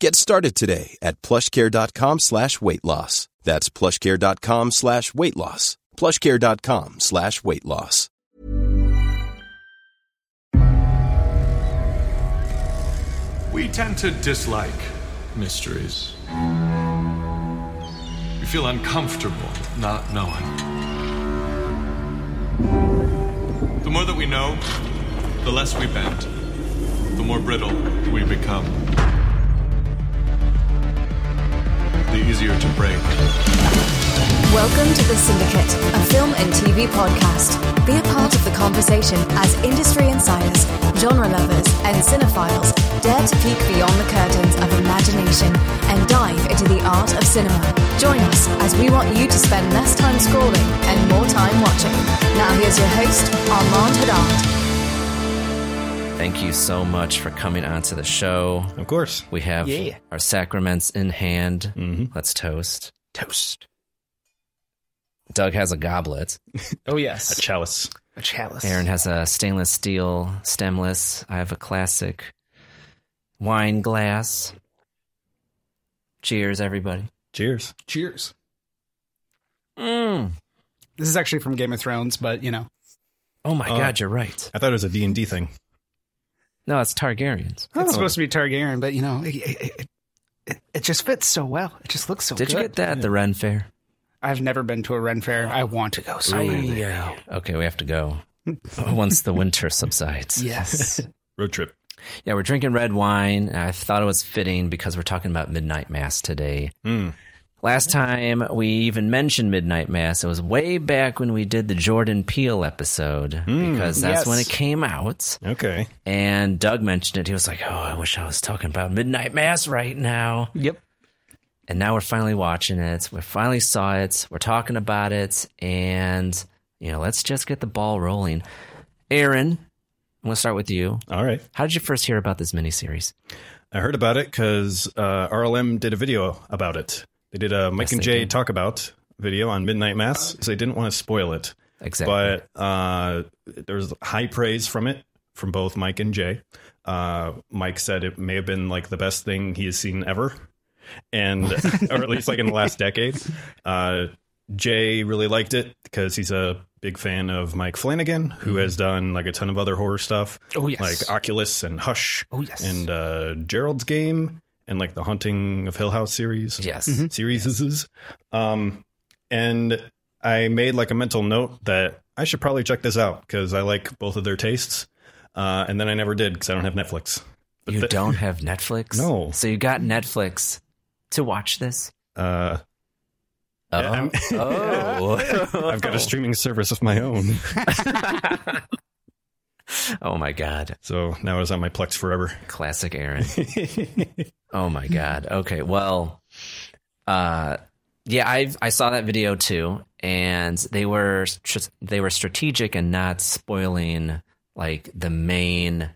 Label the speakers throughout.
Speaker 1: Get started today at plushcare.com slash weight loss. That's plushcare.com slash weight loss. plushcare.com slash weight loss.
Speaker 2: We tend to dislike mysteries. We feel uncomfortable not knowing. The more that we know, the less we bend, the more brittle we become. The easier to break.
Speaker 3: Welcome to The Syndicate, a film and TV podcast. Be a part of the conversation as industry insiders, genre lovers, and cinephiles dare to peek beyond the curtains of imagination and dive into the art of cinema. Join us as we want you to spend less time scrolling and more time watching. Now here's your host, Armand Haddad.
Speaker 4: Thank you so much for coming onto the show.
Speaker 5: Of course.
Speaker 4: We have
Speaker 5: Yeah.
Speaker 4: our sacraments in hand.
Speaker 5: Mm-hmm.
Speaker 4: Let's toast.
Speaker 5: Toast.
Speaker 4: Doug has a goblet.
Speaker 6: Oh yes,
Speaker 5: A chalice.
Speaker 6: a chalice.
Speaker 4: Aaron has a stainless steel stemless. I have a classic wine glass. Cheers, everybody.
Speaker 5: Cheers.
Speaker 6: Cheers.
Speaker 4: Mm.
Speaker 6: This is actually from Game of Thrones, but you know,
Speaker 4: Oh my
Speaker 5: Oh.
Speaker 4: God, you're right.
Speaker 5: I thought it was a D&D thing.
Speaker 4: No, it's Targaryens.
Speaker 6: it's supposed to be Targaryen, but you know, it, it, it, it just fits so well. It just looks so
Speaker 4: Did
Speaker 6: good.
Speaker 4: you get that at the Ren Fair?
Speaker 6: I've never been to a Ren fair. I want to go so badly.
Speaker 4: Okay, we have to go once the winter subsides.
Speaker 6: Yes.
Speaker 5: Road trip.
Speaker 4: Yeah, we're drinking red wine. I thought it was fitting because we're talking about Midnight Mass today.
Speaker 5: Mm.
Speaker 4: Last time we even mentioned Midnight Mass, it was way back when we did the Jordan Peele episode because that's
Speaker 6: yes.
Speaker 4: when it came out.
Speaker 5: Okay.
Speaker 4: And Doug mentioned it. He was like, "Oh, I wish I was talking about Midnight Mass right now."
Speaker 6: Yep.
Speaker 4: And now we're finally watching it. We finally saw it. We're talking about it, and you know, let's just get the ball rolling. Aaron, I'm gonna start with you.
Speaker 5: All right.
Speaker 4: How did you first hear about this miniseries?
Speaker 5: I heard about it because uh, RLM did a video about it. They did a Mike
Speaker 4: Yes,
Speaker 5: and Jay
Speaker 4: did.
Speaker 5: talk about video on Midnight Mass, so they didn't want to spoil it.
Speaker 4: Exactly.
Speaker 5: But uh, was high praise from it from both Mike and Jay. Uh, Mike said it may have been like the best thing he has seen ever, and or at least like in the last decade. Uh, Jay really liked it because he's a big fan of Mike Flanagan, who has done like a ton of other horror stuff,
Speaker 6: Oh, yes.
Speaker 5: like Oculus and Hush,
Speaker 6: Oh, yes.
Speaker 5: and uh, Gerald's Game, and like the Haunting of Hill House series
Speaker 4: yes.
Speaker 5: series. Um, and I made like a mental note that I should probably check this out because I like both of their tastes. Uh, and then I never did because I don't have Netflix. But
Speaker 4: You
Speaker 5: the-
Speaker 4: don't have Netflix?
Speaker 5: No.
Speaker 4: So you got Netflix to watch this?
Speaker 5: Uh,
Speaker 4: Oh. Oh.
Speaker 5: I've got a streaming service of my own,
Speaker 4: oh my god.
Speaker 5: so now it's on my Plex forever.
Speaker 4: Classic Aaron. oh my god. Okay, well uh yeah, I I saw that video too and they were they were strategic and not spoiling like the main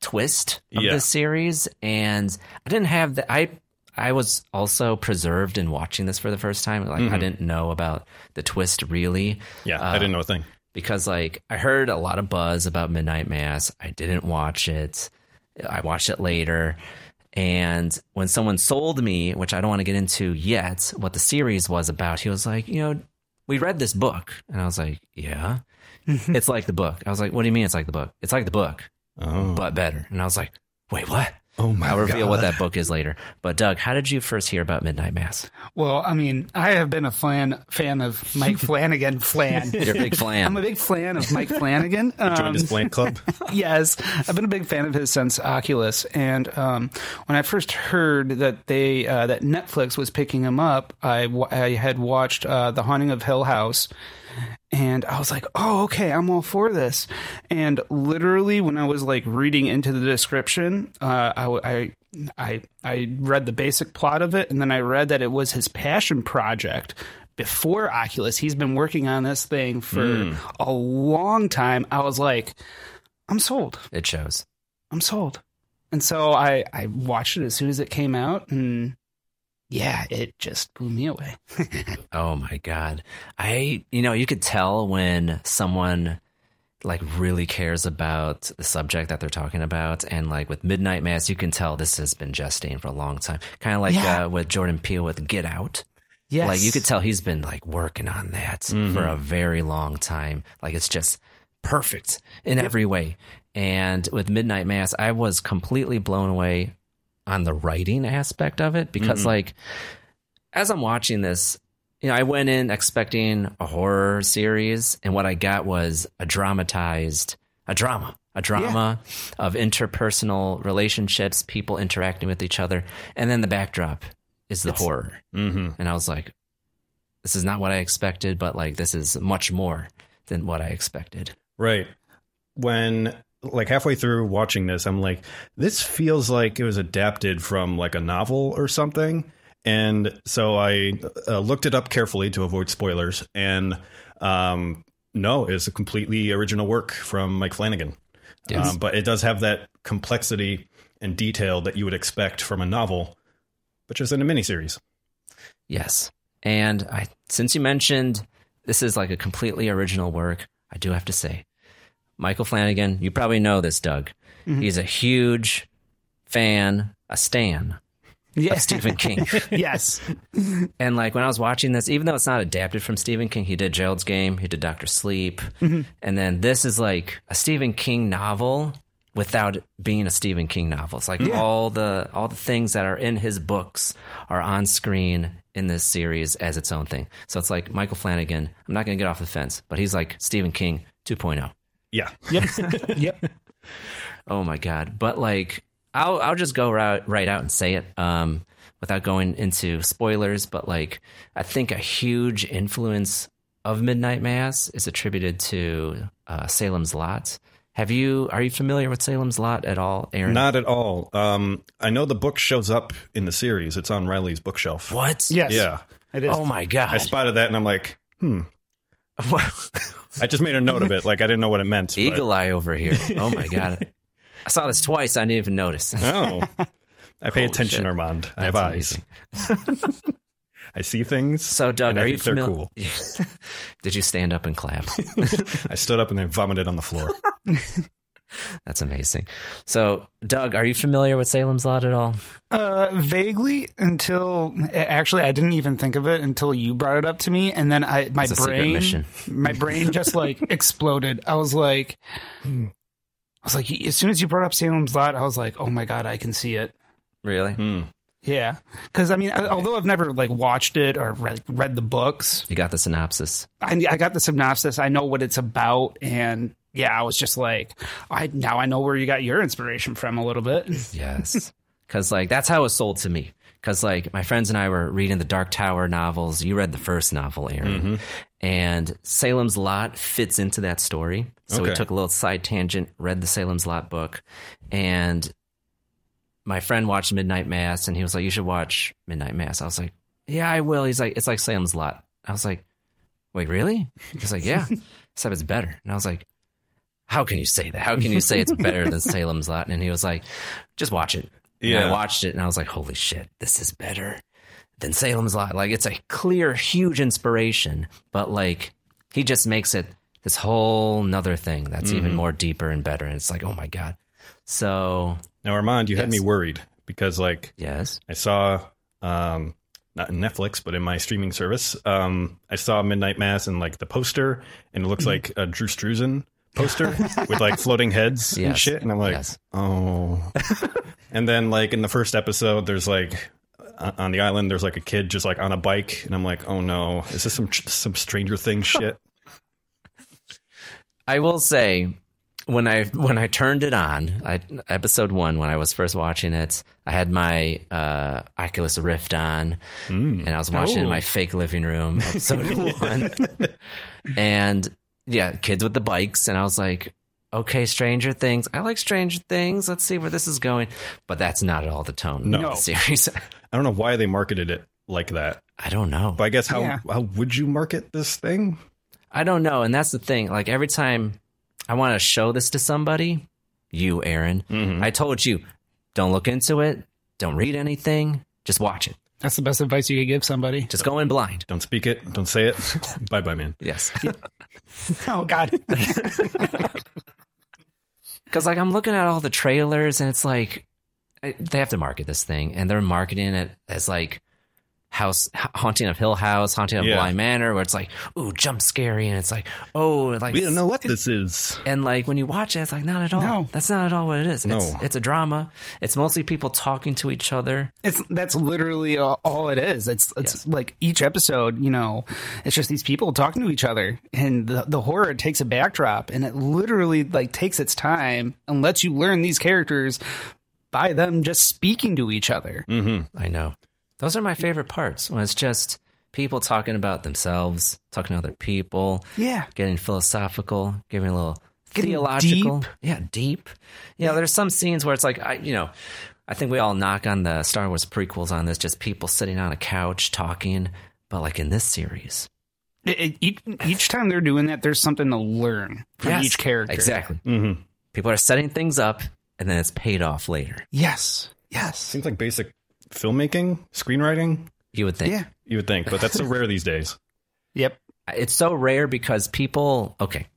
Speaker 4: twist of
Speaker 5: Yeah.
Speaker 4: the series and I didn't have the I I was also preserved in watching this for the first time. Like I
Speaker 5: Mhm.
Speaker 4: didn't know about the twist really.
Speaker 5: Yeah,
Speaker 4: Uh,
Speaker 5: I didn't know a thing.
Speaker 4: Because like I heard a lot of buzz about Midnight Mass. I didn't watch it. I watched it later. And when someone sold me, which I don't want to get into yet, what the series was about, he was like, you know, we read this book. And I was like, yeah, it's like the book. I was like, what do you mean it's like the book? It's like the book,
Speaker 5: Oh,
Speaker 4: but better. And I was like, wait, what?
Speaker 5: Oh my
Speaker 4: I'll reveal
Speaker 5: God.
Speaker 4: what that book is later. But Doug, how did you first hear about Midnight Mass?
Speaker 6: Well, I mean, I have been a fan fan of Mike Flanagan. Flan.
Speaker 4: You're a big fan.
Speaker 6: I'm a big fan of Mike Flanagan.
Speaker 5: Joined
Speaker 6: Um,
Speaker 5: his plant club.
Speaker 6: yes, I've been a big fan of his since Oculus, and um, when I first heard that they uh, that Netflix was picking him up, I, w- I had watched uh, The Haunting of Hill House, and I was like, "Oh, okay, I'm all for this." And literally, when I was like reading into the description, uh, I, I I I read the basic plot of it, and then I read that it was his passion project. Before Oculus, he's been working on this thing for a long time. I was like, I'm sold.
Speaker 4: It shows.
Speaker 6: I'm sold. And so I, I watched it as soon as it came out, and yeah, it just blew me away.
Speaker 4: Oh my god. I you know, you could tell when someone like really cares about the subject that they're talking about and like with Midnight Mass you can tell this has been gestating for a long time. Kind of like
Speaker 6: Yeah.
Speaker 4: uh, with Jordan Peele with Get Out.
Speaker 6: Yes.
Speaker 4: Like you could tell he's been like working on that for a very long time. Like it's just perfect in every way. And with Midnight Mass, I was completely blown away on the writing aspect of it because like as I'm watching this, you know, I went in expecting a horror series, and what I got was a dramatized, a drama, a drama of interpersonal relationships, people interacting with each other, and then the backdrop is the horror.
Speaker 5: hmm
Speaker 4: And I was like, this is not what I expected, but like this is much more than what I expected.
Speaker 5: Right. When like halfway through watching this, I'm like, this feels like it was adapted from like a novel or something. And so I uh, looked it up carefully to avoid spoilers. And um, no, it's a completely original work from Mike Flanagan.
Speaker 4: Yes.
Speaker 5: Um, but it does have that complexity and detail that you would expect from a novel, but just in a miniseries.
Speaker 4: Yes. And I since you mentioned this is like a completely original work, I do have to say, Michael Flanagan, you probably know this, Doug. Mm-hmm. He's a huge fan, a stan
Speaker 6: yeah.
Speaker 4: of Stephen King.
Speaker 6: yes.
Speaker 4: and like when I was watching this, even though it's not adapted from Stephen King, he did Gerald's Game, he did Doctor Sleep, mm-hmm. and then this is like a Stephen King novel without being a Stephen King novel. It's like all the all the things that are in his books are on screen in this series as its own thing. So it's like Michael Flanagan. I'm not going to get off the fence, but he's like Stephen King oh. 2.0.
Speaker 5: Yeah.
Speaker 6: Yep. yep.
Speaker 4: Oh my god! But like, I'll I'll just go right right out and say it, um, without going into spoilers. But like, I think a huge influence of Midnight Mass is attributed to uh, Salem's Lot. Have you are you familiar with Salem's Lot at all, Aaron?
Speaker 5: Not at all. Um, I know the book shows up in the series. It's on Riley's bookshelf.
Speaker 4: what?
Speaker 6: Yes.
Speaker 5: Yeah.
Speaker 6: It is.
Speaker 4: Oh my god!
Speaker 5: I spotted that and I'm like, hmm. I just made a note of it. Like I didn't know what it meant. but-
Speaker 4: Eagle eye over here. Oh my god! I saw this twice. I didn't even notice.
Speaker 5: Oh. I pay
Speaker 4: Holy
Speaker 5: attention,
Speaker 4: shit.
Speaker 5: Armand. I have
Speaker 4: That's
Speaker 5: eyes. I see things.
Speaker 4: So, Doug, are you
Speaker 5: think they're
Speaker 4: familiar?
Speaker 5: cool.
Speaker 4: Did you stand up and clap?
Speaker 5: I stood up and then vomited on the floor.
Speaker 4: That's amazing. So, Doug, are you familiar with Salem's Lot at all?
Speaker 6: Uh, vaguely until actually I didn't even think of it until you brought it up to me, and then I my
Speaker 4: It's a secret
Speaker 6: brain my brain just like exploded. I was like, I was like, as soon as you brought up Salem's Lot, I was like, oh my god, I can see it.
Speaker 4: Really?
Speaker 5: Hmm.
Speaker 6: Yeah, because I mean, I- although I've never like watched it or read, read the books,
Speaker 4: You got the synopsis.
Speaker 6: I, I got the synopsis. I know what it's about, and yeah, I was just like, I now I know where you got your inspiration from a little bit.
Speaker 4: Yes. Because, like, that's how it was sold to me. Because, like, my friends and I were reading the Dark Tower novels. You read the first novel, Aaron. Mm-hmm. And Salem's Lot fits into that story. So we took a little side tangent, read the Salem's Lot book. And my friend watched Midnight Mass and he was like, You should watch Midnight Mass. I was like, Yeah, I will. He's like, It's like Salem's Lot. I was like, Wait, really? He's like, Yeah. Except it's better. And I was like, How can you say that? How can you say it's better than Salem's Lot? And he was like, Just watch it. And I watched it and I was like, Holy shit, this is better than Salem's Lot. Like, it's a clear, huge inspiration, but like, he just makes it this whole nother thing that's even
Speaker 5: Mhm.
Speaker 4: more deeper and better. And it's like, oh my god. So
Speaker 5: Now, Armand, you had me worried because, like,
Speaker 4: yes,
Speaker 5: I saw, um, not in Netflix, but in my streaming service, um, I saw Midnight Mass and like the poster, and it looks
Speaker 4: Mm-hmm.
Speaker 5: like a Drew Struzan poster with like floating heads and shit, and I'm like,
Speaker 4: Yes.
Speaker 5: oh. and then, like in the first episode, there's like on the island, there's like a kid just like on a bike, and I'm like, oh no, is this some some Stranger Things shit?
Speaker 4: I will say when I when I turned it on, I, episode one when I was first watching it, I had my uh, Oculus Rift on, and I was watching it in
Speaker 5: Oh.
Speaker 4: my fake living room. Episode one, and yeah, kids with the bikes, and I was like, okay, Stranger Things. I like Stranger Things. Let's see where this is going. But that's not at all the tone
Speaker 5: No.
Speaker 4: of the series.
Speaker 5: I don't know why they marketed it like that.
Speaker 4: I don't know.
Speaker 5: But I guess how
Speaker 6: Yeah.
Speaker 5: how would you market this thing?
Speaker 4: I don't know. And that's the thing. Like every time I want to show this to somebody, you, Aaron,
Speaker 5: Mm-hmm.
Speaker 4: I told you, don't look into it, don't read anything, just watch it.
Speaker 6: That's the best advice you could give somebody.
Speaker 4: Just go in blind.
Speaker 5: Don't speak it. Don't say it. bye bye, man.
Speaker 4: Yes.
Speaker 6: Oh God.
Speaker 4: Because like I'm looking at all the trailers and it's like they have to market this thing and they're marketing it as like house haunting of hill house haunting of
Speaker 5: Yeah.
Speaker 4: bly manor where it's like ooh jump scary and it's like oh like
Speaker 5: We don't know what this is.
Speaker 4: And like when you watch it, it's like not at all.
Speaker 6: No.
Speaker 4: That's not at all what it is. It's,
Speaker 5: No.
Speaker 4: it's a drama. It's mostly people talking to each other.
Speaker 6: It's that's literally all, all it is. It's it's like each episode, you know, it's just these people talking to each other, and the the horror takes a backdrop, and it literally like takes its time and lets you learn these characters by them just speaking to each other. Mm-hmm.
Speaker 4: I know. Those are my favorite parts when it's just people talking about themselves, talking to other people,
Speaker 6: Yeah,
Speaker 4: getting philosophical, giving a little
Speaker 6: Getting
Speaker 4: theological.
Speaker 6: deep.
Speaker 4: Yeah, deep. You know, there's some scenes where it's like, I, you know, I think we all knock on the Star Wars prequels on this, just people sitting on a couch talking. But like in this series,
Speaker 6: It- it- each, each time they're doing that, there's something to learn from
Speaker 4: Yes,
Speaker 6: each character.
Speaker 4: Exactly.
Speaker 5: Mm-hmm.
Speaker 4: People are setting things up and then it's paid off later.
Speaker 6: Yes. Yes.
Speaker 5: Seems like basic filmmaking, screenwriting.
Speaker 4: You would think.
Speaker 6: Yeah.
Speaker 5: You would think, but that's so rare these days.
Speaker 6: Yep.
Speaker 4: It's so rare because people, okay,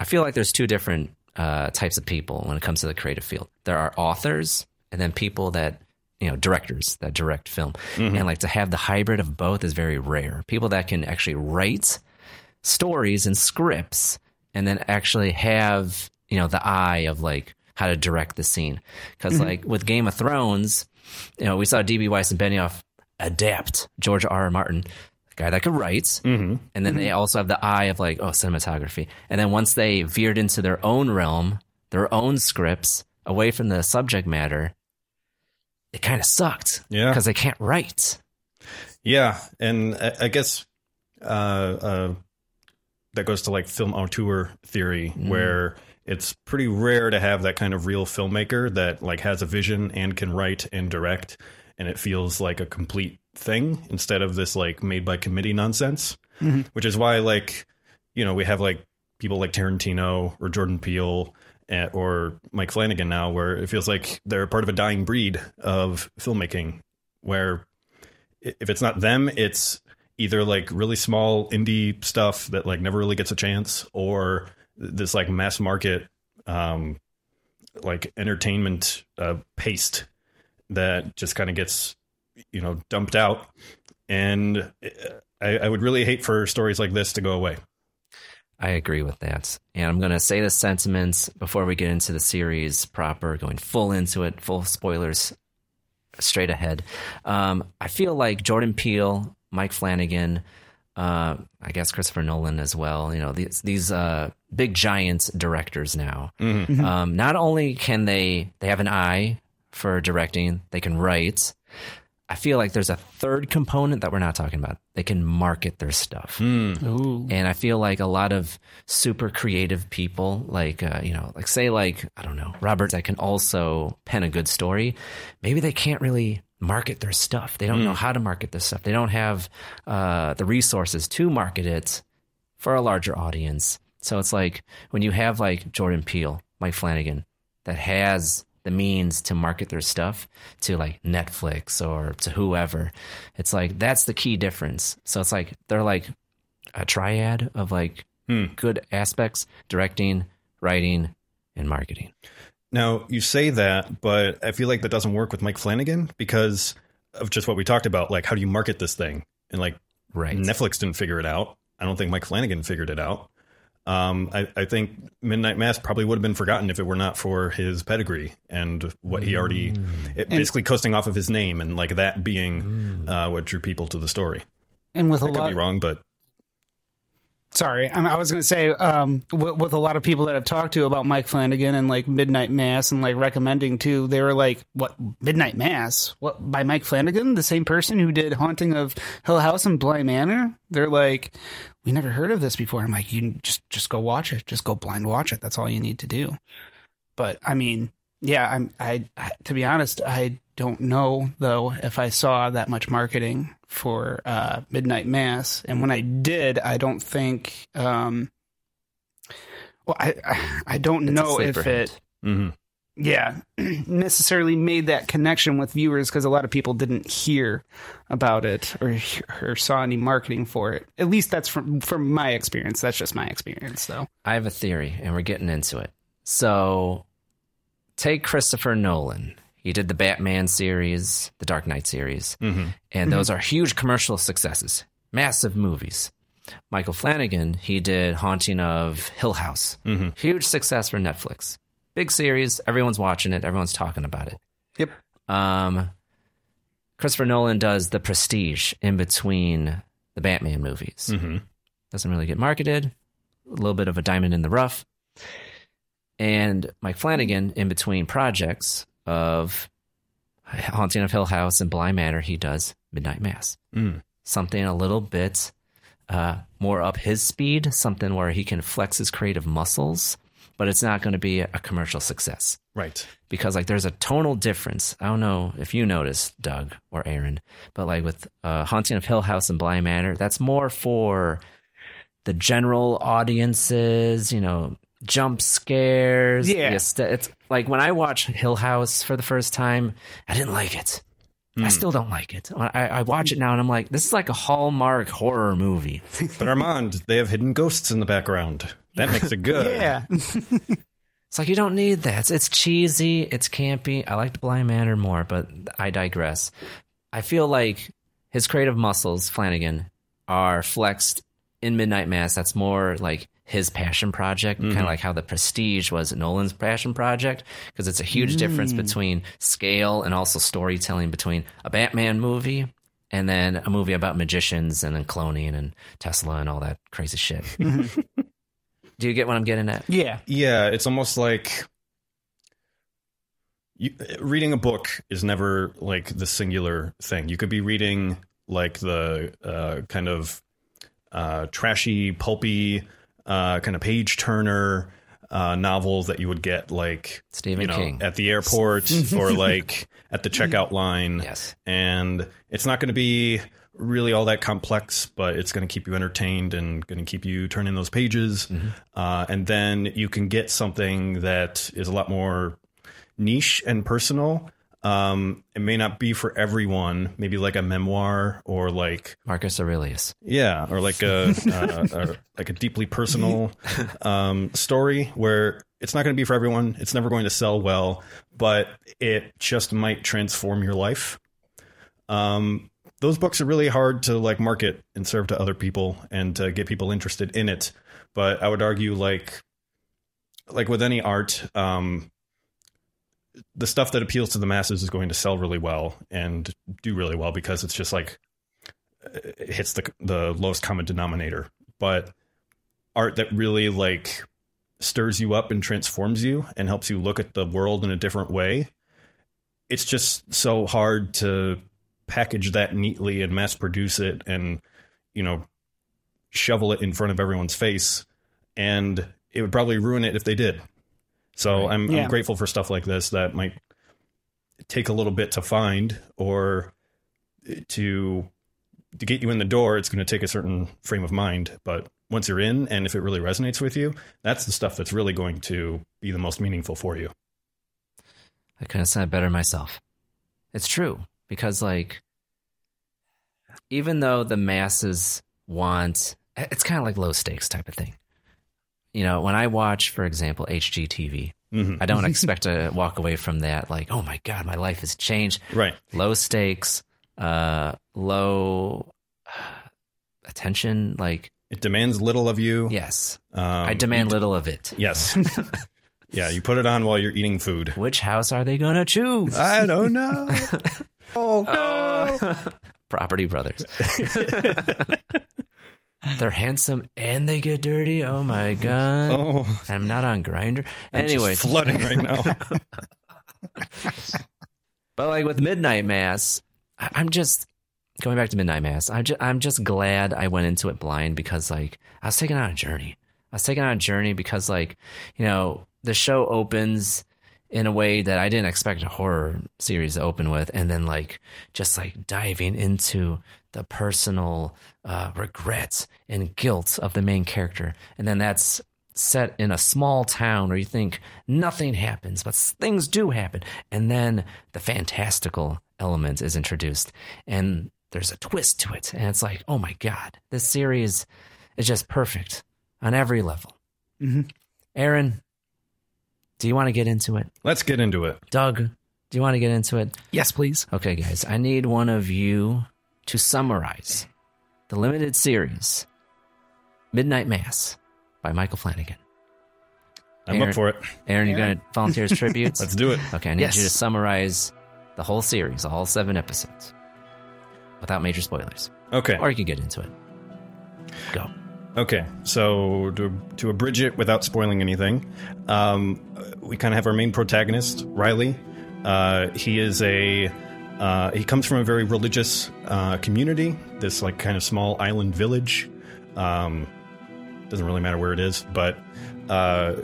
Speaker 4: I feel like there's two different uh, types of people when it comes to the creative field. There are authors and then people that, you know, directors that direct film. And like to have the hybrid of both is very rare. People that can actually write stories and scripts and then actually have, you know, the eye of like how to direct the scene. because like with Game of Thrones, you know, we saw DB Weiss and Benioff adapt George R. R. Martin, the guy that could write,
Speaker 5: Mm-hmm.
Speaker 4: and then they also have the eye of like, oh, cinematography. And then once they veered into their own realm, their own scripts, away from the subject matter, it kind of sucked.
Speaker 5: Yeah.
Speaker 4: because they can't write.
Speaker 5: Yeah, and I, I guess uh, uh, that goes to like film auteur theory, where it's pretty rare to have that kind of real filmmaker that like has a vision and can write and direct, and it feels like a complete thing instead of this like made by committee nonsense. Which is why like you know we have like people like Tarantino or Jordan Peele. eh, Or Mike Flanagan now, where it feels like they're part of a dying breed of filmmaking, where if it's not them, it's either like really small indie stuff that like never really gets a chance, or this like mass market, um, like entertainment uh, paste that just kind of gets you know dumped out. And uh, I, I would really hate for stories like this to go away.
Speaker 4: I agree with that. And I'm going to say the sentiments before we get into the series proper, going full into it, full spoilers straight ahead. Um, I feel like Jordan Peele, Mike Flanagan, uh, I guess Christopher Nolan as well, you know, these, these uh, big giants directors now. Um, not only can they, they have an eye for directing, they can write. I feel like there's a third component that we're not talking about. They can market their stuff.
Speaker 6: Ooh.
Speaker 4: And I feel like a lot of super creative people, like, uh, you know, like say, like, I don't know, Robert, that can also pen a good story. Maybe they can't really market their stuff. They don't know how to market this stuff. They don't have uh, the resources to market it for a larger audience. So it's like when you have like Jordan Peele, Mike Flanagan, that has the means to market their stuff to like Netflix or to whoever, it's like that's the key difference. So it's like they're like a triad of like
Speaker 5: Hmm.
Speaker 4: good aspects: directing, writing, and marketing.
Speaker 5: Now, you say that, but I feel like that doesn't work with Mike Flanagan because of just what we talked about. Like, how do you market this thing? And like,
Speaker 4: Right.
Speaker 5: Netflix didn't figure it out. I don't think Mike Flanagan figured it out. Um, I, I think Midnight Mass probably would have been forgotten if it were not for his pedigree and what he already, it, basically coasting off of his name and like that being uh, what drew people to the story.
Speaker 6: And with a
Speaker 5: I could
Speaker 6: lot,
Speaker 5: be wrong, but
Speaker 6: Sorry, I, was going to say um, with, with a lot of people that I've talked to about Mike Flanagan and like Midnight Mass and like recommending too, they were like, "What Midnight Mass? What by Mike Flanagan, the same person who did Haunting of Hill House and Bly Manor?" They're like, "We never heard of this before." I'm like, "You just just go watch it. Just go blind watch it. That's all you need to do." But I mean, yeah, I'm I to be honest, I don't know though if I saw that much marketing for uh, Midnight Mass, and when I did, I don't think. Um, well, I I, don't
Speaker 4: It's
Speaker 6: know if it,
Speaker 5: mhm.
Speaker 6: yeah, necessarily made that connection with viewers because a lot of people didn't hear about it or or saw any marketing for it. At least that's from from my experience. That's just my experience, though.
Speaker 4: I have a theory, and we're getting into it. So, take Christopher Nolan. He did the Batman series, the Dark Knight series, and those are huge commercial successes, massive movies. Michael Flanagan, he did Haunting of Hill House, huge success for Netflix, big series. Everyone's watching it. Everyone's talking about it.
Speaker 6: Yep.
Speaker 4: Um, Christopher Nolan does the Prestige in between the Batman movies.
Speaker 5: Mhm.
Speaker 4: Doesn't really get marketed. A little bit of a diamond in the rough. And Mike Flanagan, in between projects of Haunting of Hill House and Bly Manor, he does Midnight Mass.
Speaker 5: Mm.
Speaker 4: Something a little bit uh, more up his speed, something where he can flex his creative muscles, but it's not going to be a commercial success
Speaker 5: right.
Speaker 4: because like there's a tonal difference. I don't know if you noticed, Doug or Aaron, but like with uh, Haunting of Hill House and Bly Manor, that's more for the general audiences. You know, jump scares.
Speaker 6: Yeah.
Speaker 4: it's like when I watched Hill House for the first time, I didn't like it. I hmm. still don't like it. I, I watch it now and I'm like, this is like a Hallmark horror movie.
Speaker 5: But Armand, they have hidden ghosts in the background. That makes it good.
Speaker 6: Yeah.
Speaker 4: It's like you don't need that. It's, it's cheesy. It's campy. I liked Bly Manor more, but I digress. I feel like his creative muscles, Flanagan, are flexed in Midnight Mass. That's more like his passion project, kind of like how the Prestige was Nolan's passion project, because it's a huge difference between scale and also storytelling between a Batman movie and then a movie about magicians and then cloning and Tesla and all that crazy shit. Do you get what I'm getting at?
Speaker 6: Yeah.
Speaker 5: Yeah, it's almost like you, reading a book is never like the singular thing. You could be reading like the uh, kind of uh, trashy, pulpy, uh, kind of page turner uh, novels that you would get like
Speaker 4: Stephen
Speaker 5: you know,
Speaker 4: King.
Speaker 5: at the airport or like at the checkout line.
Speaker 4: Yes.
Speaker 5: and it's not going to be really all that complex, but it's going to keep you entertained and going to keep you turning those pages. Uh, and then you can get something that is a lot more niche and personal. Um, it may not be for everyone, maybe like a memoir or like
Speaker 4: Marcus Aurelius.
Speaker 5: yeah, or like a, uh, or like a deeply personal um, story where it's not going to be for everyone. It's never going to sell well, but it just might transform your life. Um, those books are really hard to like market and serve to other people and to get people interested in it. But I would argue like like with any art, um, the stuff that appeals to the masses is going to sell really well and do really well because it's just like it hits the the lowest common denominator. But art that really like stirs you up and transforms you and helps you look at the world in a different way. It's just so hard to package that neatly and mass produce it and you know shovel it in front of everyone's face and it would probably ruin it if they did. So I'm,
Speaker 6: Yeah.
Speaker 5: I'm grateful for stuff like this that might take a little bit to find or eh, to to get you in the door it's going to take a certain frame of mind but once you're in and if it really resonates with you that's the stuff that's really going to be the most meaningful for you
Speaker 4: I couldn't have said it better myself. It's true because, like, even though the masses want, eh, it's kind of like low stakes type of thing. You know, when I watch, for example, HGTV,
Speaker 5: Mhm.
Speaker 4: I don't expect to walk away from that like, oh my god, my life has changed.
Speaker 5: Right.
Speaker 4: Low stakes, uh, low attention. Like
Speaker 5: It demands little of you.
Speaker 4: yes,
Speaker 5: Um,
Speaker 4: I demand little of it.
Speaker 5: Yes. yeah, you put it on while you're eating food.
Speaker 4: Which house are they gonna choose?
Speaker 5: I don't know. oh
Speaker 4: no. Property Brothers. They're handsome and they get dirty. Oh my god!
Speaker 5: Oh.
Speaker 4: I'm not on
Speaker 5: Grindr.
Speaker 4: Anyway,
Speaker 5: flooding right now.
Speaker 4: but like with Midnight Mass, I'm just going back to Midnight Mass. I'm just, I'm just glad I went into it blind because like I was taken on a journey. I was taken on a journey because like you know the show opens in a way that I didn't expect a horror series to open with, and then like just like diving into the personal uh, regrets and guilt of the main character, and then that's set in a small town where you think nothing happens, but things do happen, and then the fantastical element is introduced, and there's a twist to it, and it's like, oh my god, this series is just perfect on every level.
Speaker 6: Mhm.
Speaker 4: Aaron, do you want to get into it?
Speaker 5: Let's get into it.
Speaker 4: Doug, do you want to get into it?
Speaker 6: Yes, please.
Speaker 4: Okay, guys, I need one of you to summarize the limited series Midnight Mass by Michael Flanagan.
Speaker 5: I'm
Speaker 4: Aaron-
Speaker 5: up for it.
Speaker 4: Aaron, you're going to volunteer as tributes?
Speaker 5: Let's do it.
Speaker 4: Okay, I need
Speaker 6: Yes.
Speaker 4: you to summarize the whole series, all seven episodes, without major spoilers.
Speaker 5: Okay.
Speaker 4: Or you can get into it. Go.
Speaker 5: Okay, so to, to abridge it without spoiling anything, um, we kind of have our main protagonist, Riley. Uh, he is a uh, he comes from a very religious uh, community, this like kind of small island village. Um, doesn't really matter where it is, but uh,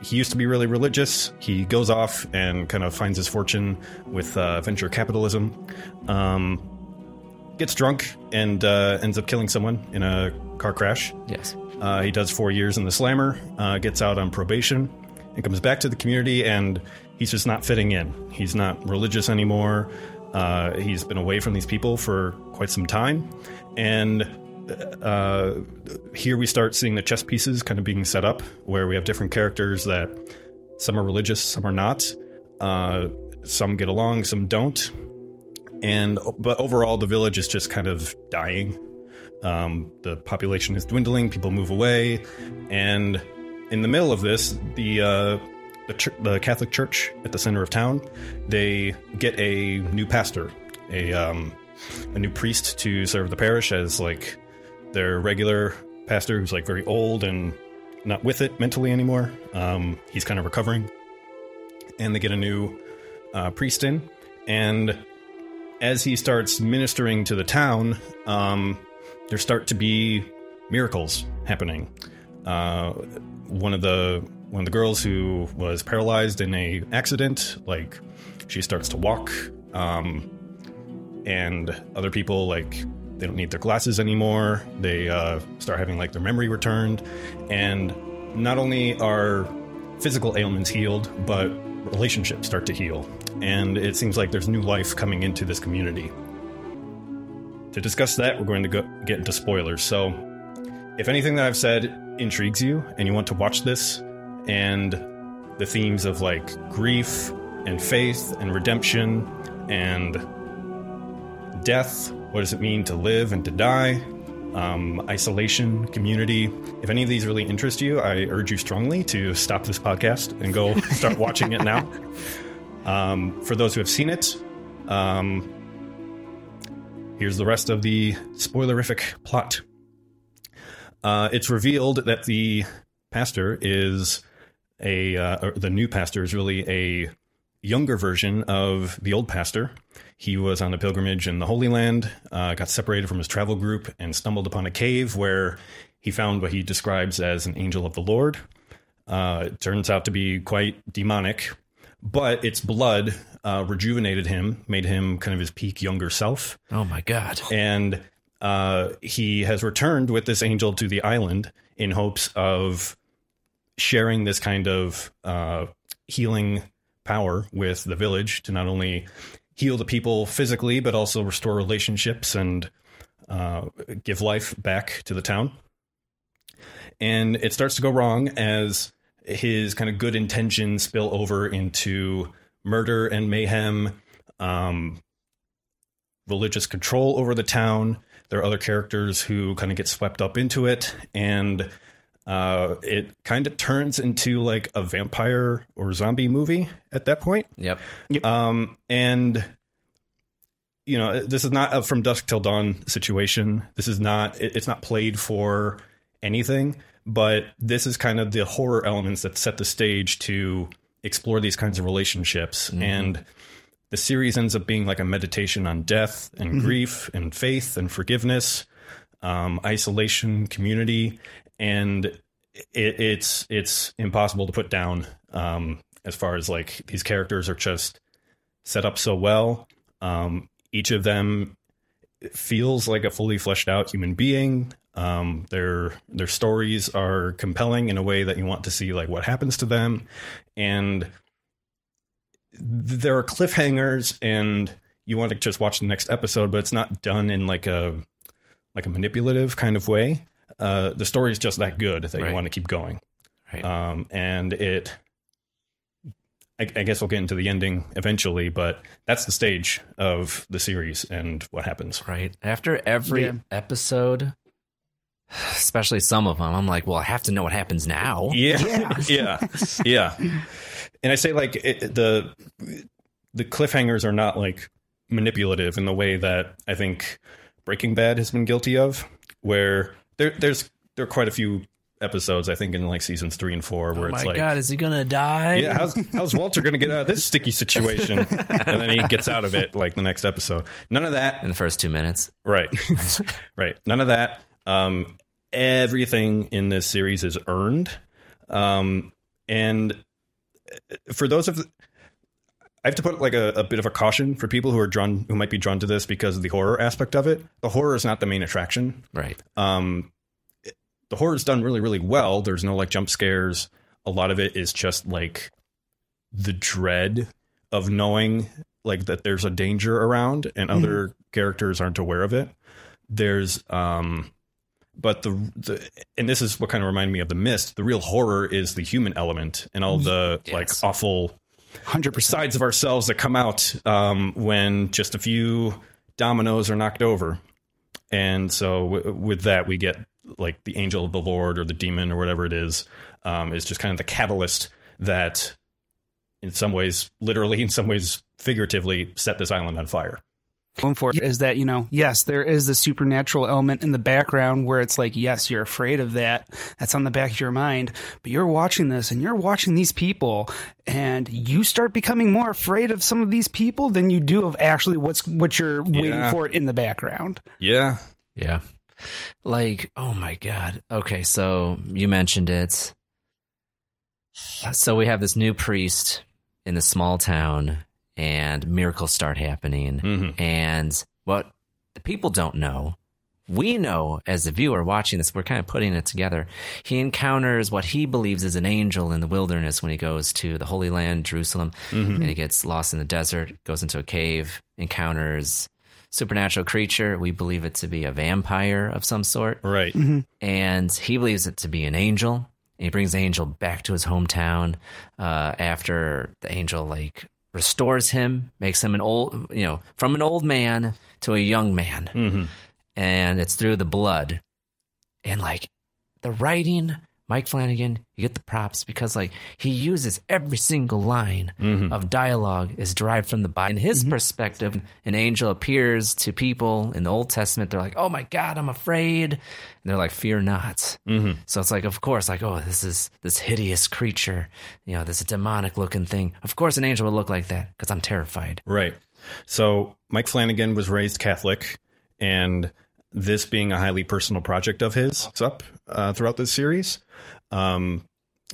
Speaker 5: he used to be really religious. He goes off and kind of finds his fortune with uh, venture capitalism. Um, gets drunk and uh, ends up killing someone in a car crash.
Speaker 4: Yes.
Speaker 5: Uh, he does four years in the slammer, uh, gets out on probation, and comes back to the community, and he's just not fitting in. He's not religious anymore. Uh, he's been away from these people for quite some time. And uh, here we start seeing the chess pieces kind of being set up, where we have different characters that some are religious, some are not. Uh, some get along, some don't. And but overall, the village is just kind of dying. Um, the population is dwindling. People move away, and in the middle of this, the uh, the, ch- the Catholic Church at the center of town, they get a new pastor, a um, a new priest to serve the parish as like their regular pastor, who's like very old and not with it mentally anymore. Um, he's kind of recovering, and they get a new uh, priest in, and as he starts ministering to the town, um, there start to be miracles happening. Uh, one of the one of the girls who was paralyzed in a accident, like she starts to walk, um, and other people like they don't need their glasses anymore. They uh, start having like their memory returned, and not only are physical ailments healed, but relationships start to heal. And it seems like there's new life coming into this community. To discuss that, we're going to go, get into spoilers. So, if anything that I've said intrigues you and you want to watch this, and the themes of like grief and faith and redemption and death, what does it mean to live and to die, um, isolation, community. If any of these really interest you, I urge you strongly to stop this podcast and go start watching it now. Um, for those who have seen it, um, here's the rest of the spoilerific plot. Uh, it's revealed that the pastor is a uh, the new pastor is really a younger version of the old pastor. He was on a pilgrimage in the Holy Land, uh, got separated from his travel group, and stumbled upon a cave where he found what he describes as an angel of the Lord. Uh, it turns out to be quite demonic, but its blood uh, rejuvenated him, made him kind of his peak younger self.
Speaker 4: Oh my god!
Speaker 5: And uh, he has returned with this angel to the island in hopes of sharing this kind of uh, healing power with the village to not only heal the people physically, but also restore relationships and uh, give life back to the town. and it starts to go wrong as his kind of good intentions spill over into murder and mayhem, um, religious control over the town. There are other characters who kind of get swept up into it, and uh, it kind of turns into like a vampire or zombie movie at that point.
Speaker 4: Yep.
Speaker 5: Um, and you know, this is not a from dusk till dawn situation. This is not. It, it's not played for anything. But this is kind of the horror elements that set the stage to explore these kinds of relationships.
Speaker 4: Mm-hmm.
Speaker 5: And the series ends up being like a meditation on death and
Speaker 4: Mhm.
Speaker 5: grief and faith and forgiveness, um, isolation, community, and it, it's it's impossible to put down. Um, as far as like these characters are just set up so well. Um, each of them feels like a fully fleshed out human being. Um, their their stories are compelling in a way that you want to see like what happens to them, and there are cliffhangers, and you want to just watch the next episode, but it's not done in like a like a manipulative kind of way. Uh, the story is just that good that
Speaker 4: Right.
Speaker 5: you want to keep going,
Speaker 4: Right.
Speaker 5: um, and it. I, I guess we'll get into the ending eventually, but that's the stage of the series and what happens.
Speaker 4: Right. After every
Speaker 5: Yeah.
Speaker 4: episode, especially some of them, I'm like, well, I have to know what happens now.
Speaker 5: Yeah, yeah, yeah. And I say like it, the the cliffhangers are not like manipulative in the way that I think Breaking Bad has been guilty of, where there there's there are quite a few episodes I think in like seasons three and four where
Speaker 4: Oh
Speaker 5: it's like.
Speaker 4: God, is he gonna die?
Speaker 5: yeah, how's how's Walter going to get out of this sticky situation? and then he gets out of it like the next episode. None of that
Speaker 4: in the first two minutes.
Speaker 5: Right. right. None of that. Um, everything in this series is earned. Um, and for those of I have to put like a, a bit of a caution for people who are drawn who might be drawn to this because of the horror aspect of it. The horror is not the main attraction.
Speaker 4: Right.
Speaker 5: Um, the horror is done really, really well. There's no like jump scares. A lot of it is just like the dread of knowing like that there's a danger around and other characters aren't aware of it. There's um but the the and this is what kind of reminded me of the mist. The real horror is the human element and all the like awful
Speaker 6: 100
Speaker 5: sides of ourselves that come out um, when just a few dominoes are knocked over. And so w- with that, we get like the angel of the Lord or the demon or whatever it is, um, is just kind of the catalyst that, in some ways, literally, in some ways, figuratively, set this island on fire.
Speaker 6: Going for is that you know yes there is the supernatural element in the background where it's like yes you're afraid of that that's on the back of your mind but you're watching this and you're watching these people and you start becoming more afraid of some of these people than you do of actually what's what you're waiting for in the background
Speaker 5: Yeah.
Speaker 4: Yeah. Like, oh my God. Okay, so you mentioned it. So we have this new priest in the small town, and miracles start happening. And what the people don't know, we know as the viewer watching this, we're kind of putting it together. He encounters what he believes is an angel in the wilderness when he goes to the Holy Land, Jerusalem,
Speaker 5: Mhm.
Speaker 4: and he gets lost in the desert, goes into a cave, encounters supernatural creature. We believe it to be a vampire of some sort.
Speaker 5: Right.
Speaker 4: And he believes it to be an angel. And he brings the angel back to his hometown uh, after the angel like restores him, makes him an old, you know, from an old man to a young man.
Speaker 5: Mm-hmm.
Speaker 4: And it's through the blood. And like the writing, Mike Flanagan, you get the props because like he uses every single line of dialogue is derived from the Bible. In his perspective, an angel appears to people in the Old Testament. They're like, "Oh my God, I'm afraid," and they're like, "Fear not."
Speaker 5: Mm-hmm.
Speaker 4: So it's like, of course, like, oh, this is this hideous creature, you know, this demonic looking thing. Of course, an angel would look like that because I'm terrified.
Speaker 5: Right. So Mike Flanagan was raised Catholic, and this being a highly personal project of his, it's up uh, throughout this series. Um,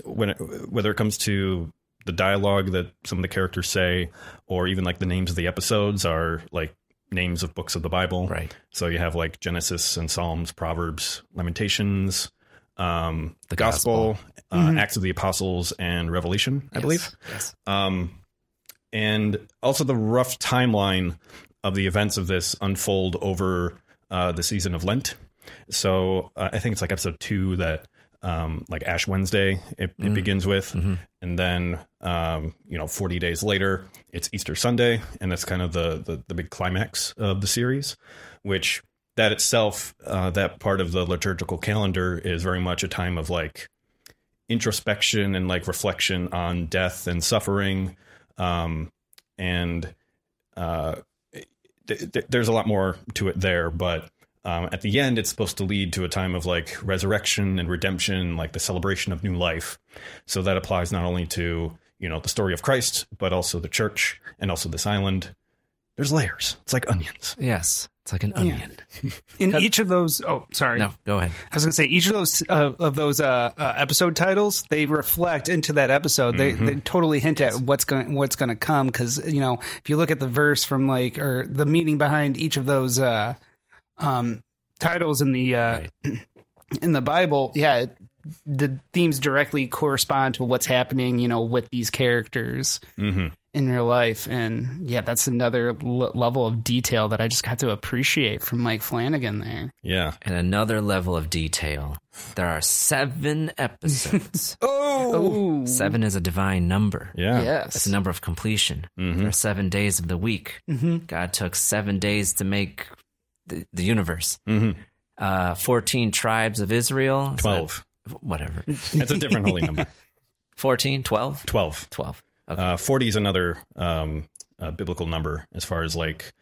Speaker 5: when it, whether it comes to the dialogue that some of the characters say, or even like the names of the episodes are like names of books of the Bible.
Speaker 4: Right.
Speaker 5: So you have like Genesis and Psalms, Proverbs, Lamentations, um,
Speaker 4: The
Speaker 5: Gospel,
Speaker 4: Gospel.
Speaker 5: Uh,
Speaker 4: Mhm.
Speaker 5: Acts of the Apostles, and Revelation. I
Speaker 4: Yes,
Speaker 5: believe.
Speaker 4: yes.
Speaker 5: Um, and also the rough timeline of the events of this unfold over uh, the season of Lent. So uh, I think it's like episode two that um, like Ash Wednesday. It, it begins with, and then um, you know, forty days later, it's Easter Sunday, and that's kind of the the, the big climax of the series, which that itself, uh, that part of the liturgical calendar is very much a time of like introspection and like reflection on death and suffering, um, and uh, th- th- there's a lot more to it there, but um, at the end, it's supposed to lead to a time of like resurrection and redemption, like the celebration of new life. So that applies not only to you know the story of Christ, but also the church and also this island. There's layers. It's like onions.
Speaker 4: Yes, it's like an onion.
Speaker 6: In each of those, oh, sorry.
Speaker 4: No, go ahead.
Speaker 6: I was going to say each of those uh, of those uh, uh, episode titles they reflect into that episode. They they totally hint at what's going what's going to come because you know if you look at the verse from like or the meaning behind each of those uh, um, titles in the uh, in the Bible, yeah, it, the themes directly correspond to what's happening. You know, with these characters
Speaker 5: Mm-hmm.
Speaker 6: in real life, and yeah, that's another l- level of detail that I just got to appreciate from Mike Flanagan there.
Speaker 5: Yeah.
Speaker 4: And another level of detail. There are seven episodes.
Speaker 6: Oh,
Speaker 4: seven is a divine number.
Speaker 5: Yeah.
Speaker 6: yes,
Speaker 4: It's a number of completion. There are seven days of the week.
Speaker 6: Mhm.
Speaker 4: God took seven days to make the, the universe.
Speaker 5: Mm-hmm.
Speaker 4: Uh, 14 tribes of Israel. Is that-
Speaker 5: Twelve.
Speaker 4: whatever.
Speaker 5: It's a different holy number.
Speaker 4: 14, 12?
Speaker 5: Twelve.
Speaker 4: 12. Okay.
Speaker 5: Uh, Forty is another um, uh, biblical number as far as like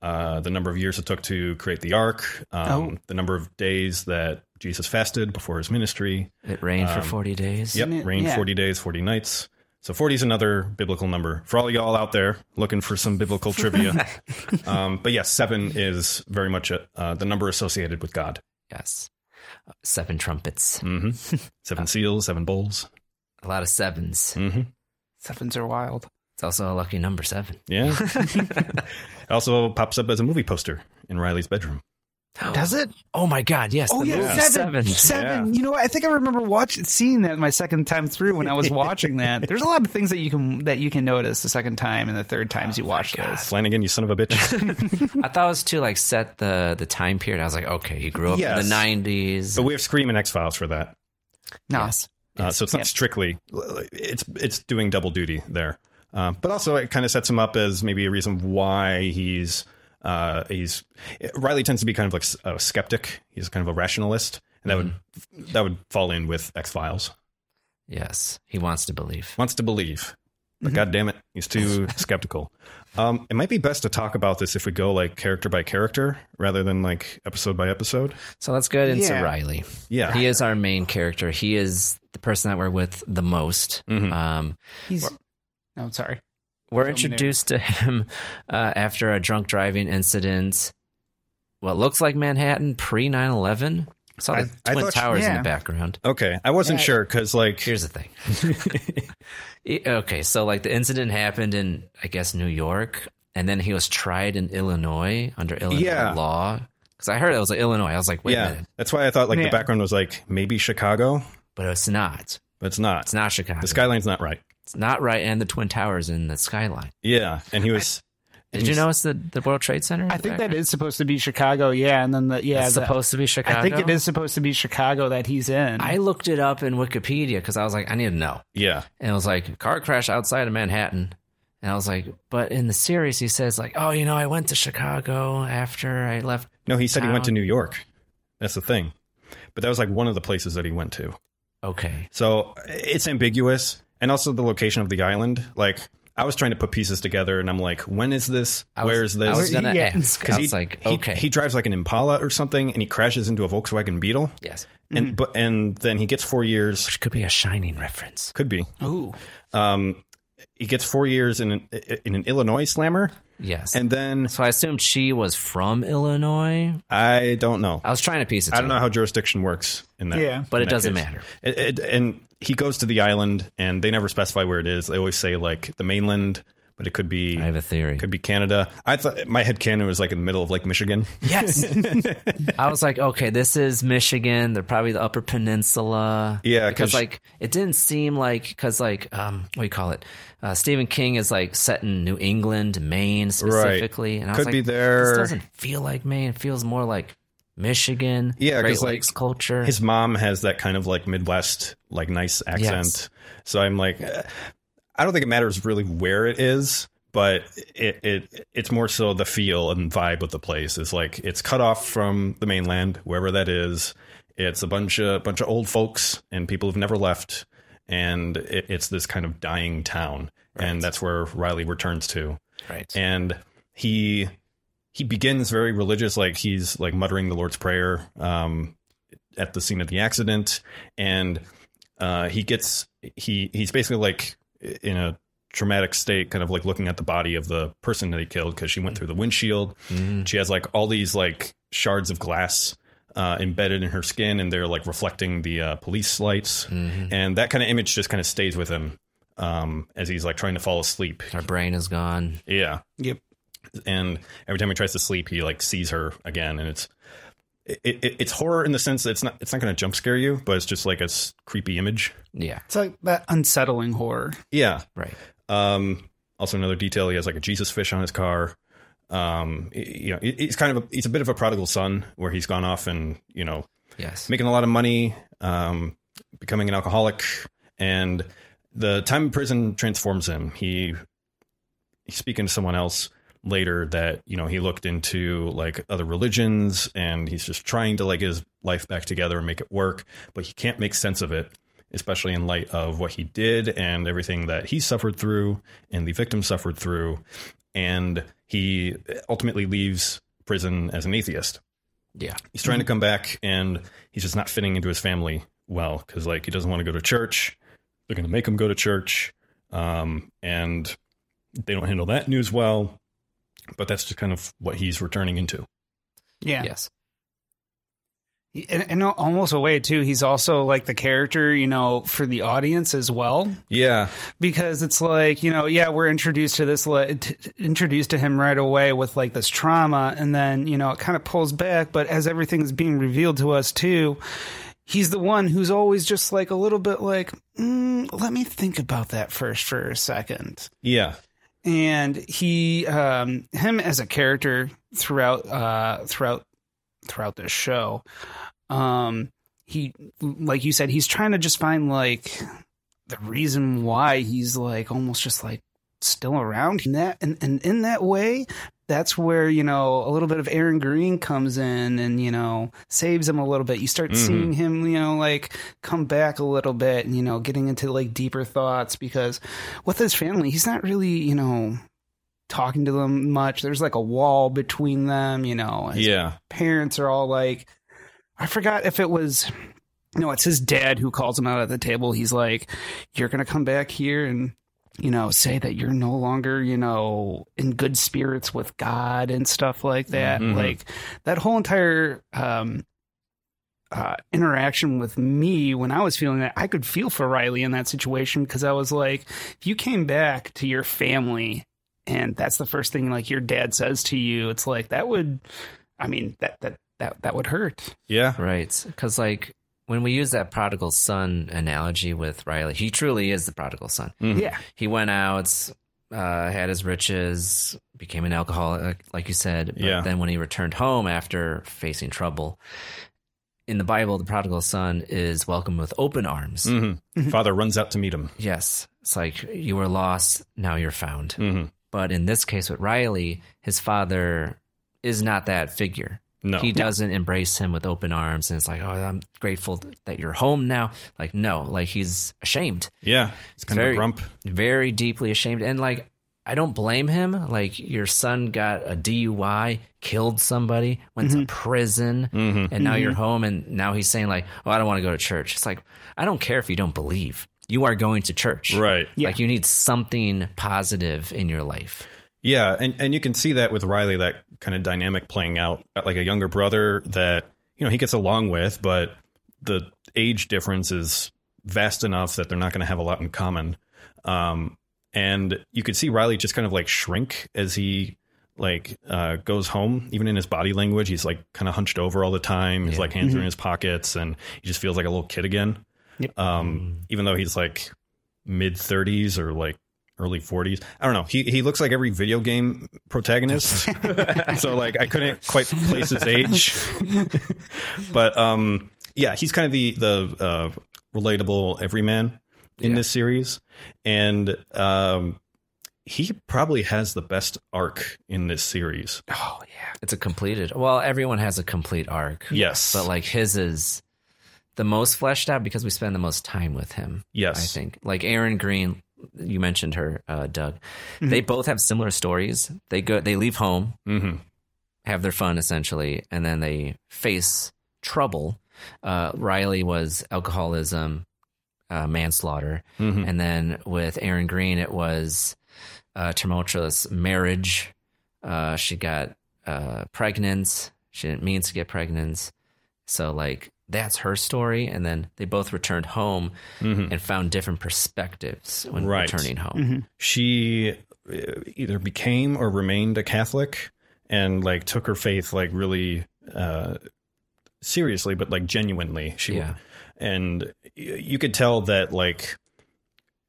Speaker 5: uh, the number of years it took to create the ark, um,
Speaker 6: Oh.
Speaker 5: the number of days that Jesus fasted before his ministry.
Speaker 4: it rained for
Speaker 5: um,
Speaker 4: 40 days.
Speaker 5: Yep,
Speaker 6: Isn't it-
Speaker 5: rain
Speaker 6: yeah.
Speaker 5: 40 days, 40 nights. So 40 is another biblical number for all y'all out there looking for some biblical trivia. um, but yes, seven is very much a, uh, the number associated with God.
Speaker 4: Yes. Uh, Seven trumpets.
Speaker 5: hmm Seven seals, seven bowls.
Speaker 4: A lot of sevens.
Speaker 5: hmm
Speaker 6: sevens are wild.
Speaker 4: It's also a lucky number seven.
Speaker 5: Yeah. it also pops up as a movie poster in Riley's bedroom.
Speaker 6: Does it?
Speaker 4: Oh my God! Yes.
Speaker 6: Oh
Speaker 4: the
Speaker 6: yeah,
Speaker 4: movie
Speaker 6: seven,
Speaker 4: Seven.
Speaker 6: seven. You know. I think I remember watching, seeing that my second time through when I was watching that. There's a lot of things that you can that you can notice the second time and the third times you watch this.
Speaker 5: Flanagan, you son of a bitch.
Speaker 4: I thought it was to like set the the time period. I was like, okay, he grew up
Speaker 5: Yes.
Speaker 4: in the '90s.
Speaker 5: but we have Scream and X Files for that.
Speaker 6: No,
Speaker 4: Yes.
Speaker 5: Uh, so it's not
Speaker 6: Yep.
Speaker 5: strictly it's it's doing double duty there, um, but also it kind of sets him up as maybe a reason why he's uh, he's Riley tends to be kind of like a skeptic. He's kind of a rationalist, and that would that would fall in with X Files.
Speaker 4: Yes, he wants to believe.
Speaker 5: Wants to believe, but god damn it, he's too skeptical. Um, it might be best to talk about this if we go like character by character rather than like episode by episode.
Speaker 4: So let's get into
Speaker 6: Yeah.
Speaker 4: Riley.
Speaker 5: Yeah,
Speaker 4: He is our main character. He is the person that we're with the most.
Speaker 5: Mhm.
Speaker 4: Um,
Speaker 6: he's. No, sorry.
Speaker 4: We're
Speaker 6: Dominator.
Speaker 4: introduced to him uh, after a drunk driving incident. What looks like Manhattan pre 9 11. Saw the
Speaker 5: I- I
Speaker 4: Twin
Speaker 5: thought-
Speaker 4: Towers in the background.
Speaker 5: Okay, I wasn't
Speaker 6: Yeah.
Speaker 5: sure because like
Speaker 4: Here's the thing. Okay, so like the incident happened in, I guess, New York, and then he was tried in Illinois under Illinois
Speaker 5: Yeah.
Speaker 4: law. Because I heard it was like Illinois. I was like, wait a
Speaker 5: yeah,
Speaker 4: minute.
Speaker 5: that's why I thought like
Speaker 6: Yeah.
Speaker 5: the background was like maybe Chicago,
Speaker 4: But it's not.
Speaker 5: but it's not.
Speaker 4: It's not Chicago.
Speaker 5: The skyline's not right.
Speaker 4: It's not right. And the Twin Towers in the skyline.
Speaker 5: Yeah, and he was. and
Speaker 4: Did you
Speaker 5: he's-
Speaker 4: notice the, the World Trade Center?
Speaker 6: I think that
Speaker 4: background?
Speaker 6: is supposed to be Chicago. Yeah, and then the yeah,
Speaker 4: It's
Speaker 6: the-
Speaker 4: supposed to be Chicago.
Speaker 6: I think it is supposed to be Chicago that he's in.
Speaker 4: I looked it up in Wikipedia because I was like, I need to know.
Speaker 5: Yeah,
Speaker 4: And it was like car crash outside of Manhattan. And I was like, but in the series, he says like, oh, you know, I went to Chicago after I left.
Speaker 5: no, he said he went to. New York. That's the thing, but that was like one of the places that he went to.
Speaker 4: Okay,
Speaker 5: So it's ambiguous, and also the location of the island. Like I was trying to put pieces together, and I'm like, when is this?
Speaker 4: I was,
Speaker 5: Where is this?
Speaker 4: I was gonna
Speaker 6: Yeah.
Speaker 4: ask.
Speaker 5: 'Cause
Speaker 4: I
Speaker 5: he-
Speaker 4: like, okay,
Speaker 5: he drives like an Impala or something, and he crashes into a Volkswagen Beetle,
Speaker 4: yes,
Speaker 5: and but and then he gets four years.
Speaker 4: which could be a shining reference.
Speaker 5: Could be.
Speaker 6: Ooh,
Speaker 5: Um, he gets four years in an, in an Illinois slammer,
Speaker 4: Yes,
Speaker 5: and then
Speaker 4: so I assumed she was from Illinois.
Speaker 5: I don't know.
Speaker 4: I was trying to piece it. Together.
Speaker 5: I don't know how jurisdiction works in that.
Speaker 6: Yeah.
Speaker 4: but it doesn't
Speaker 5: case.
Speaker 4: matter.
Speaker 5: It, it, and he goes to the island, and they never specify where it is. They always say like the mainland, but it could be
Speaker 4: I have a theory.
Speaker 5: could be Canada. I thought my head canon was like in the middle of Lake Michigan.
Speaker 4: Yes, I was like, okay, this is Michigan. They're probably the Upper Peninsula.
Speaker 5: Yeah,
Speaker 4: because like it didn't seem like because like um what do you call it? Uh, Stephen King is like set in New England, Maine specifically, and I was
Speaker 5: Could
Speaker 4: like,
Speaker 5: be there.
Speaker 4: This doesn't feel like Maine. It feels more like Michigan,
Speaker 5: Yeah,
Speaker 4: Great
Speaker 5: like,
Speaker 4: culture.
Speaker 5: His mom has that kind of like Midwest, like nice accent.
Speaker 4: Yes.
Speaker 5: So I'm like, I don't think it matters really where it is, but it, it it's more so the feel and vibe of the place is like it's cut off from the mainland, wherever that is. It's a bunch of bunch of old folks and people who've never left, and it, it's this kind of dying town, and that's where Riley returns to.
Speaker 4: right.
Speaker 5: and he he begins very religious like he's like muttering the lord's prayer um at the scene of the accident. And uh he gets he he's basically like in a traumatic state kind of like looking at the body of the person that he killed because she went through the windshield. She has like all these like shards of glass uh, embedded in her skin and they're like reflecting the uh, police lights. And that kind of image just kind of stays with him um, as he's like trying to fall asleep.
Speaker 4: Her brain is gone.
Speaker 5: yeah.
Speaker 6: Yep.
Speaker 5: And every time he tries to sleep, he like sees her again, and it's it, it, it's horror in the sense that it's not it's not going to jump scare you, but it's just like a s- creepy image.
Speaker 4: Yeah.
Speaker 6: It's like that unsettling horror.
Speaker 5: Yeah.
Speaker 4: Right.
Speaker 5: Um. Also, another detail: he has like a Jesus fish on his car. Um. You know, he- he's kind of a, he's a bit of a prodigal son, where he's gone off and you know
Speaker 4: Yes.
Speaker 5: making a lot of money, um, becoming an alcoholic, and the time in prison transforms him. He he's speaking to someone else later that you know he looked into like other religions and he's just trying to like get his life back together and make it work but he can't make sense of it especially in light of what he did and everything that he suffered through and the victim suffered through. And he ultimately leaves prison as an atheist.
Speaker 4: Yeah.
Speaker 5: he's trying to come back and he's just not fitting into his family well because like he doesn't want to go to church. They're going to make him go to church um, and they don't handle that news well but that's just kind of what he's returning into
Speaker 6: Yeah.
Speaker 4: Yes.
Speaker 6: And, in almost a way too, he's also like the character, you know, for the audience as well.
Speaker 5: yeah
Speaker 6: because it's like you know yeah we're introduced to this li- t- t- introduced to him right away with like this trauma and then you know it kind of pulls back but as everything is being revealed to us too he's the one who's always just like a little bit like mm, let me think about that first for a second
Speaker 5: yeah
Speaker 6: and he um him as a character throughout uh throughout throughout this show um he like you said he's trying to just find like the reason why he's like almost just like still around in that and, and in that way that's where you know a little bit of Erin Greene comes in and you know saves him a little bit. You start
Speaker 5: Mhm.
Speaker 6: seeing him, you know, like come back a little bit and you know getting into like deeper thoughts because with his family, he's not really you know talking to them much. There's like a wall between them, you know. His
Speaker 5: yeah
Speaker 6: parents are all like, I forgot if it was. No, it's his dad who calls him out at the table. He's like, "You're gonna come back here and you know, say that you're no longer, you know, in good spirits with God and stuff like that.
Speaker 5: Mhm.
Speaker 6: Like that whole entire um uh interaction with me when I was feeling that, I could feel for Riley in that situation because I was like, if you came back to your family and that's the first thing like your dad says to you, it's like that would I mean, that that that that would hurt.
Speaker 5: yeah
Speaker 4: Right. Because, like, when we use that prodigal son analogy with Riley, he truly is the prodigal son.
Speaker 5: Mhm.
Speaker 6: Yeah.
Speaker 4: He went out, uh, had his riches, became an alcoholic, like you said. But
Speaker 5: Yeah.
Speaker 4: then when he returned home after facing trouble, in the Bible, the prodigal son is welcomed with open arms.
Speaker 5: Mhm. father runs out to meet him
Speaker 4: Yes. It's like you were lost, now you're found.
Speaker 5: hmm
Speaker 4: But in this case with Riley, his father is not that figure.
Speaker 5: No
Speaker 4: He doesn't embrace him with open arms and it's like, oh, I'm grateful that you're home now. Like, no, like he's ashamed,
Speaker 5: yeah it's kind
Speaker 4: very,
Speaker 5: of a grump
Speaker 4: very deeply ashamed. And like, I don't blame him. Like, your son got a DUI, killed somebody, went to prison,
Speaker 5: Mhm.
Speaker 4: and now you're home. And now he's saying, like, oh, I don't want to go to church. It's like, I don't care if you don't believe. You are going to church.
Speaker 5: right
Speaker 4: Like, you need something positive in your life.
Speaker 5: Yeah, and and you can see that with Riley, that kind of dynamic playing out, like a younger brother that you know he gets along with, but the age difference is vast enough that they're not going to have a lot in common. Um, and you could see Riley just kind of like shrink as he like uh, goes home. Even in his body language, he's like kind of hunched over all the time. His
Speaker 4: Yeah.
Speaker 5: like hands are in his pockets, and he just feels like a little kid again.
Speaker 6: Yep.
Speaker 5: Um, even though he's like mid thirties or like early 40s. I don't know. He he looks like every video game protagonist. so like I couldn't quite place his age. but um yeah, he's kind of the the uh relatable everyman in
Speaker 4: Yeah.
Speaker 5: this series and um he probably has the best arc in this series.
Speaker 6: Oh yeah.
Speaker 4: It's a completed. Well, everyone has a complete arc.
Speaker 5: Yes.
Speaker 4: But like his is the most fleshed out because we spend the most time with him.
Speaker 5: Yes.
Speaker 4: I think. Like Erin Greene, you mentioned her, uh, Doug.
Speaker 5: Mm-hmm.
Speaker 4: They both have similar stories. They go they leave home,
Speaker 5: hmm
Speaker 4: have their fun essentially, and then they face trouble. Uh, Riley was alcoholism, uh, manslaughter,
Speaker 5: hmm
Speaker 4: and then with Erin Greene, it was uh, tumultuous marriage. Uh, she got uh, pregnant. She didn't mean to get pregnant. So, like, that's her story. And then they both returned home and found different perspectives when
Speaker 5: Mm-hmm. Right.
Speaker 4: returning home.
Speaker 5: she uh, either became or remained a Catholic and like took her faith like really uh seriously but like genuinely she
Speaker 4: Yeah.
Speaker 5: and you could tell that like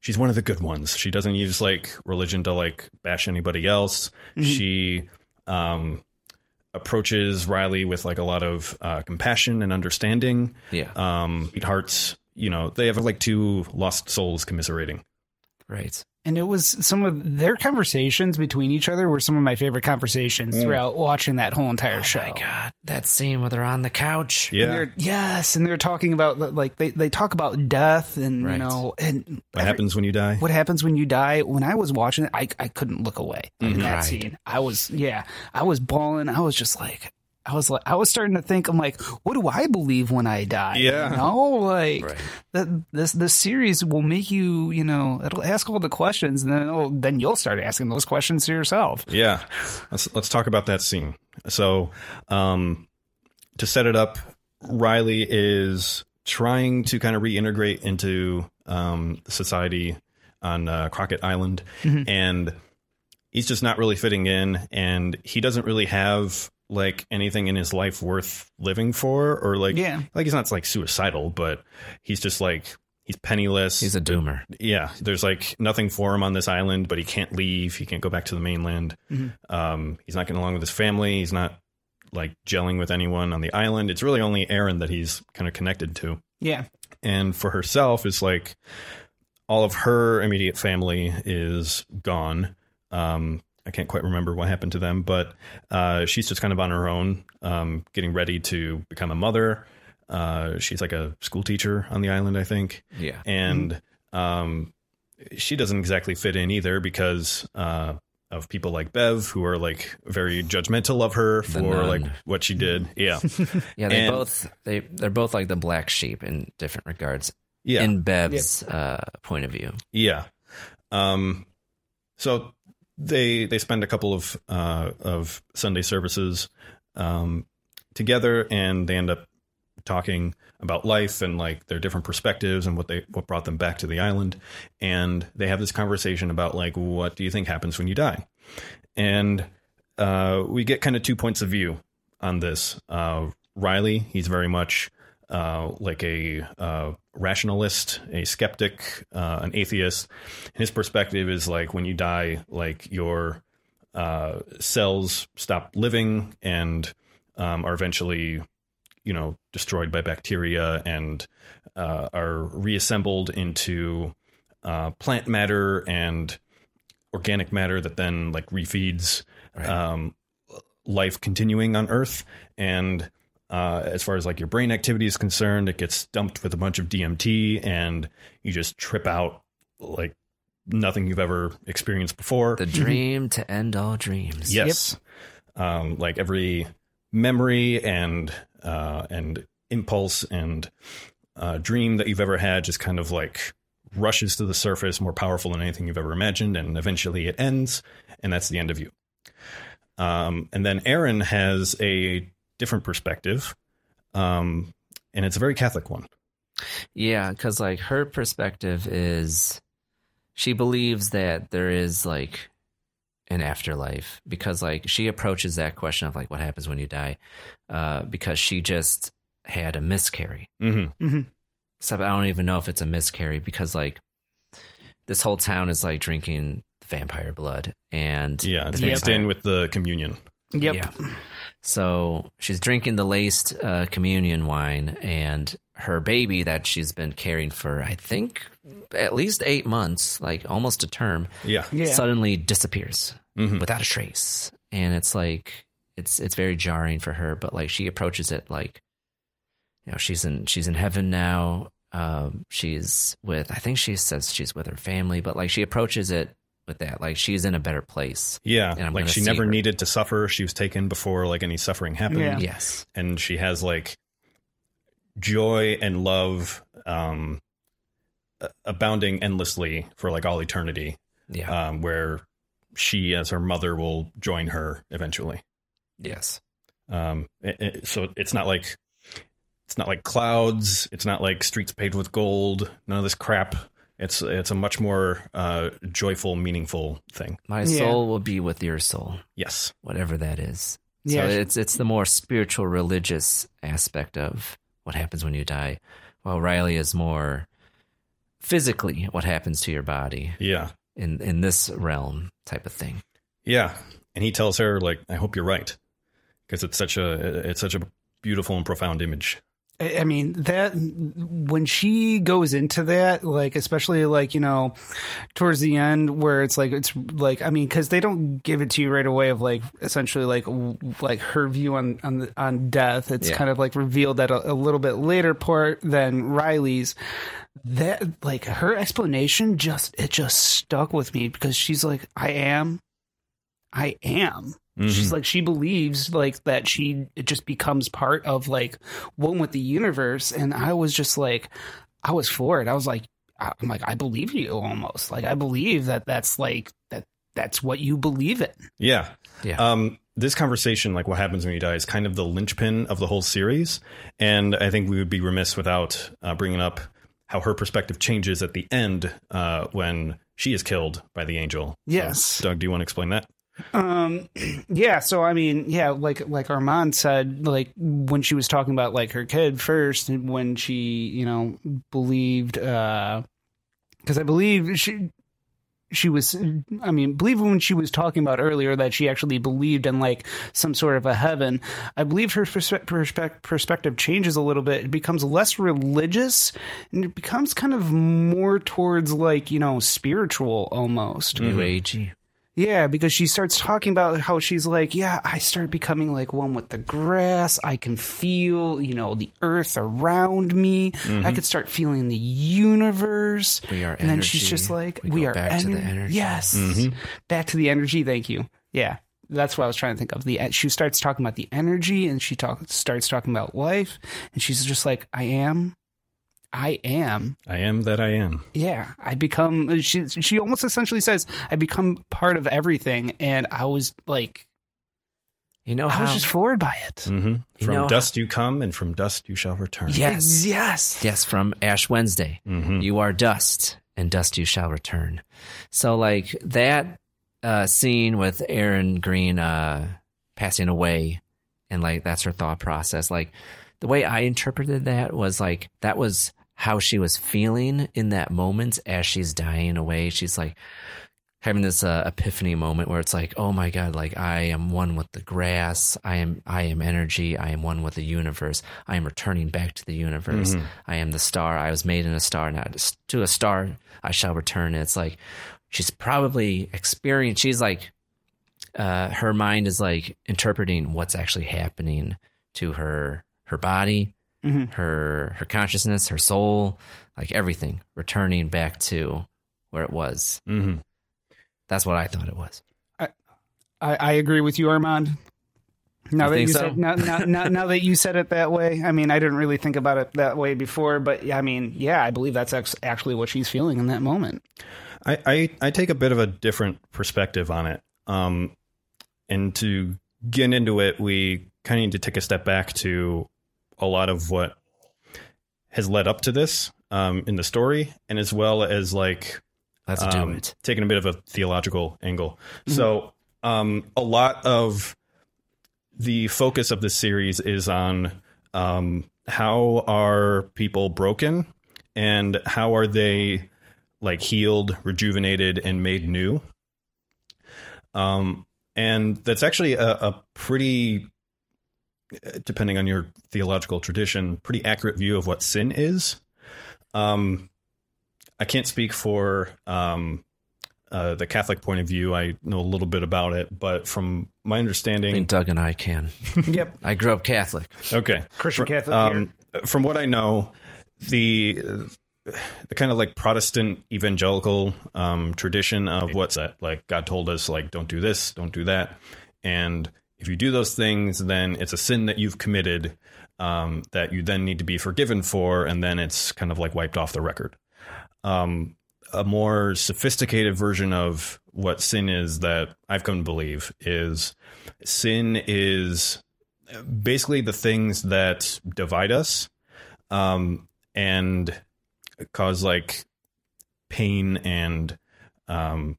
Speaker 5: she's one of the good ones she doesn't use like religion to like bash anybody else she um approaches Riley with like a lot of uh compassion and understanding
Speaker 4: Yeah.
Speaker 5: um hearts you know they have like two lost souls commiserating
Speaker 4: Right.
Speaker 6: And it was some of their conversations between each other were some of my favorite conversations
Speaker 5: Mm.
Speaker 6: throughout watching that whole entire show.
Speaker 4: Oh My God. That scene where they're on the couch.
Speaker 6: And they're, yes, and they're talking about like they, they talk about death and you know and
Speaker 5: What
Speaker 6: every-
Speaker 5: happens when you die?
Speaker 6: what happens when you die. When I was watching it, I I couldn't look away in that
Speaker 4: Right.
Speaker 6: scene. I was yeah, I was bawling. I was just like. I was like, I was starting to think, I'm like, what do I believe when I die?
Speaker 5: Yeah.
Speaker 6: you know, like
Speaker 4: Right.
Speaker 6: that. This this series will make you, you know, it'll ask all the questions, and then then you'll start asking those questions to yourself.
Speaker 5: Yeah. Let's let's talk about that scene. So, um to set it up, Riley is trying to kind of reintegrate into um society on uh, Crockett Island and he's just not really fitting in and he doesn't really have like anything in his life worth living for or like
Speaker 6: Yeah.
Speaker 5: like he's not like suicidal but he's just like he's penniless
Speaker 4: He's a doomer.
Speaker 5: yeah, there's like nothing for him on this island, but he can't leave. He can't go back to the mainland. Um, he's not getting along with his family. He's not like gelling with anyone on the island. It's really only Erin that he's kind of connected to.
Speaker 6: Yeah,
Speaker 5: And for herself, it's like all of her immediate family is gone. Um, I can't quite remember what happened to them, but uh, she's just kind of on her own, um, getting ready to become a mother. Uh, she's like a school teacher on the island, I think
Speaker 4: Yeah.
Speaker 5: and um, she doesn't exactly fit in either because uh, of people like Bev who are like very judgmental of her for like what she did. Yeah,
Speaker 4: Yeah, they
Speaker 5: And-
Speaker 4: both they they're both like the black sheep in different regards.
Speaker 5: yeah,
Speaker 4: In Bev's uh, point of view.
Speaker 5: yeah. Um, so they they spend a couple of uh, of Sunday services um, together, and they end up talking about life and like their different perspectives and what they what brought them back to the island. And they have this conversation about like what do you think happens when you die? And uh, we get kind of two points of view on this. Uh, riley he's very much uh, like a uh, rationalist a skeptic uh, an atheist his perspective is like when you die like your uh, cells stop living and um, are eventually you know destroyed by bacteria and uh, are reassembled into uh, plant matter and organic matter that then like refeeds um, life continuing on Earth. And uh, as far as like your brain activity is concerned, it gets dumped with a bunch of DMT, and you just trip out like nothing you've ever experienced before.
Speaker 4: The dream to end all dreams.
Speaker 5: Yes. Um, like every memory and uh, and impulse and uh, dream that you've ever had just kind of like rushes to the surface, more powerful than anything you've ever imagined, and eventually it ends, and that's the end of you. Um, and then Erin has a different perspective, um, and it's a very Catholic one.
Speaker 4: Yeah, because like her perspective is she believes that there is like an afterlife because like she approaches that question of like what happens when you die uh, because she just had a miscarry.
Speaker 5: Mm-hmm.
Speaker 6: Mm-hmm.
Speaker 4: So I don't even know if it's a miscarry because like this whole town is like drinking vampire blood, and
Speaker 5: Yeah, it's
Speaker 4: the
Speaker 5: mixed
Speaker 4: vampire-
Speaker 5: in with the communion.
Speaker 6: Yep.
Speaker 4: Yeah. So she's drinking the laced uh, communion wine, and her baby that she's been carrying for, I think, at least eight months, like almost a term,
Speaker 5: Yeah.
Speaker 6: Yeah.
Speaker 4: suddenly disappears
Speaker 5: Mhm.
Speaker 4: without a trace. And it's like it's it's very jarring for her, but like she approaches it like, you know, she's in she's in heaven now. Um, she's with I think she says she's with her family, but like she approaches it with that, like she's in a better place.
Speaker 5: Yeah,
Speaker 4: And I'm
Speaker 5: like she never
Speaker 4: her.
Speaker 5: needed to suffer. She was taken before like any suffering happened.
Speaker 6: Yeah.
Speaker 4: Yes.
Speaker 5: and she has like joy and love um abounding endlessly for like all eternity
Speaker 4: Yeah.
Speaker 5: um where she as her mother will join her eventually
Speaker 4: yes.
Speaker 5: um it- it- so it's not like it's not like clouds it's not like streets paved with gold none of this crap it's it's a much more uh joyful meaningful thing
Speaker 4: My
Speaker 6: Yeah.
Speaker 4: soul will be with your soul,
Speaker 5: yes
Speaker 4: whatever that is.
Speaker 6: Yeah.
Speaker 4: So it's it's the more spiritual, religious aspect of what happens when you die, while Riley is more physically what happens to your body
Speaker 5: yeah
Speaker 4: in in this realm type of thing.
Speaker 5: Yeah, and he tells her like, "I hope you're right," because it's such a it's such a beautiful and profound image.
Speaker 6: I mean that when she goes into that, like especially like you know, towards the end where it's like it's like I mean because they don't give it to you right away of like essentially like like her view on on the, on death. It's
Speaker 4: Yeah.
Speaker 6: kind of like revealed at a, a little bit later part than Riley's. That like her explanation just it just stuck with me because she's like I am, I am. She's like she believes like that she it just becomes part of like one with the universe, and I was just like, I was for it. I was like, I'm like I believe you almost like I believe that that's like that that's what you believe in.
Speaker 5: Yeah,
Speaker 4: Yeah.
Speaker 5: Um, this conversation, like what happens when you die, is kind of the linchpin of the whole series, and I think we would be remiss without uh, bringing up how her perspective changes at the end uh, when she is killed by the angel.
Speaker 6: Yes.
Speaker 5: So, Doug, do you want to explain that?
Speaker 6: Um, yeah. So I mean, yeah, like like Armand said, like when she was talking about like her kid first, and when she you know believed, because I believe she she was i mean believe when she was talking about earlier that she actually believed in like some sort of a heaven i believe her perspe- perspe- perspective changes a little bit it becomes less religious and it becomes kind of more towards like you know spiritual almost
Speaker 4: New agey.
Speaker 6: Yeah, because she starts talking about how she's like, yeah, I start becoming like one with the grass. I can feel, you know, the earth around me. I mm-hmm. could start feeling the universe.
Speaker 4: We are
Speaker 6: and then she's
Speaker 4: energy.
Speaker 6: just like,
Speaker 4: We
Speaker 6: we,
Speaker 4: go
Speaker 6: are
Speaker 4: back to the energy.
Speaker 6: Yes, mm-hmm. back to the energy. Thank you. Yeah, that's what I was trying to think of. The she starts talking about the energy, and she talk starts talking about life, and she's just like, I am. I am.
Speaker 5: I am that I am.
Speaker 6: Yeah, I become. She she almost essentially says, "I become part of everything," and I was like,
Speaker 4: You know
Speaker 6: I
Speaker 4: how
Speaker 6: was just floored by it.
Speaker 5: hmm
Speaker 4: You
Speaker 5: From
Speaker 4: know-
Speaker 5: dust you come, and from dust you shall return.
Speaker 4: Yes.
Speaker 6: yes,
Speaker 4: Yes, from Ash Wednesday.
Speaker 5: Mhm.
Speaker 4: You are dust, and dust you shall return. So, like that uh, scene with Erin Greene uh, passing away, and like that's her thought process. Like the way I interpreted that was like that was how she was feeling in that moment as she's dying away. She's like having this uh, epiphany moment where it's like, oh my god, like I am one with the grass. I am I am energy. I am one with the universe. I am returning back to the universe. I am the star. I was made in a star. Now to a star I shall return. It's like she's probably experienced. She's like uh, her mind is like interpreting what's actually happening to her her body,
Speaker 6: Mhm.
Speaker 4: her her consciousness, her soul, like everything returning back to where it was.
Speaker 5: hmm
Speaker 4: That's what I thought it was.
Speaker 6: I, I agree with you, Armand. Now
Speaker 4: You
Speaker 6: that you
Speaker 4: so?
Speaker 6: said now, now, now, now that you said it that way, I mean, I didn't really think about it that way before, but I mean, yeah, I believe that's ex- actually what she's feeling in that moment.
Speaker 5: I, I I take a bit of a different perspective on it. Um, and to get into it, we kind of need to take a step back to a lot of what has led up to this um, in the story, and as well as like
Speaker 4: Let's
Speaker 5: um,
Speaker 4: do it.
Speaker 5: taking a bit of a theological angle. So, um, a lot of the focus of this series is on um, how are people broken and how are they like healed, rejuvenated, and made new. Um, and that's actually a, a pretty, depending on your theological tradition, pretty accurate view of what sin is. Um, I can't speak for um, uh, the Catholic point of view. I know a little bit about it, but from my understanding,
Speaker 4: I think Doug and I can.
Speaker 6: Yep.
Speaker 4: I grew up Catholic.
Speaker 5: Okay,
Speaker 6: Christian Catholic
Speaker 5: Um, from what I know, the the kind of like Protestant evangelical um, tradition of what's that? Like God told us, like don't do this, don't do that, and if you do those things, then it's a sin that you've committed um, that you then need to be forgiven for, and then it's kind of like wiped off the record. Um, a more sophisticated version of what sin is that I've come to believe is sin is basically the things that divide us um, and cause like pain and um,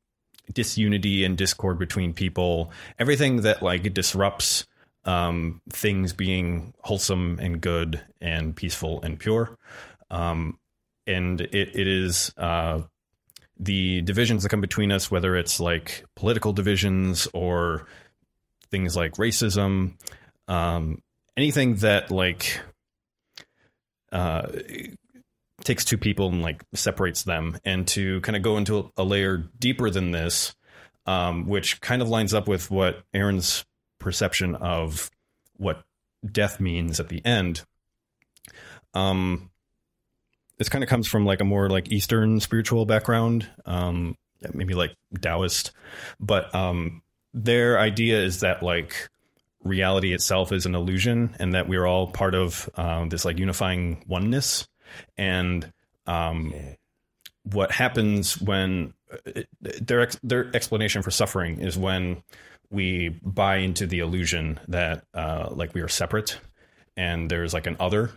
Speaker 5: disunity and discord between people. Everything that like disrupts um, things being wholesome and good and peaceful and pure. Um, and it, it is uh, the divisions that come between us, whether it's like political divisions or things like racism, um, anything that like uh, takes two people and like separates them, and to kind of go into a layer deeper than this, um, which kind of lines up with what Erin's perception of what death means at the end. Um, this kind of comes from like a more like Eastern spiritual background, um, maybe like Taoist, but um, their idea is that like reality itself is an illusion and that we're all part of um, this like unifying oneness and um, what happens when uh, their their explanation for suffering is when we buy into the illusion that uh, like we are separate and there's like an other.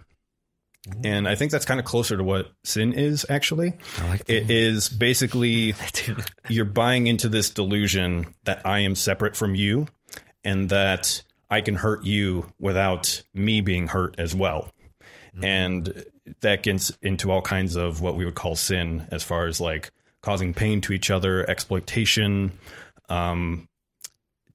Speaker 5: And I think that's kind of closer to what sin is actually.
Speaker 4: like
Speaker 5: it is basically you're buying into this delusion that I am separate from you and that I can hurt you without me being hurt as well. And that gets into all kinds of what we would call sin as far as like causing pain to each other, exploitation, um,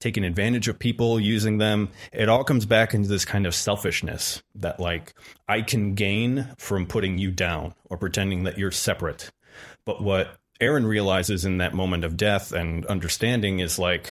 Speaker 5: taking advantage of people, using them. It all comes back into this kind of selfishness that like I can gain from putting you down or pretending that you're separate. But what Erin realizes in that moment of death and understanding is like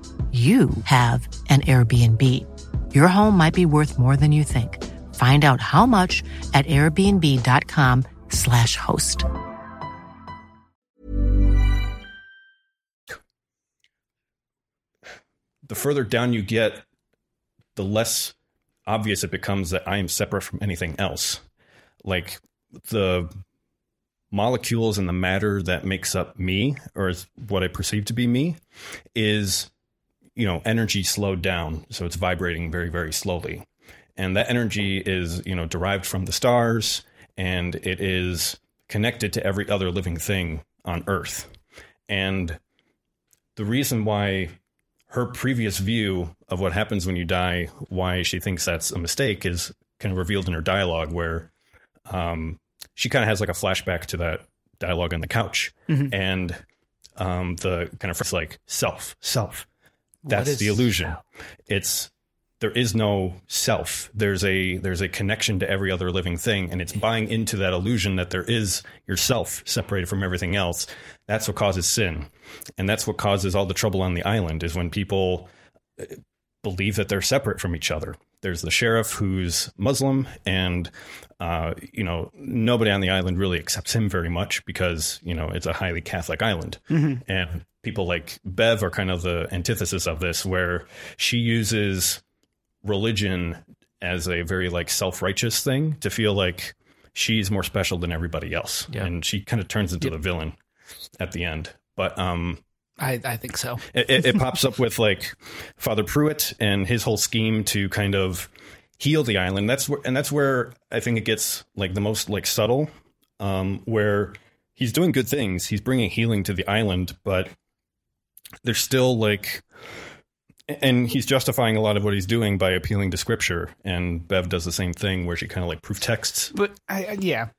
Speaker 7: you have an Airbnb. Your home might be worth more than you think. Find out how much at airbnb.com/slash host.
Speaker 5: the further down you get, the less obvious it becomes that I am separate from anything else. Like the molecules and the matter that makes up me, or what I perceive to be me, is you know energy slowed down, so it's vibrating very very slowly, and that energy is you know derived from the stars, and it is connected to every other living thing on Earth, and the reason why her previous view of what happens when you die, why she thinks that's a mistake, is kind of revealed in her dialogue, where um, she kind of has like a flashback to that dialogue on the couch,
Speaker 6: Mhm.
Speaker 5: and um, the kind of phrase like self, self. That's the illusion. It's there is no self. There's a there's a connection to every other living thing, and it's buying into that illusion that there is yourself separated from everything else. That's what causes sin, and that's what causes all the trouble on the island. Is when people uh, believe that they're separate from each other. There's the sheriff who's Muslim, and uh, you know nobody on the island really accepts him very much because you know it's a highly Catholic island,
Speaker 6: Mhm.
Speaker 5: and people like Bev are kind of the antithesis of this, where she uses religion as a very like self righteous thing to feel like she's more special than everybody else, and she kind of turns into the villain at the end. But um,
Speaker 6: I, I think so.
Speaker 5: it, it, it pops up with like Father Pruitt and his whole scheme to kind of heal the island. That's where, and that's where I think it gets like the most like subtle, um, where he's doing good things. He's bringing healing to the island, but there's still like, and he's justifying a lot of what he's doing by appealing to scripture. And Bev does the same thing where she kind of like proof texts
Speaker 6: But I, yeah,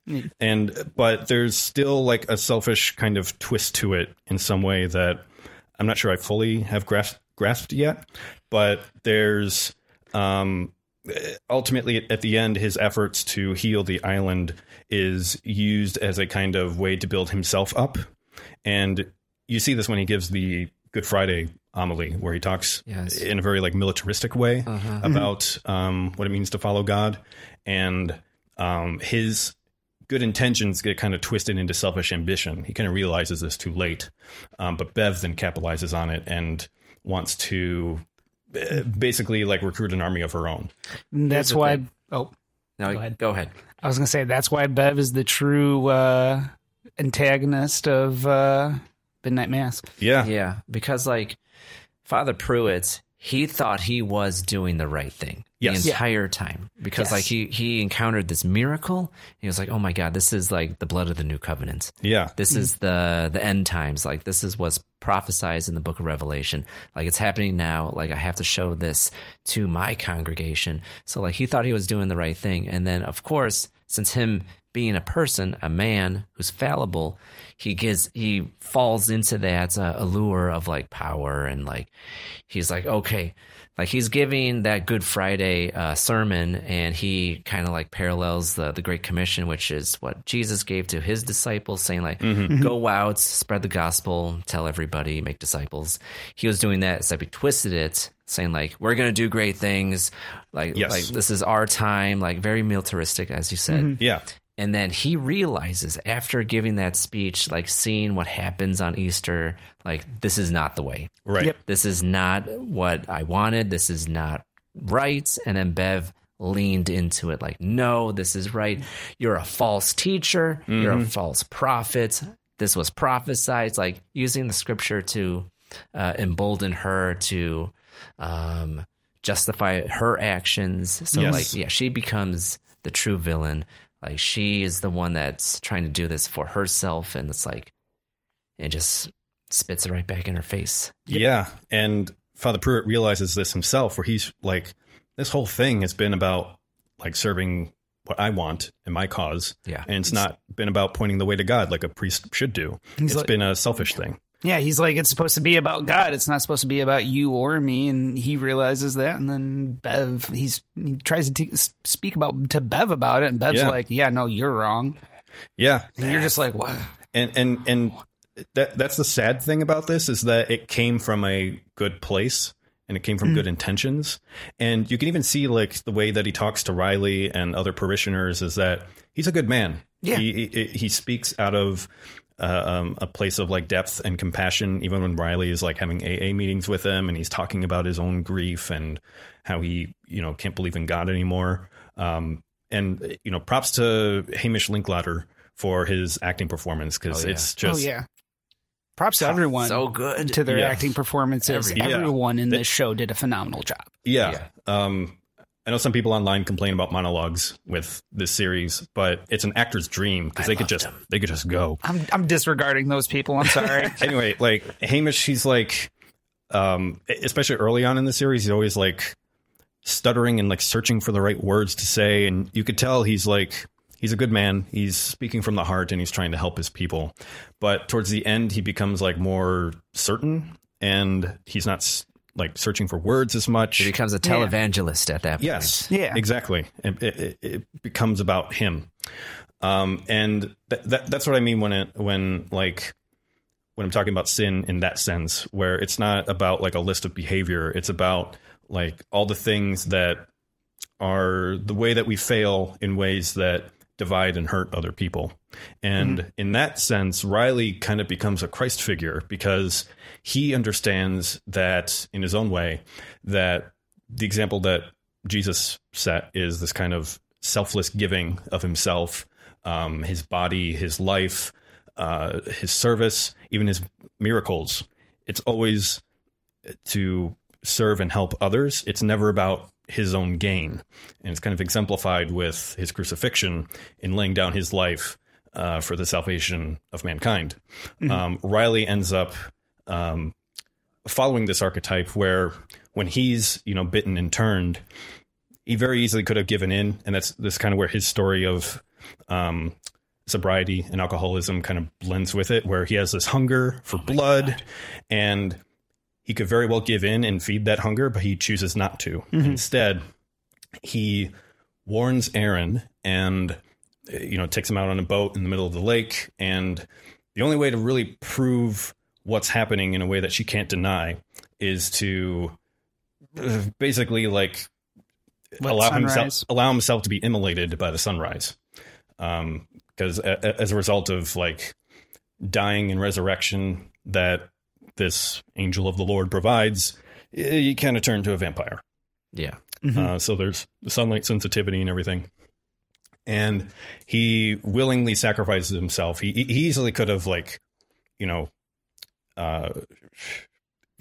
Speaker 5: and but there's still like a selfish kind of twist to it in some way that I'm not sure I fully have grasped grasped yet. But there's um, ultimately at the end, his efforts to heal the island is used as a kind of way to build himself up, and you see this when he gives the Good Friday homily, where he talks
Speaker 4: Yes.
Speaker 5: in a very like militaristic way
Speaker 4: Uh-huh.
Speaker 5: about um, what it means to follow God, and um, his good intentions get kind of twisted into selfish ambition. He kind of realizes this too late, um, but Bev then capitalizes on it and wants to uh, basically like recruit an army of her own.
Speaker 6: that's why.
Speaker 4: thing.
Speaker 6: Oh,
Speaker 4: No,
Speaker 6: Go ahead.
Speaker 4: Go ahead.
Speaker 6: I was gonna say that's why Bev is the true uh, antagonist of uh, Midnight Mass.
Speaker 5: Yeah.
Speaker 4: Yeah. Because like Father Pruitt, he thought he was doing the right thing
Speaker 5: Yes.
Speaker 4: the
Speaker 5: Yeah.
Speaker 4: entire time. Because
Speaker 6: Yes.
Speaker 4: like he he encountered this miracle. He was like, Oh my God, this is like the blood of the new covenant.
Speaker 5: Yeah.
Speaker 4: This is the the end times. Like this is what's prophesied in the book of Revelation. Like it's happening now. Like I have to show this to my congregation. So like he thought he was doing the right thing. And then of course, since him being a person, a man who's fallible, he gets he falls into that uh, allure of like power and like he's like okay like he's giving that good friday uh, sermon and he kind of like parallels the, the great commission which is what jesus gave to his disciples saying like
Speaker 5: Mhm.
Speaker 4: go out spread the gospel tell everybody make disciples he was doing that except he twisted it saying like we're gonna do great things like
Speaker 5: Yes.
Speaker 4: like this is our time like very militaristic as you said
Speaker 5: Mhm. Yeah.
Speaker 4: And then he realizes after giving that speech, like seeing what happens on Easter, like this is not the way.
Speaker 5: Right. Yep.
Speaker 4: This is not what I wanted. This is not right. And then Bev leaned into it like, no, this is right. You're a false teacher. You're a
Speaker 5: Mhm.
Speaker 4: false prophet. This was prophesied. It's like using the scripture to uh, embolden her to um, justify her actions. So,
Speaker 5: Yes.
Speaker 4: like, yeah, she becomes the true villain. Like, she is the one that's trying to do this for herself, and it's like, it just spits it right back in her face.
Speaker 5: Yeah. And Father Pruitt realizes this himself, where he's like, this whole thing has been about like serving what I want and my cause.
Speaker 4: Yeah.
Speaker 5: And it's not been about pointing the way to God like a priest should do.
Speaker 6: He's
Speaker 5: It's
Speaker 6: like-
Speaker 5: been a selfish thing.
Speaker 6: Yeah, he's like it's supposed to be about God. It's not supposed to be about you or me, and he realizes that. And then Bev, he's he tries to t- speak about to Bev about it, and Bev's
Speaker 5: Yeah.
Speaker 6: like, "Yeah, no, you're wrong."
Speaker 5: Yeah.
Speaker 6: And you're just like, "Wow."
Speaker 5: and and and that that's the sad thing about this is that it came from a good place and it came from
Speaker 6: Mm.
Speaker 5: good intentions and you can even see like the way that he talks to Riley and other parishioners is that he's a good man
Speaker 6: Yeah.
Speaker 5: he he, he speaks out of uh, um, a place of like depth and compassion even when Riley is like having AA meetings with him and he's talking about his own grief and how he you know can't believe in God anymore um, and you know props to Hamish Linklater for his acting performance because
Speaker 4: Oh, yeah.
Speaker 5: it's just
Speaker 6: oh yeah. Props to everyone.
Speaker 4: So good.
Speaker 6: to their
Speaker 5: Yeah.
Speaker 6: acting performances.
Speaker 5: Every- yeah.
Speaker 6: Everyone in this show did a phenomenal job.
Speaker 5: Yeah. Um, I know some people online complain about monologues with this series, but it's an actor's dream because they could just they could just go.
Speaker 6: I'm I'm disregarding those people. I'm sorry.
Speaker 5: anyway, like Hamish, he's like, um, especially early on in the series, he's always like stuttering and like searching for the right words to say, and you could tell he's like he's a good man. He's speaking from the heart and he's trying to help his people. But towards the end, he becomes like more certain, and he's not s- like searching for words as much.
Speaker 4: He becomes a televangelist at that point.
Speaker 5: Yes.
Speaker 6: Yeah.
Speaker 5: Exactly. It, it, it becomes about him. Um, and that, that, that's what I mean when it, when like, when I'm talking about sin in that sense, where it's not about like a list of behavior, it's about like all the things that are the way that we fail in ways that divide and hurt other people. And in that sense, Riley kind of becomes a Christ figure because he understands that in his own way that the example that Jesus set is this kind of selfless giving of himself, um, his body, his life, uh, his service, even his miracles. It's always to serve and help others. It's never about his own gain. And it's kind of exemplified with his crucifixion in laying down his life uh, for the salvation of mankind. Um, Riley ends up um, following this archetype where when he's, you know, bitten and turned, he very easily could have given in. And that's this kind of where his story of um, sobriety and alcoholism kind of blends with it, where he has this hunger for blood and he could very well give in and feed that hunger, but he chooses not to. Instead, he warns Erin and uh, you know takes him out on a boat in the middle of the lake and the only way to really prove what's happening in a way that she can't deny is to uh, basically like
Speaker 6: Let
Speaker 5: allow
Speaker 6: sunrise.
Speaker 5: himself allow himself to be immolated by the sunrise um because a, a- as a result of like dying and resurrection that this angel of the lord provides y- you kind of turn to a vampire
Speaker 4: Yeah.
Speaker 5: uh, so there's sunlight sensitivity and everything. And he willingly sacrifices himself. He, he easily could have, like, you know, uh,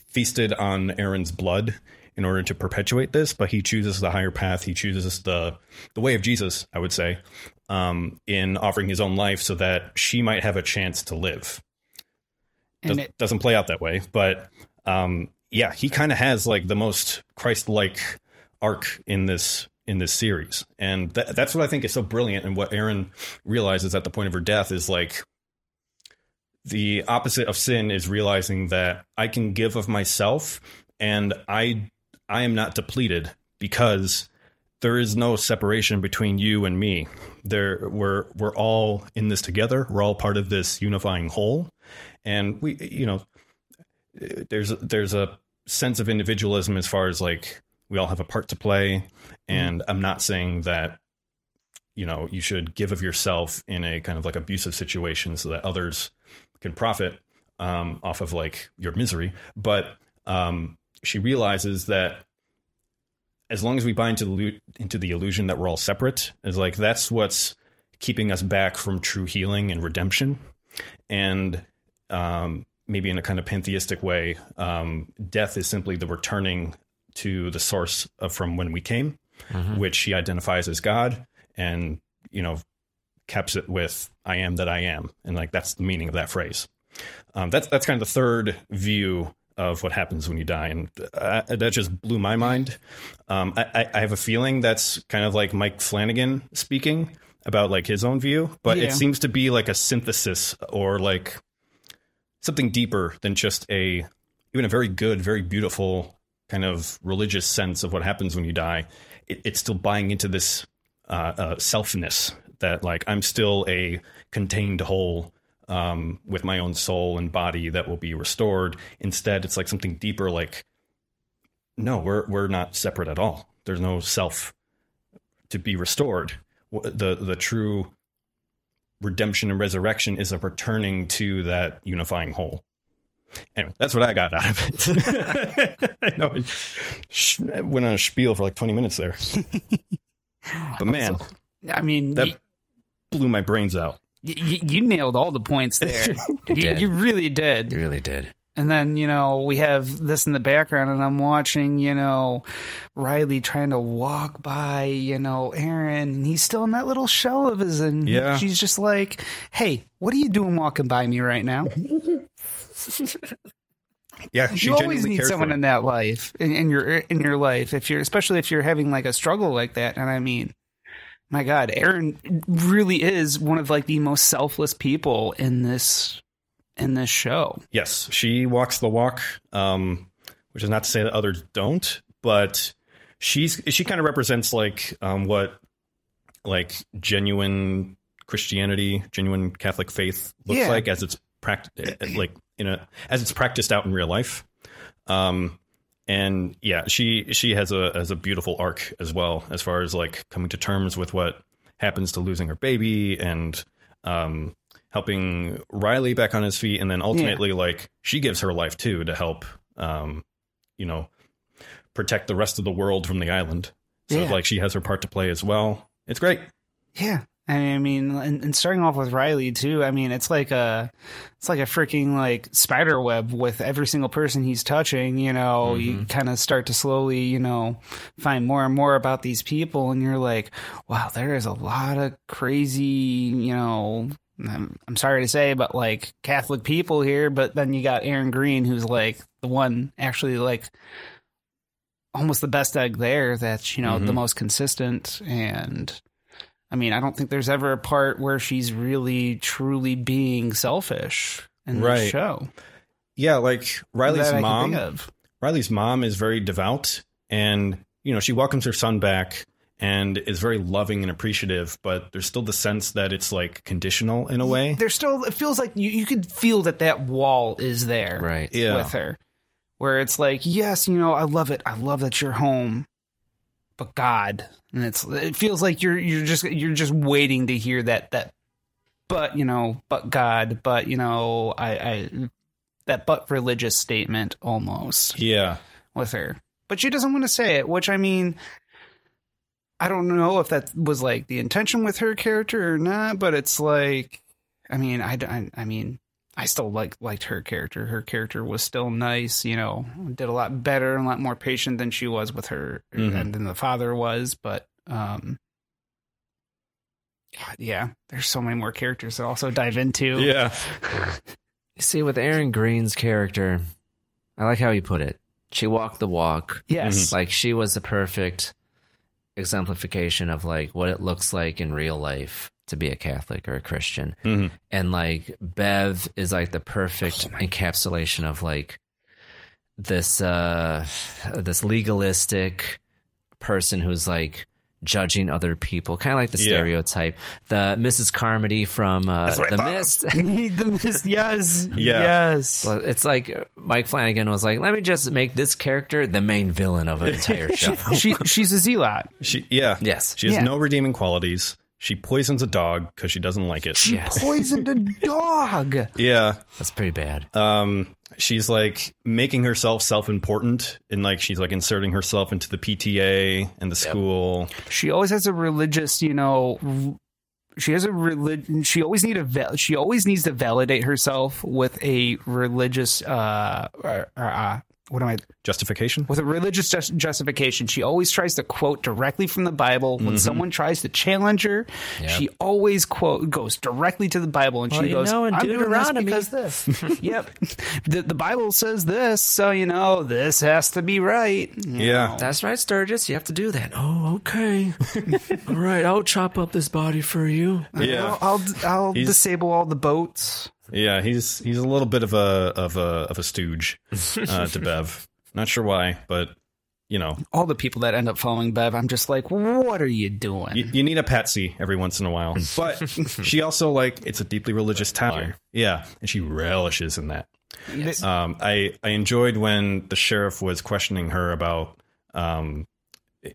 Speaker 5: feasted on Erin's blood in order to perpetuate this, but he chooses the higher path. He chooses the the way of Jesus, I would say, um, in offering his own life so that she might have a chance to live.
Speaker 6: And
Speaker 5: Does,
Speaker 6: it-
Speaker 5: doesn't play out that way, but um, yeah, he kind of has like the most Christ-like arc in this in this series, and that, that's what I think is so brilliant. And what Erin realizes at the point of her death is like the opposite of sin is realizing that I can give of myself, and I I am not depleted because there is no separation between you and me. There we're we're all in this together. We're all part of this unifying whole, and we you know there's there's a sense of individualism as far as like we all have a part to play. And i'm not saying that you know you should give of yourself in a kind of like abusive situation so that others can profit um, off of like your misery. But um, she realizes that as long as we buy into the into the illusion that we're all separate is like that's what's keeping us back from true healing and redemption. And um, maybe in a kind of pantheistic way, um, death is simply the returning to the source of from when we came, which he identifies as God, and you know, caps it with "I am that I am," and like that's the meaning of that phrase. Um, that's that's kind of the third view of what happens when you die, and uh, that just blew my mind. Um, I, I- I have a feeling that's kind of like Mike Flanagan speaking about like his own view, but
Speaker 6: Yeah.
Speaker 5: it seems to be like a synthesis or like something deeper than just a even a very good, very beautiful kind of religious sense of what happens when you die. It, it's still buying into this uh, uh, selfness that like I'm still a contained whole um, with my own soul and body that will be restored. Instead, it's like something deeper. Like no, we're we're not separate at all. There's no self to be restored. The the true redemption and resurrection is a returning to that unifying whole. Anyway, that's what I got out of it. I know I sh- went on a spiel for like 20 minutes there. but man,
Speaker 6: I mean,
Speaker 5: that
Speaker 6: y-
Speaker 5: blew my brains out.
Speaker 6: y- y- you nailed all the points there. you, you really did.
Speaker 4: You really did.
Speaker 6: And then, you know, we have this in the background, and I'm watching, you know, Riley trying to walk by, you know, Erin, and he's still in that little shell of his, and
Speaker 5: Yeah.
Speaker 6: she's just like, hey, what are you doing walking by me right now?
Speaker 5: Yeah, she
Speaker 6: you always need someone in that life, in, in your in your life, if you're, especially if you're having like a struggle like that. And I mean, my God, Erin really is one of like the most selfless people in this in this show.
Speaker 5: Yes, she walks the walk. Um, which is not to say that others don't, but she's she kind of represents like um, what like genuine Christianity, genuine Catholic faith looks
Speaker 6: Yeah.
Speaker 5: like as it's practiced like in a as it's practiced out in real life. Um, and yeah, she she has a has a beautiful arc as well as far as like coming to terms with what happens to losing her baby and um, helping Riley back on his feet, and then ultimately like she gives her life too to help um, you know protect the rest of the world from the island. So
Speaker 6: Yeah.
Speaker 5: like she has her part to play as well. It's great.
Speaker 6: Yeah. I mean, and, and starting off with Riley too. I mean, it's like a, it's like a freaking like spider web with every single person he's touching. You know, you kind of start to slowly, you know, find more and more about these people, and you're like, wow, there is a lot of crazy, you know. I'm, I'm sorry to say, but like Catholic people here. But then you got Erin Greene, who's like the one actually like almost the best egg there. That's you know the
Speaker 5: Mhm.
Speaker 6: most consistent and. I mean, I don't think there's ever a part where she's really truly being selfish in the show.
Speaker 5: Yeah, like Riley's
Speaker 6: That I can
Speaker 5: mom. Riley's mom is very devout, and you know she welcomes her son back and is very loving and appreciative. But there's still the sense that it's like conditional in a way.
Speaker 6: There's still it feels like you, you could feel that that wall is there
Speaker 4: Right.
Speaker 5: Yeah.
Speaker 6: with her, where it's like, yes, you know, I love it. I love that you're home, but God, and it's it feels like you're you're just you're just waiting to hear that that, but you know, but God, but you know, I I that but religious statement almost.
Speaker 5: Yeah,
Speaker 6: with her. But she doesn't want to say it, which I mean, I don't know if that was like the intention with her character or not, but it's like, I mean, I, I, I mean, I still like liked her character. Her character was still nice, you know, did a lot better and a lot more patient than she was with her
Speaker 5: Mhm.
Speaker 6: and than the father was. But, um, God, yeah, there's so many more characters to also dive into.
Speaker 5: yeah,
Speaker 4: You see, with Erin Greene's character, I like how he put it. She walked the walk.
Speaker 6: Yes.
Speaker 4: Like she was the perfect exemplification of like what it looks like in real life to be a Catholic or a Christian.
Speaker 5: Mhm.
Speaker 4: And like Bev is like the perfect encapsulation of like this uh this legalistic person who's like judging other people, kind of like the
Speaker 5: Yeah.
Speaker 4: stereotype. The Mrs. Carmody from uh,
Speaker 5: That's what I
Speaker 4: The. Mist.
Speaker 6: the mist, yes,
Speaker 5: Yeah.
Speaker 6: yes.
Speaker 4: Well, it's like Mike Flanagan was like, let me just make this character the main villain of an entire show.
Speaker 6: she she's a zealot.
Speaker 5: she yeah
Speaker 4: Yes.
Speaker 5: She has
Speaker 6: Yeah.
Speaker 5: no redeeming qualities. She poisons a dog because she doesn't like it.
Speaker 6: She
Speaker 4: Yes.
Speaker 6: poisoned a dog.
Speaker 5: Yeah.
Speaker 4: That's pretty bad.
Speaker 5: Um, she's like making herself self-important and like she's like inserting herself into the PTA and the school.
Speaker 6: She always has a religious, you know. She has a religion. She always need a. val- She always needs to validate herself with a religious. Uh, uh, uh, what am I?
Speaker 5: Justification?
Speaker 6: With a religious just, justification. She always tries to quote directly from the Bible. When mm-hmm. someone tries to challenge her,
Speaker 4: Yep.
Speaker 6: she always quote goes directly to the Bible, and
Speaker 4: Well,
Speaker 6: she
Speaker 4: you
Speaker 6: goes,
Speaker 4: know, in
Speaker 6: "I'm doing this
Speaker 4: Deuteronomy-
Speaker 6: because this." yep, the, the Bible says this, so you know this has to be right. you
Speaker 5: Yeah.
Speaker 6: know.
Speaker 4: That's right, Sturgis. You have to do that. Oh, okay. All right, I'll chop up this body for you.
Speaker 5: Yeah.
Speaker 6: I'll I'll, I'll disable all the boats.
Speaker 5: Yeah, he's he's a little bit of a of a of a stooge uh, to Bev. Not sure why, but you know,
Speaker 6: All the people that end up following Bev, I'm just like, what are you doing?
Speaker 5: you, you need a patsy every once in a while. But she also like it's a deeply religious town. Yeah, and she relishes in that. Um, I I enjoyed when the sheriff was questioning her about um,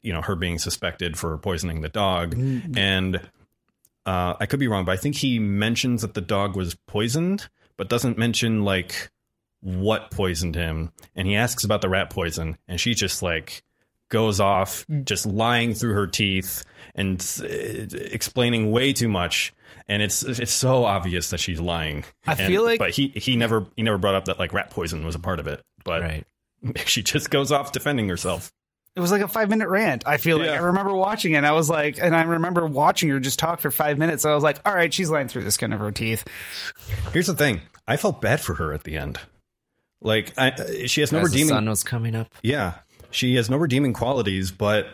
Speaker 5: you know, her being suspected for poisoning the dog, and uh, I could be wrong, but I think he mentions that the dog was poisoned, but doesn't mention like what poisoned him. And he asks about the rat poison, and she just like goes off, just lying through her teeth and uh, explaining way too much. And it's it's so obvious that she's lying.
Speaker 6: I
Speaker 5: And-
Speaker 6: feel like-
Speaker 5: but he he never he never brought up that like rat poison was a part of it. But
Speaker 4: Right.
Speaker 5: she just goes off defending herself.
Speaker 6: It was like a five minute rant. I feel like
Speaker 5: Yeah.
Speaker 6: I remember watching it. And I was like, and I remember watching her just talk for five minutes. I was like, all right, she's lying through the skin of her teeth.
Speaker 5: Here's the thing: I felt bad for her at the end. Like I, she has no
Speaker 4: As the
Speaker 5: redeeming.
Speaker 4: sun was coming up.
Speaker 5: Yeah, she has no redeeming qualities, but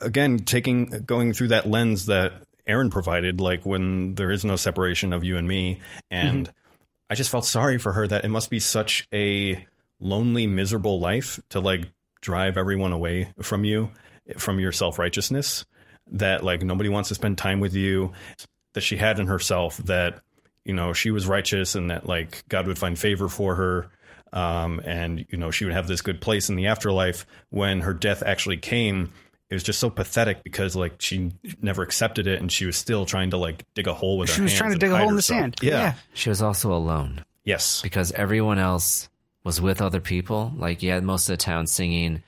Speaker 5: again, taking going through that lens that Erin provided, like when there is no separation of you and me, and mm-hmm. I just felt sorry for her that it must be such a lonely, miserable life to like drive everyone away from you, from your self righteousness. That like nobody wants to spend time with you. That she had in herself that you know she was righteous and that like God would find favor for her. Um, and you know she would have this good place in the afterlife. When her death actually came, it was just so pathetic because like she never accepted it and she was still trying to like dig a hole with
Speaker 6: She
Speaker 5: her
Speaker 6: was
Speaker 5: hands
Speaker 6: trying to dig a
Speaker 5: hide
Speaker 6: hole in the sand.
Speaker 5: Yeah.
Speaker 6: Yeah.
Speaker 4: She was also alone.
Speaker 5: Yes.
Speaker 4: Because everyone else was with other people. Like, yeah, most of the town singing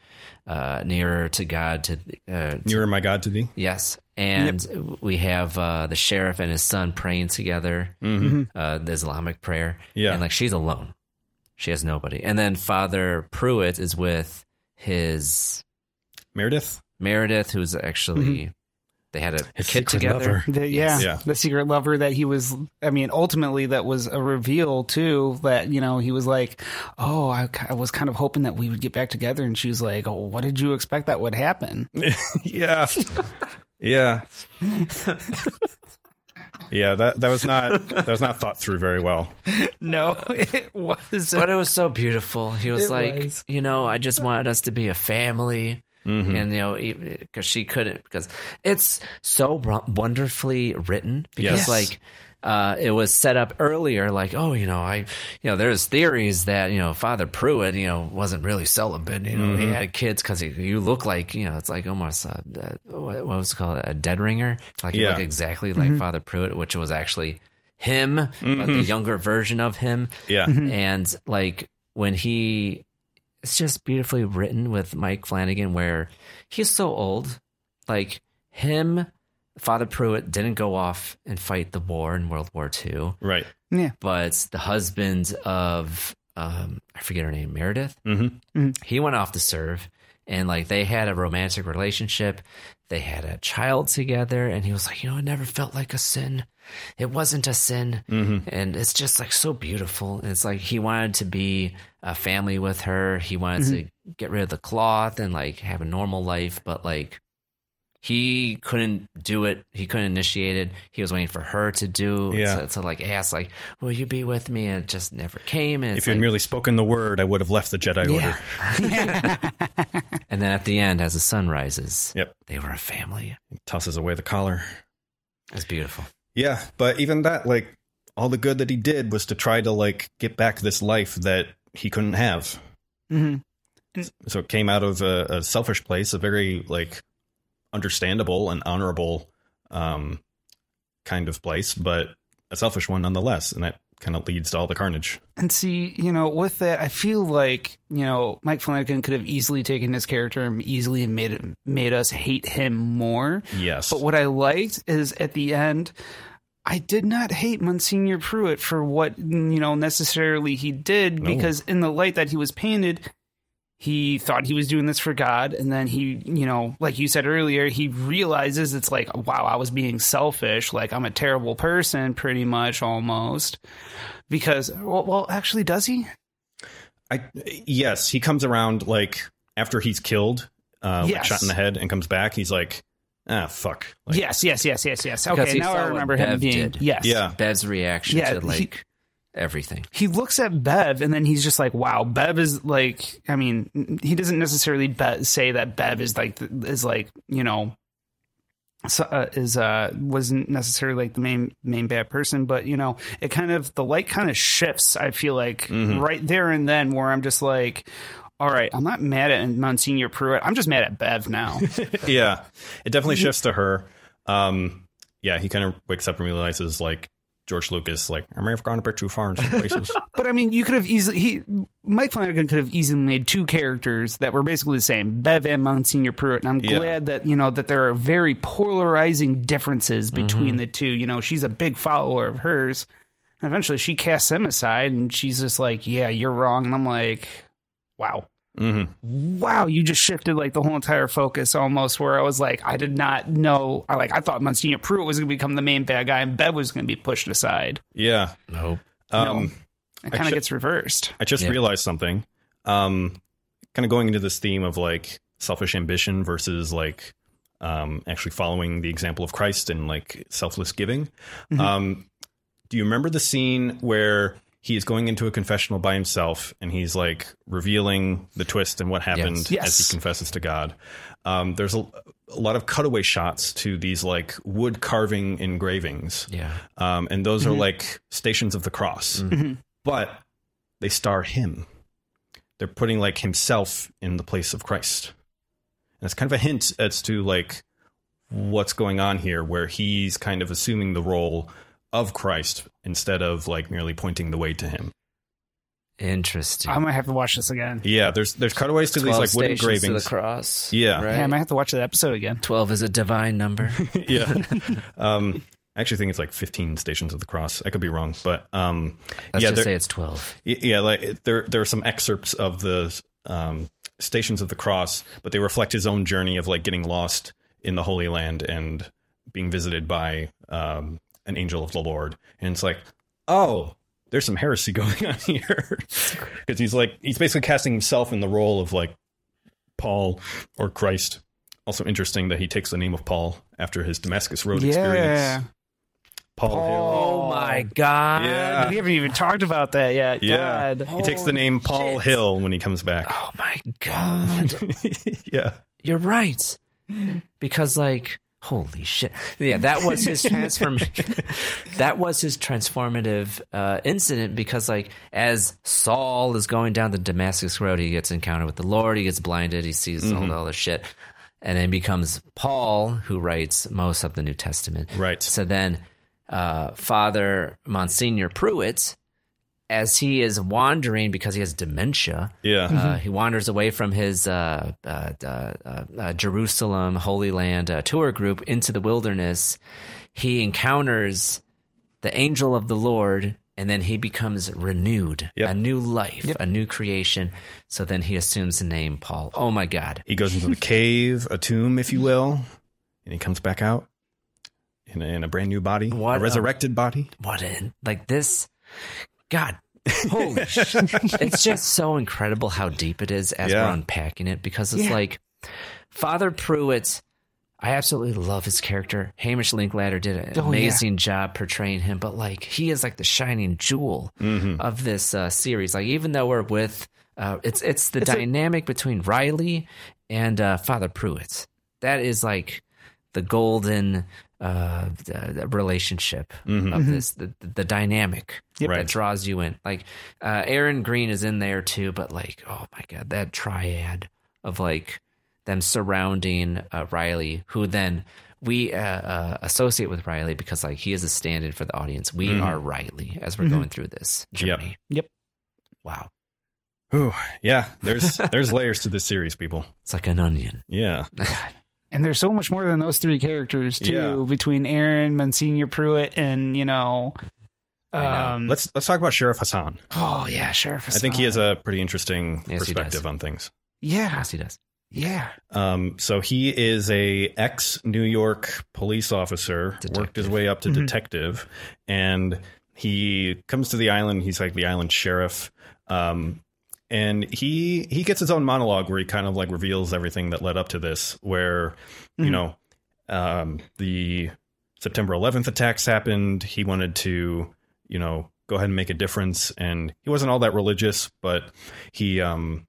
Speaker 4: uh, Nearer to God. to uh,
Speaker 5: Nearer my God to thee.
Speaker 4: Yes. And we have uh, the sheriff and his son praying together,
Speaker 5: Mhm.
Speaker 4: uh, the Islamic prayer.
Speaker 5: Yeah.
Speaker 4: And like she's alone. She has nobody. And then Father Pruitt is with his
Speaker 5: Meredith.
Speaker 4: Meredith, who's actually
Speaker 6: Mhm.
Speaker 4: They had a
Speaker 5: His
Speaker 4: kid together.
Speaker 6: The, yeah,
Speaker 5: Yeah.
Speaker 6: the secret lover that he was. I mean, ultimately, that was a reveal too. That you know, he was like, "Oh, I, I was kind of hoping that we would get back together," and she was like, "Oh, what did you expect that would happen?"
Speaker 5: yeah. Yeah. yeah, that that was not that was not thought through very well.
Speaker 6: no, it was.
Speaker 4: But it was so beautiful. He was
Speaker 6: It
Speaker 4: like,
Speaker 6: was.
Speaker 4: you know, I just wanted us to be a family.
Speaker 5: Mhm.
Speaker 4: And you know, because she couldn't, because it's so wonderfully written. Because
Speaker 5: Yes.
Speaker 4: like, uh, it was set up earlier, like, oh, you know, I, you know, there's theories that you know Father Pruitt, you know, wasn't really celibate. You know, he
Speaker 5: Mhm.
Speaker 4: had kids because you look like, you know, it's like almost a, a, what what was it called a dead ringer. Like you look exactly like
Speaker 6: Mhm.
Speaker 4: Father Pruitt, which was actually him, but the younger version of him.
Speaker 5: Yeah.
Speaker 4: And like when he, it's just beautifully written with Mike Flanagan, where he's so old. Like him, Father Pruitt didn't go off and fight the war in World War II,
Speaker 5: Right.
Speaker 6: Yeah.
Speaker 4: but the husband of, um, I forget her name, Meredith,
Speaker 5: Mm-hmm.
Speaker 4: he went off to serve and like they had a romantic relationship they had a child together and he was like you know it never felt like a sin it wasn't a sin
Speaker 5: Mhm.
Speaker 4: and it's just like so beautiful and it's like he wanted to be a family with her he wanted to mm-hmm. get rid of the cloth and like have a normal life but like he couldn't do it he couldn't initiate it he was waiting for her to do
Speaker 5: Yeah.
Speaker 4: to, to like ask like will you be with me and it just never came and
Speaker 5: If you had
Speaker 4: like,
Speaker 5: merely spoken the word, I would have left the Jedi Order.
Speaker 4: and then at the end, as the sun rises,
Speaker 5: Yep.
Speaker 4: they were a family.
Speaker 5: He tosses away the collar.
Speaker 4: It's beautiful.
Speaker 5: Yeah, but even that, like, all the good that he did was to try to like get back this life that he couldn't have.
Speaker 6: hmm
Speaker 5: So it came out of a, a selfish place, a very like understandable and honorable um, kind of place, but a selfish one nonetheless, and that kind of leads to all the carnage.
Speaker 6: And see, you know, with that, I feel like you know Mike Flanagan could have easily taken his character and easily made it made us hate him more.
Speaker 5: Yes,
Speaker 6: But what I liked is at the end, I did not hate Monsignor Pruitt for what you know necessarily he did
Speaker 5: No.
Speaker 6: because in the light that he was painted, he thought he was doing this for God, and then he, you know, like you said earlier, he realizes it's like, wow, I was being selfish, like I'm a terrible person, pretty much almost, because well, well actually, does he?
Speaker 5: I yes, he comes around like after he's killed, uh, like shot in the head, and comes back. He's like, ah, fuck. Like,
Speaker 6: yes, yes, yes, yes, yes. Okay, now I remember him
Speaker 4: Bev
Speaker 6: being
Speaker 4: did.
Speaker 6: yes,
Speaker 5: Yeah.
Speaker 4: Bev's reaction
Speaker 6: Yeah,
Speaker 4: to
Speaker 6: he-
Speaker 4: like everything.
Speaker 6: he looks at Bev and then he's just like, "Wow, Bev is like." I mean, he doesn't necessarily be- say that Bev is like is like you know so, uh, is uh wasn't necessarily like the main main bad person, but you know, it kind of the light kind of shifts. I feel like
Speaker 5: Mhm.
Speaker 6: right there and then where I'm just like. All right, I'm not mad at Monsignor Pruitt. I'm just mad at Bev now.
Speaker 5: yeah, it definitely shifts to her. Um, yeah, he kind of wakes up and realizes like George Lucas, like I may have gone a bit too far in some places.
Speaker 6: But I mean, you could have easily he Mike Flanagan could have easily made two characters that were basically the same, Bev and Monsignor Pruitt. And I'm
Speaker 5: Yeah.
Speaker 6: glad that you know that there are very polarizing differences between the two. You know, she's a big follower of hers. And eventually, she casts him aside, and she's just like, "Yeah, you're wrong." And I'm like, "Wow."
Speaker 5: Hmm
Speaker 6: Wow, you just shifted like the whole entire focus almost where I was like, I did not know I like I thought Monsignor Pruitt was gonna become the main bad guy and Bev was gonna be pushed aside.
Speaker 5: Yeah.
Speaker 4: Nope.
Speaker 5: Um,
Speaker 6: It kind of
Speaker 5: ju-
Speaker 6: gets reversed.
Speaker 5: I just
Speaker 4: Yeah.
Speaker 5: realized something. Um, kind of going into this theme of like selfish ambition versus like um, actually following the example of Christ and like selfless giving.
Speaker 6: Mhm.
Speaker 5: Um, do you remember the scene where he is going into a confessional by himself and he's like revealing the twist and what happened
Speaker 6: Yes. Yes.
Speaker 5: as he confesses to God. Um, there's a, a lot of cutaway shots to these like wood carving engravings.
Speaker 4: Yeah.
Speaker 5: Um, and those
Speaker 6: Mm-hmm.
Speaker 5: are like stations of the cross, but they star him. They're putting like himself in the place of Christ. And it's kind of a hint as to like what's going on here, where he's kind of assuming the role of Christ instead of like merely pointing the way to him.
Speaker 4: Interesting.
Speaker 6: I might have to watch this again.
Speaker 5: Yeah, there's there's cutaways to these like wooden
Speaker 4: stations to
Speaker 5: engravings.
Speaker 4: the cross.
Speaker 5: Yeah.
Speaker 4: Right?
Speaker 6: Yeah, I might have to watch that episode again.
Speaker 4: 12 is a divine number.
Speaker 5: yeah. Um, I actually think it's like 15 stations of the cross. I could be wrong, but um,
Speaker 4: Let's
Speaker 5: yeah,
Speaker 4: just
Speaker 5: there-
Speaker 4: say it's 12.
Speaker 5: Yeah, like there there are some excerpts of the um, stations of the cross, but they reflect his own journey of like getting lost in the Holy Land and being visited by um, an angel of the Lord, and it's like, oh, there's some heresy going on here because he's like he's basically casting himself in the role of like Paul or Christ. Also interesting that he takes the name of Paul after his Damascus Road
Speaker 6: Yeah.
Speaker 5: experience. Paul,
Speaker 4: Oh my God.
Speaker 5: Yeah.
Speaker 6: We haven't even talked about that yet.
Speaker 5: Yeah,
Speaker 6: God.
Speaker 5: he takes the name Paul Hill when he comes back.
Speaker 4: Oh my God.
Speaker 5: yeah.
Speaker 4: You're right. Because like holy shit. Yeah, that was his transform that was his transformative uh incident because like as Saul is going down the Damascus road, he gets encountered with the Lord, he gets blinded, he sees all the other shit. And then becomes Paul who writes most of the New Testament.
Speaker 5: Right.
Speaker 4: So then uh Father Monsignor Pruitt as he is wandering because he has dementia,
Speaker 5: Yeah.
Speaker 4: uh, he wanders away from his uh, uh, uh, uh, uh, Jerusalem Holy Land uh, tour group into the wilderness. He encounters the angel of the Lord, and then he becomes renewed,
Speaker 5: Yep.
Speaker 4: a new life, a new creation. So then he assumes the name Paul. Oh my God!
Speaker 5: He goes into the cave, a tomb, if you will, and he comes back out in a, in a brand new body,
Speaker 4: What
Speaker 5: a
Speaker 4: a-
Speaker 5: resurrected body.
Speaker 4: What in like this? God. Holy shit. It's just so incredible how deep it is as
Speaker 5: Yeah.
Speaker 4: we're unpacking it because it's
Speaker 6: Yeah.
Speaker 4: like Father Pruitt's. I absolutely love his character. Hamish Linklater did an
Speaker 6: Oh, yeah.
Speaker 4: amazing job portraying him, but like he is like the shining jewel of this uh, series. Like even though we're with, uh, it's it's the
Speaker 6: It's a-
Speaker 4: dynamic between Riley and uh, Father Pruitt. That is like the golden uh, the- the relationship of this, the, the dynamic that
Speaker 5: Right.
Speaker 4: draws you in. Like uh, Erin Greene is in there too, but like, oh my god, that triad of like them surrounding uh, Riley, who then we uh, uh, associate with Riley because like he is a stand-in for the audience. We are Riley as we're going through this
Speaker 5: Yep.
Speaker 4: journey.
Speaker 6: Yep.
Speaker 4: Wow,
Speaker 5: Ooh, yeah, there's there's layers to this series, people.
Speaker 4: it's like an onion.
Speaker 5: Yeah,
Speaker 6: And there's so much more than those three characters too,
Speaker 5: Yeah.
Speaker 6: between Erin, Monsignor Pruitt, and you know,
Speaker 4: I know.
Speaker 6: um,
Speaker 5: let's let's talk about Sheriff Hassan.
Speaker 6: oh yeah, Sheriff. Hassan.
Speaker 5: I think he has a pretty interesting
Speaker 4: Yes,
Speaker 5: perspective on things.
Speaker 6: yeah,
Speaker 4: Yes, he does.
Speaker 6: yeah.
Speaker 5: Um, so he is a ex New York police officer, worked his way up to detective, and he comes to the island. He's like the island sheriff, um, and he he gets his own monologue where he kind of like reveals everything that led up to this. Where you know um, the September 11th attacks happened. He wanted to you know go ahead and make a difference, and he wasn't all that religious, but he um,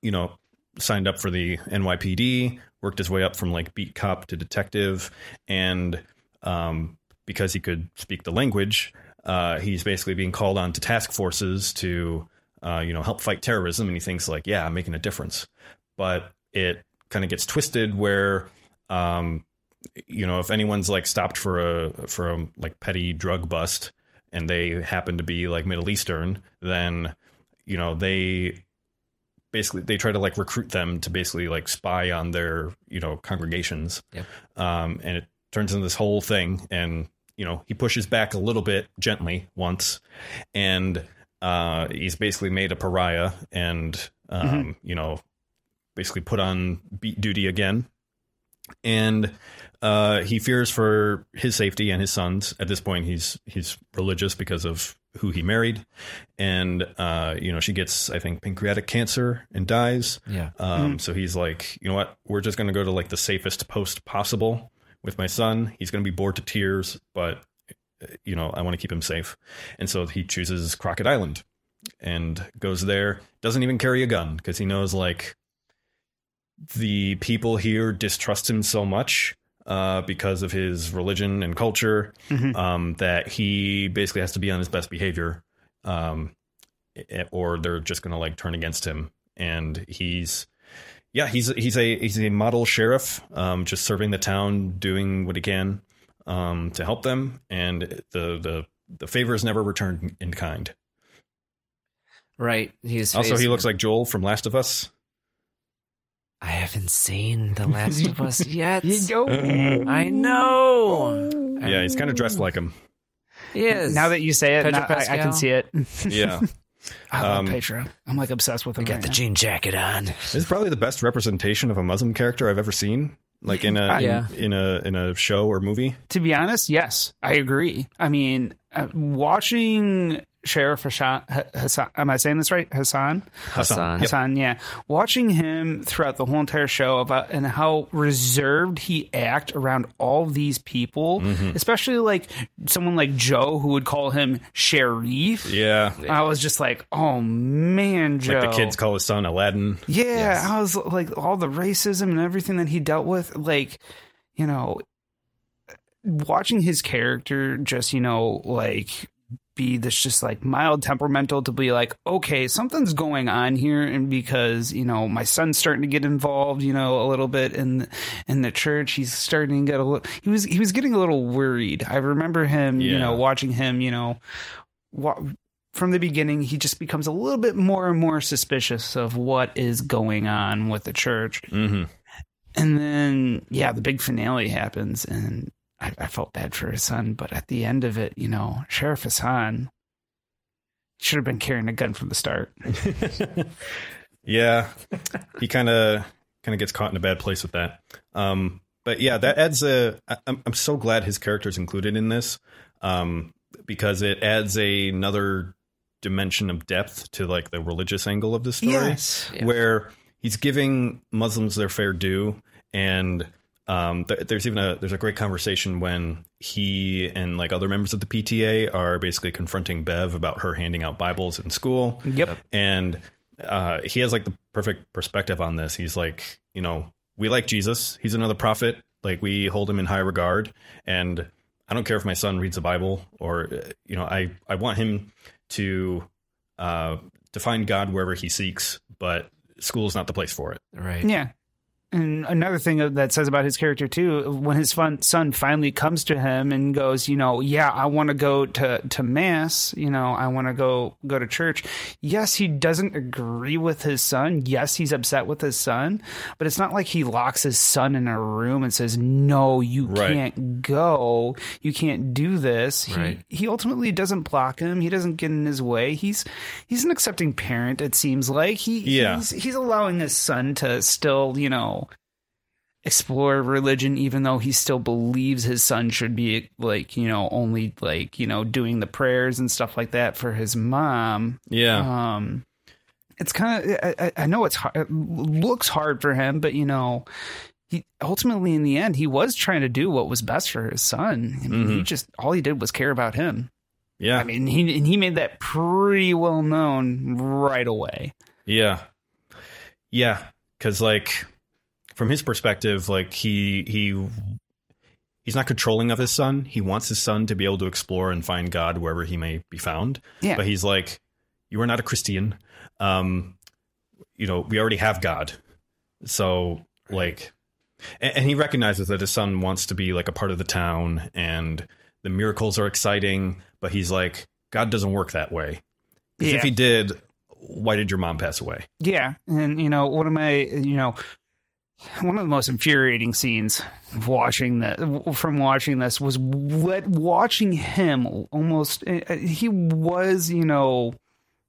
Speaker 5: you know signed up for the NYPD, worked his way up from like beat cop to detective, and um, because he could speak the language, uh, he's basically being called on to task forces to uh, you know help fight terrorism, and he thinks like, yeah, I'm making a difference, but it kind of gets twisted where. Um, you know, if anyone's like stopped for a for a like petty drug bust and they happen to be like Middle Eastern, then you know they basically they try to like recruit them to basically like spy on their you know congregations
Speaker 4: Yep.
Speaker 5: um and it turns into this whole thing and you know he pushes back a little bit gently once and uh he's basically made a pariah and um you know basically put on beat duty again and uh, he fears for his safety and his sons. At this point, he's he's religious because of who he married, and uh, you know she gets I think pancreatic cancer and dies.
Speaker 4: Yeah.
Speaker 5: Um, So he's like, you know what? We're just going to go to like the safest post possible with my son. He's going to be bored to tears, but you know, I want to keep him safe. And so he chooses Crockett Island and goes there. Doesn't even carry a gun because he knows like the people here distrust him so much uh, because of his religion and culture
Speaker 6: Mhm.
Speaker 5: um, that he basically has to be on his best behavior, um, eh, or they're just going to like turn against him. And he's, yeah, he's he's a he's a model sheriff, um, just serving the town, doing what he can um, to help them, and the the the favor is never returned in kind.
Speaker 4: Right. He's
Speaker 5: Also, he
Speaker 4: facing-
Speaker 5: looks like Joel from Last of Us.
Speaker 4: I haven't seen The Last of Us yet.
Speaker 6: You
Speaker 4: I know.
Speaker 5: Yeah, he's kind of dressed like him.
Speaker 4: He is.
Speaker 6: Now that you say it,
Speaker 4: Pedro
Speaker 6: now I, I can see it.
Speaker 5: Yeah.
Speaker 6: I love
Speaker 5: Um,
Speaker 6: Pedro. I'm like obsessed with him.
Speaker 4: I got
Speaker 6: right
Speaker 4: the
Speaker 6: now.
Speaker 4: jean jacket on.
Speaker 5: This is probably the best representation of a Muslim character I've ever seen, like in a
Speaker 4: Yeah.
Speaker 5: in, in a in a show or movie.
Speaker 6: To be honest, yes, I agree. I mean, uh, watching Sheriff Hassan, Hassan, am I saying this right? Hassan?
Speaker 4: Hassan. Yep.
Speaker 6: Hassan, yeah. Watching him throughout the whole entire show about and how reserved he act around all these people,
Speaker 5: Mm-hmm.
Speaker 6: especially like someone like Joe who would call him Sheriff.
Speaker 5: Yeah,
Speaker 6: I was just like, oh man, Joe.
Speaker 5: like the kids call his son Aladdin.
Speaker 6: Yeah, I was like all the racism and everything that he dealt with, like, you know, watching his character just, you know, like be this just like mild temperamental to be like, okay, something's going on here and because, you know, my son's starting to get involved, you know, a little bit in in the church. He's starting to get a little he was he was getting a little worried. I remember him, you know, watching him, you know, wa- from the beginning, he just becomes a little bit more and more suspicious of what is going on with the church.
Speaker 5: Mm-hmm.
Speaker 6: And then, yeah, the big finale happens, and I, I felt bad for his son. But at the end of it, you know, Sheriff Hassan should have been carrying a gun from the start.
Speaker 5: Yeah, he kind of kind of gets caught in a bad place with that. Um, but yeah, that adds a. I- I'm I'm so glad his character's included in this, um, because it adds a, another dimension of depth to like the religious angle of the story,
Speaker 6: Yes.
Speaker 4: Yeah.
Speaker 5: where he's giving Muslims their fair due, and um, th- there's even a there's a great conversation when he and like other members of the PTA are basically confronting Bev about her handing out Bibles in school.
Speaker 6: Yep.
Speaker 5: And uh, he has like the perfect perspective on this. He's like, you know, we like Jesus. He's another prophet. Like we hold him in high regard. And I don't care if my son reads the Bible or, uh, you know, I, I want him to, uh, to find God wherever he seeks, but school is not the place for it.
Speaker 4: Right.
Speaker 6: Yeah. And another thing that says about his character too, when his fun, son finally comes to him and goes, you know, yeah, I want to go to to mass, you know, I want to go go to church. Yes, he doesn't agree with his son. Yes, he's upset with his son, but it's not like he locks his son in a room and says, "No, you
Speaker 5: Right.
Speaker 6: can't go. You can't do this."
Speaker 4: Right.
Speaker 6: He he ultimately doesn't block him. He doesn't get in his way. He's he's an accepting parent. It seems like he
Speaker 5: Yeah.
Speaker 6: he's, he's allowing his son to still you know explore religion even though he still believes his son should be like you know only like you know doing the prayers and stuff like that for his mom
Speaker 5: Yeah.
Speaker 6: um it's kind of I, I- know it's hard, it looks hard for him but you know he ultimately in the end he was trying to do what was best for his son I mean, he
Speaker 5: Mhm.
Speaker 6: just all he did was care about him
Speaker 5: yeah.
Speaker 6: i mean he and he made that pretty well known right away
Speaker 5: Yeah. Yeah. Cause like from his perspective, like he he he's not controlling of his son. He wants his son to be able to explore and find God wherever he may be found.
Speaker 6: Yeah.
Speaker 5: But he's like, You are not a Christian. Um, you know, we already have God. So like and, and he recognizes that his son wants to be like a part of the town and the miracles are exciting, but he's like, God doesn't work that way. 'Cause
Speaker 6: Yeah.
Speaker 5: if he did, why did your mom pass away?
Speaker 6: Yeah, and you know, one of my, you know, one of the most infuriating scenes watching that from watching this was what watching him almost. uh, He was, you know,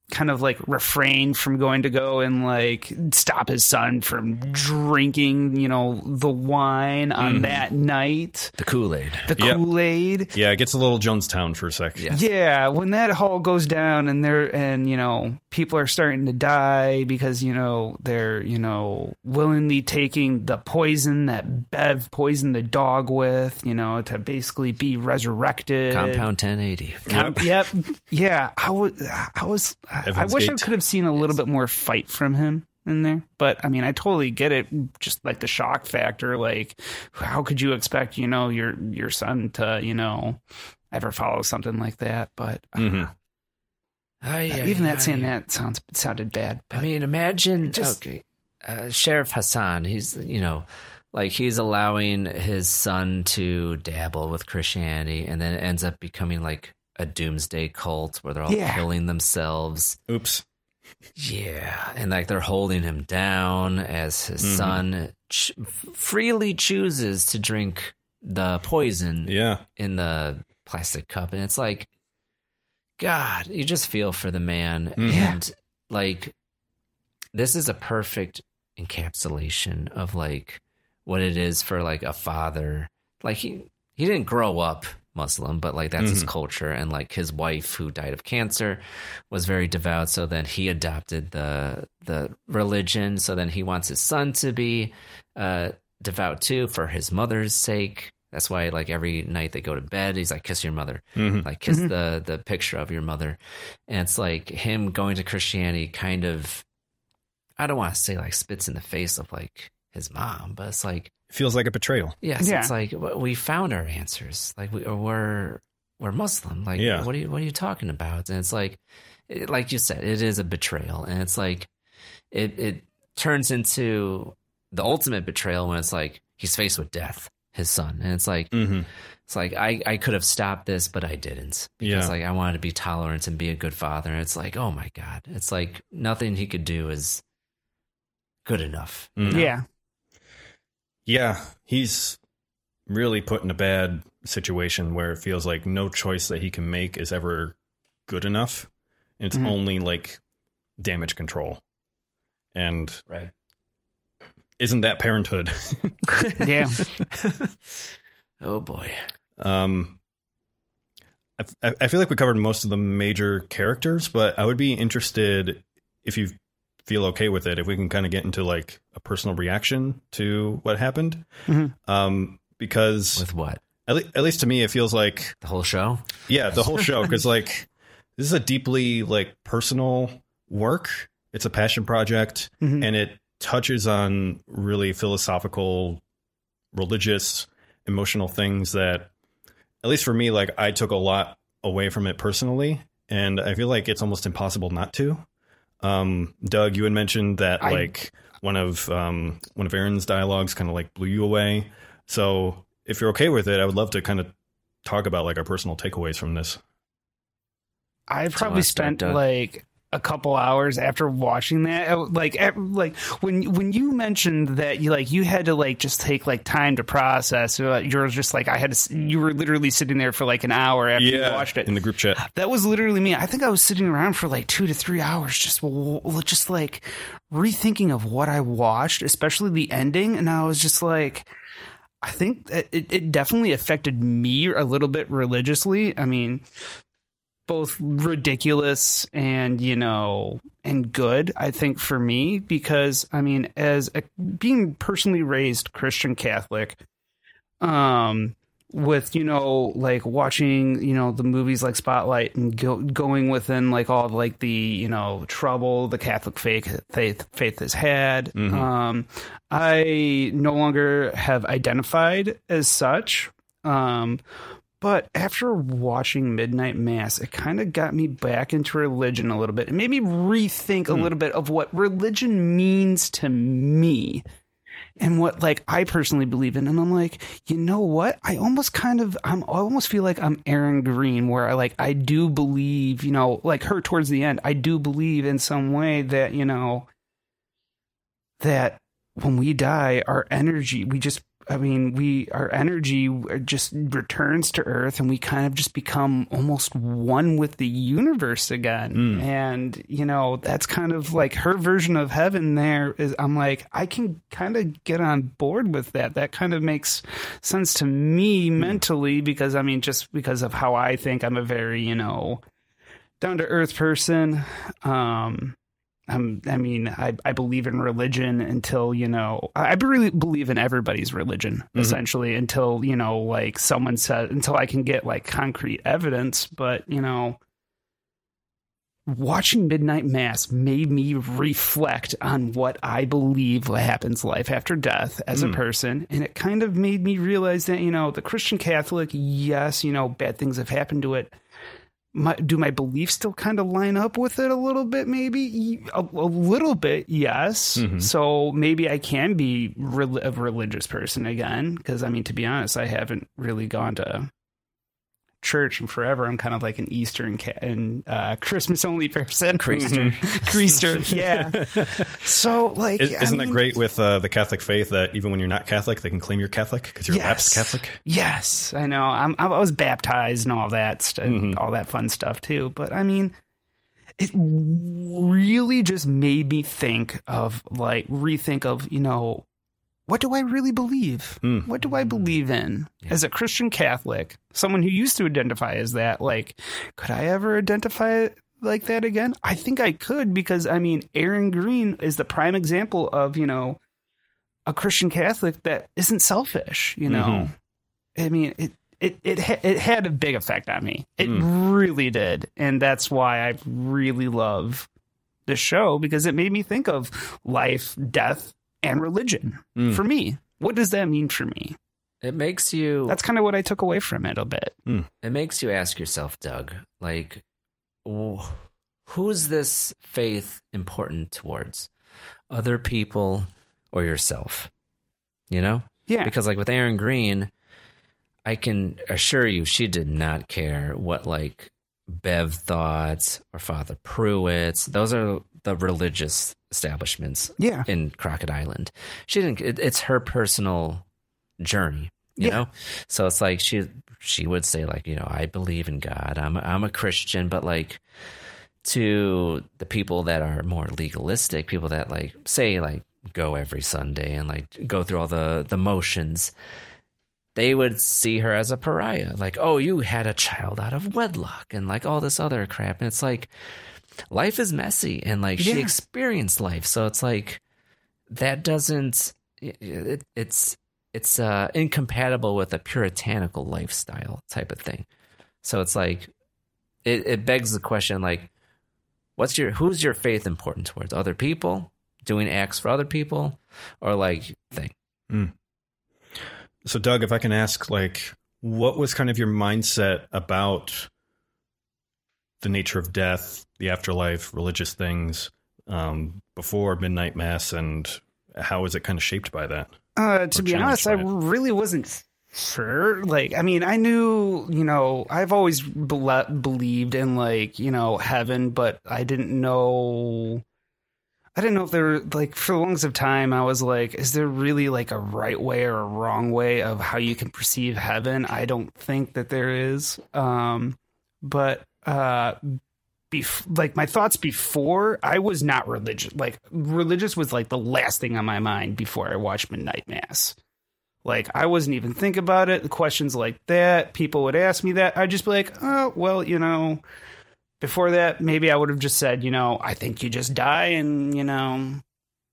Speaker 6: kind of like refrain from going to go and like stop his son from drinking, you know, the wine on
Speaker 5: Mhm.
Speaker 6: that night.
Speaker 4: The Kool Aid.
Speaker 6: The. Kool Aid.
Speaker 5: Yeah, it gets a little Jonestown for a sec.
Speaker 6: Yeah, yeah, when that all goes down and they're and you know people are starting to die because you know they're you know willingly taking the poison that Bev poisoned the dog with, you know, to basically be resurrected.
Speaker 4: Compound 1080.
Speaker 6: Com- yep. Yeah, I was. I was. I
Speaker 4: Heaven's
Speaker 6: wish I could have seen a little bit more fight from him in there, but I mean, I totally get it. Just like the shock factor, like how could you expect, you know, your your son to, you know, ever follow something like that? But uh,
Speaker 5: Mm-hmm.
Speaker 6: even that saying that sounds sounded bad.
Speaker 4: I mean, imagine
Speaker 6: Just-
Speaker 4: okay, uh, Sheriff Hassan. He's you know, like he's allowing his son to dabble with Christianity, and then it ends up becoming like a doomsday cult where they're all
Speaker 6: Yeah.
Speaker 4: killing themselves.
Speaker 5: Oops.
Speaker 4: Yeah, and like they're holding him down as his
Speaker 5: Mhm.
Speaker 4: son ch- freely chooses to drink the poison.
Speaker 5: Yeah.
Speaker 4: in the plastic cup, and it's like, God, you just feel for the man,
Speaker 5: Mhm.
Speaker 4: and like, this is a perfect encapsulation of like what it is for like a father. Like he he didn't grow up Muslim, but like that's his
Speaker 5: Mhm.
Speaker 4: culture. And like his wife, who died of cancer, was very devout. So then he adopted the the religion. So then he wants his son to be uh, devout too for his mother's sake. That's why like every night they go to bed, he's like kiss your mother,
Speaker 5: Mhm.
Speaker 4: like kiss
Speaker 5: Mhm.
Speaker 4: the the picture of your mother. And it's like him going to Christianity kind of I don't want to say like spits in the face of like his mom, but it's like
Speaker 5: Feels like a betrayal.
Speaker 4: Yes,
Speaker 6: Yeah.
Speaker 4: it's like we found our answers. Like we or we're we're Muslim. Like
Speaker 5: Yeah.
Speaker 4: what are you what are you talking about? And it's like it, like you said, it is a betrayal, and it's like it it turns into the ultimate betrayal when it's like he's faced with death, his son, and it's like
Speaker 5: Mhm.
Speaker 4: it's like I I could have stopped this, but I didn't because
Speaker 5: Yeah.
Speaker 4: like I wanted to be tolerant and be a good father. And it's like oh my god, it's like nothing he could do is good enough. you
Speaker 5: Mm.
Speaker 4: know?
Speaker 6: Yeah.
Speaker 5: Yeah, he's really put in a bad situation where it feels like no choice that he can make is ever good enough. And it's
Speaker 6: Mhm.
Speaker 5: only like damage control. And
Speaker 4: right.
Speaker 5: isn't that parenthood?
Speaker 6: Yeah.
Speaker 4: Oh boy.
Speaker 5: Um, I, I feel like we covered most of the major characters, but I would be interested if you feel okay with it, if we can kind of get into like a personal reaction to what happened.
Speaker 6: Mhm.
Speaker 5: Um, because
Speaker 4: with what?
Speaker 5: At, le- at least to me, it feels like
Speaker 4: the whole show.
Speaker 5: Yeah, the whole show. Because like this is a deeply like personal work. It's a passion project,
Speaker 6: Mhm.
Speaker 5: and it touches on really philosophical, religious, emotional things that, at least for me, like I took a lot away from it personally, and I feel like it's almost impossible not to. Um, Doug, you had mentioned that
Speaker 6: I-
Speaker 5: like one of um, one of Erin's dialogues kind of like blew you away. So if you're okay with it, I would love to kind of talk about like our personal takeaways from this.
Speaker 6: I
Speaker 4: So
Speaker 6: probably spent
Speaker 4: Doug?
Speaker 6: like a couple hours after watching that. Like, like when when you mentioned that you like you had to like just take like time to process. uh, You were just like I had to. You were literally sitting there for like an hour after you watched it.
Speaker 5: in the group chat.
Speaker 6: That was literally me. I think I was sitting around for like two to three hours, just just like rethinking of what I watched, especially the ending, and I was just like. I think it, it definitely affected me a little bit religiously. I mean, both ridiculous and you know and good i think for me because i mean as a, being personally raised christian catholic um with you know like watching you know the movies like spotlight and go, going within like all of, like the you know trouble the catholic faith faith faith has had
Speaker 5: Mhm.
Speaker 6: um i no longer have identified as such um but after watching Midnight Mass, it kind of got me back into religion a little bit. It made me rethink a hmm. little bit of what religion means to me and what like I personally believe in. And I'm like, you know what? I almost kind of I'm I almost feel like I'm Erin Greene where I like I do believe, you know, like her towards the end, I do believe in some way that, you know, that when we die, our energy, we just I mean, we our energy just returns to Earth, and we kind of just become almost one with the universe again.
Speaker 5: Mm.
Speaker 6: And you know, that's kind of like her version of heaven. There is, I'm like, I can kind of get on board with that. That kind of makes sense to me mentally because I mean, just because of how I think, I'm a very you know down to earth person. Um, I'm, I mean, I, I believe in religion until, you know, I really believe in everybody's religion,
Speaker 5: Mhm.
Speaker 6: essentially, until, you know, like someone said, until I can get like concrete evidence. But, you know, watching Midnight Mass made me reflect on what I believe happens life after death as a
Speaker 5: Mm.
Speaker 6: person. And it kind of made me realize that, you know, the Christian Catholic, yes, you know, bad things have happened to it. My, do my beliefs still kind of line up with it a little bit? Maybe a, a little bit, yes.
Speaker 5: Mhm.
Speaker 6: So maybe I can be rel- a religious person again. Because I mean, to be honest, I haven't really gone to church and forever. I'm kind of like an Eastern and, ca- and uh, Christmas only person.
Speaker 4: Creaster.
Speaker 6: Creaster, yeah. So like,
Speaker 5: Is,
Speaker 6: I
Speaker 5: isn't
Speaker 6: mean-
Speaker 5: that great with uh, the Catholic faith that even when you're not Catholic, they can claim you're Catholic because you're a lapsed Catholic?
Speaker 6: Yes, I know. I'm, I was baptized and all that, st-
Speaker 5: Mm-hmm.
Speaker 6: all that fun stuff too. But I mean, it really just made me think of like rethink of you know what do I really believe?
Speaker 5: Hmm.
Speaker 6: What do I believe in as a Christian Catholic? Someone who used to identify as that. Like, could I ever identify like that again? I think I could because I mean, Erin Greene is the prime example of you know a Christian Catholic that isn't selfish. You know,
Speaker 5: Mhm.
Speaker 6: I mean, it it it ha- it had a big effect on me. It
Speaker 5: Mm.
Speaker 6: really did, and that's why I really love the show because it made me think of life, death, and religion.
Speaker 5: Mm.
Speaker 6: For me, what does that mean for me?
Speaker 4: It makes you.
Speaker 6: That's kind of what I took away from it a bit.
Speaker 4: It makes you ask yourself, Doug, like, wh- who's this faith important towards? Other people or yourself? You know?
Speaker 6: Yeah.
Speaker 4: Because, like, with Erin Greene, I can assure you she did not care what, like, Bev thought or Father Pruitt. Those are the religious establishments
Speaker 6: Yeah.
Speaker 4: in Crockett Island. She didn't, it, it's her personal journey, you
Speaker 6: Yeah.
Speaker 4: know? So it's like she she would say like, you know, I believe in God. I'm I'm a Christian, but like to the people that are more legalistic, people that like say like go every Sunday and like go through all the the motions, they would see her as a pariah. Like, oh, you had a child out of wedlock and like all this other crap. And it's like life is messy and like she experienced life. So it's like that doesn't it, it's it's uh incompatible with a puritanical lifestyle type of thing. So it's like it, it begs the question like what's your who's your faith important towards other people doing acts for other people or like thing
Speaker 5: Mm. So, Doug, if I can ask, like, what was kind of your mindset about the nature of death, the afterlife, religious things um, before midnight mass, and how was it kind of shaped by that?
Speaker 6: Uh, to be honest, I
Speaker 5: it?
Speaker 6: really wasn't sure. Like, I mean, I knew, you know, I've always believed in like, you know, heaven, but I didn't know. I didn't know if there were like for the longest of time. I was like, is there really like a right way or a wrong way of how you can perceive heaven? I don't think that there is. Um, but uh, bef- like my thoughts before I was not religious. Like religious was like the last thing on my mind before I watched Midnight Mass. Like I wasn't even think about it. The questions like that, people would ask me that. I'd just be like, oh well, you know. Before that, maybe I would have just said, you know, I think you just die, and you know,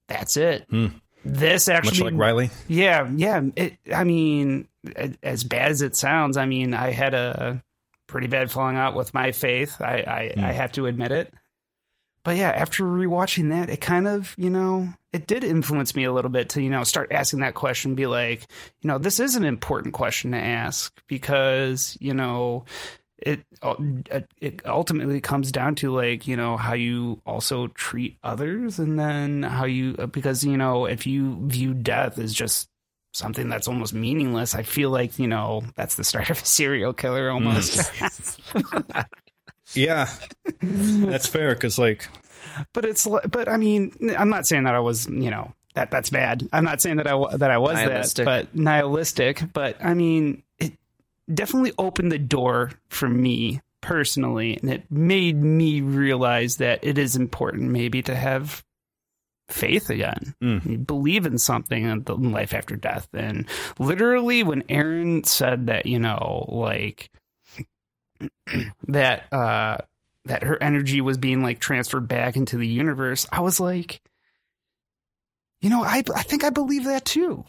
Speaker 6: that's it.
Speaker 5: Hmm.
Speaker 6: This actually,
Speaker 5: Much like Riley?
Speaker 6: yeah, yeah. It, I mean, as bad as it sounds, I mean, I had a pretty bad falling out with my faith. I, I, I have to admit it. But yeah, after rewatching that, it kind of, you know, it did influence me a little bit to, you know, start asking that question, be like, you know, this is an important question to ask because, you know, Uh, it it ultimately comes down to like you know how you also treat others and then how you uh, because you know if you view death as just something that's almost meaningless i feel like you know that's the start of a serial killer mm. almost
Speaker 5: Yeah, that's fair because, like,
Speaker 6: but it's but i mean i'm not saying that i was you know that that's bad. I'm not saying that I that I was
Speaker 4: Nihilistic.
Speaker 6: that, but nihilistic. But I mean, definitely opened the door for me personally, and it made me realize that it is important maybe to have faith again, You believe in something in the life after death. And literally, when Erin said that, you know, like that uh that her energy was being like transferred back into the universe, I was like, you know, I I think I believe that too.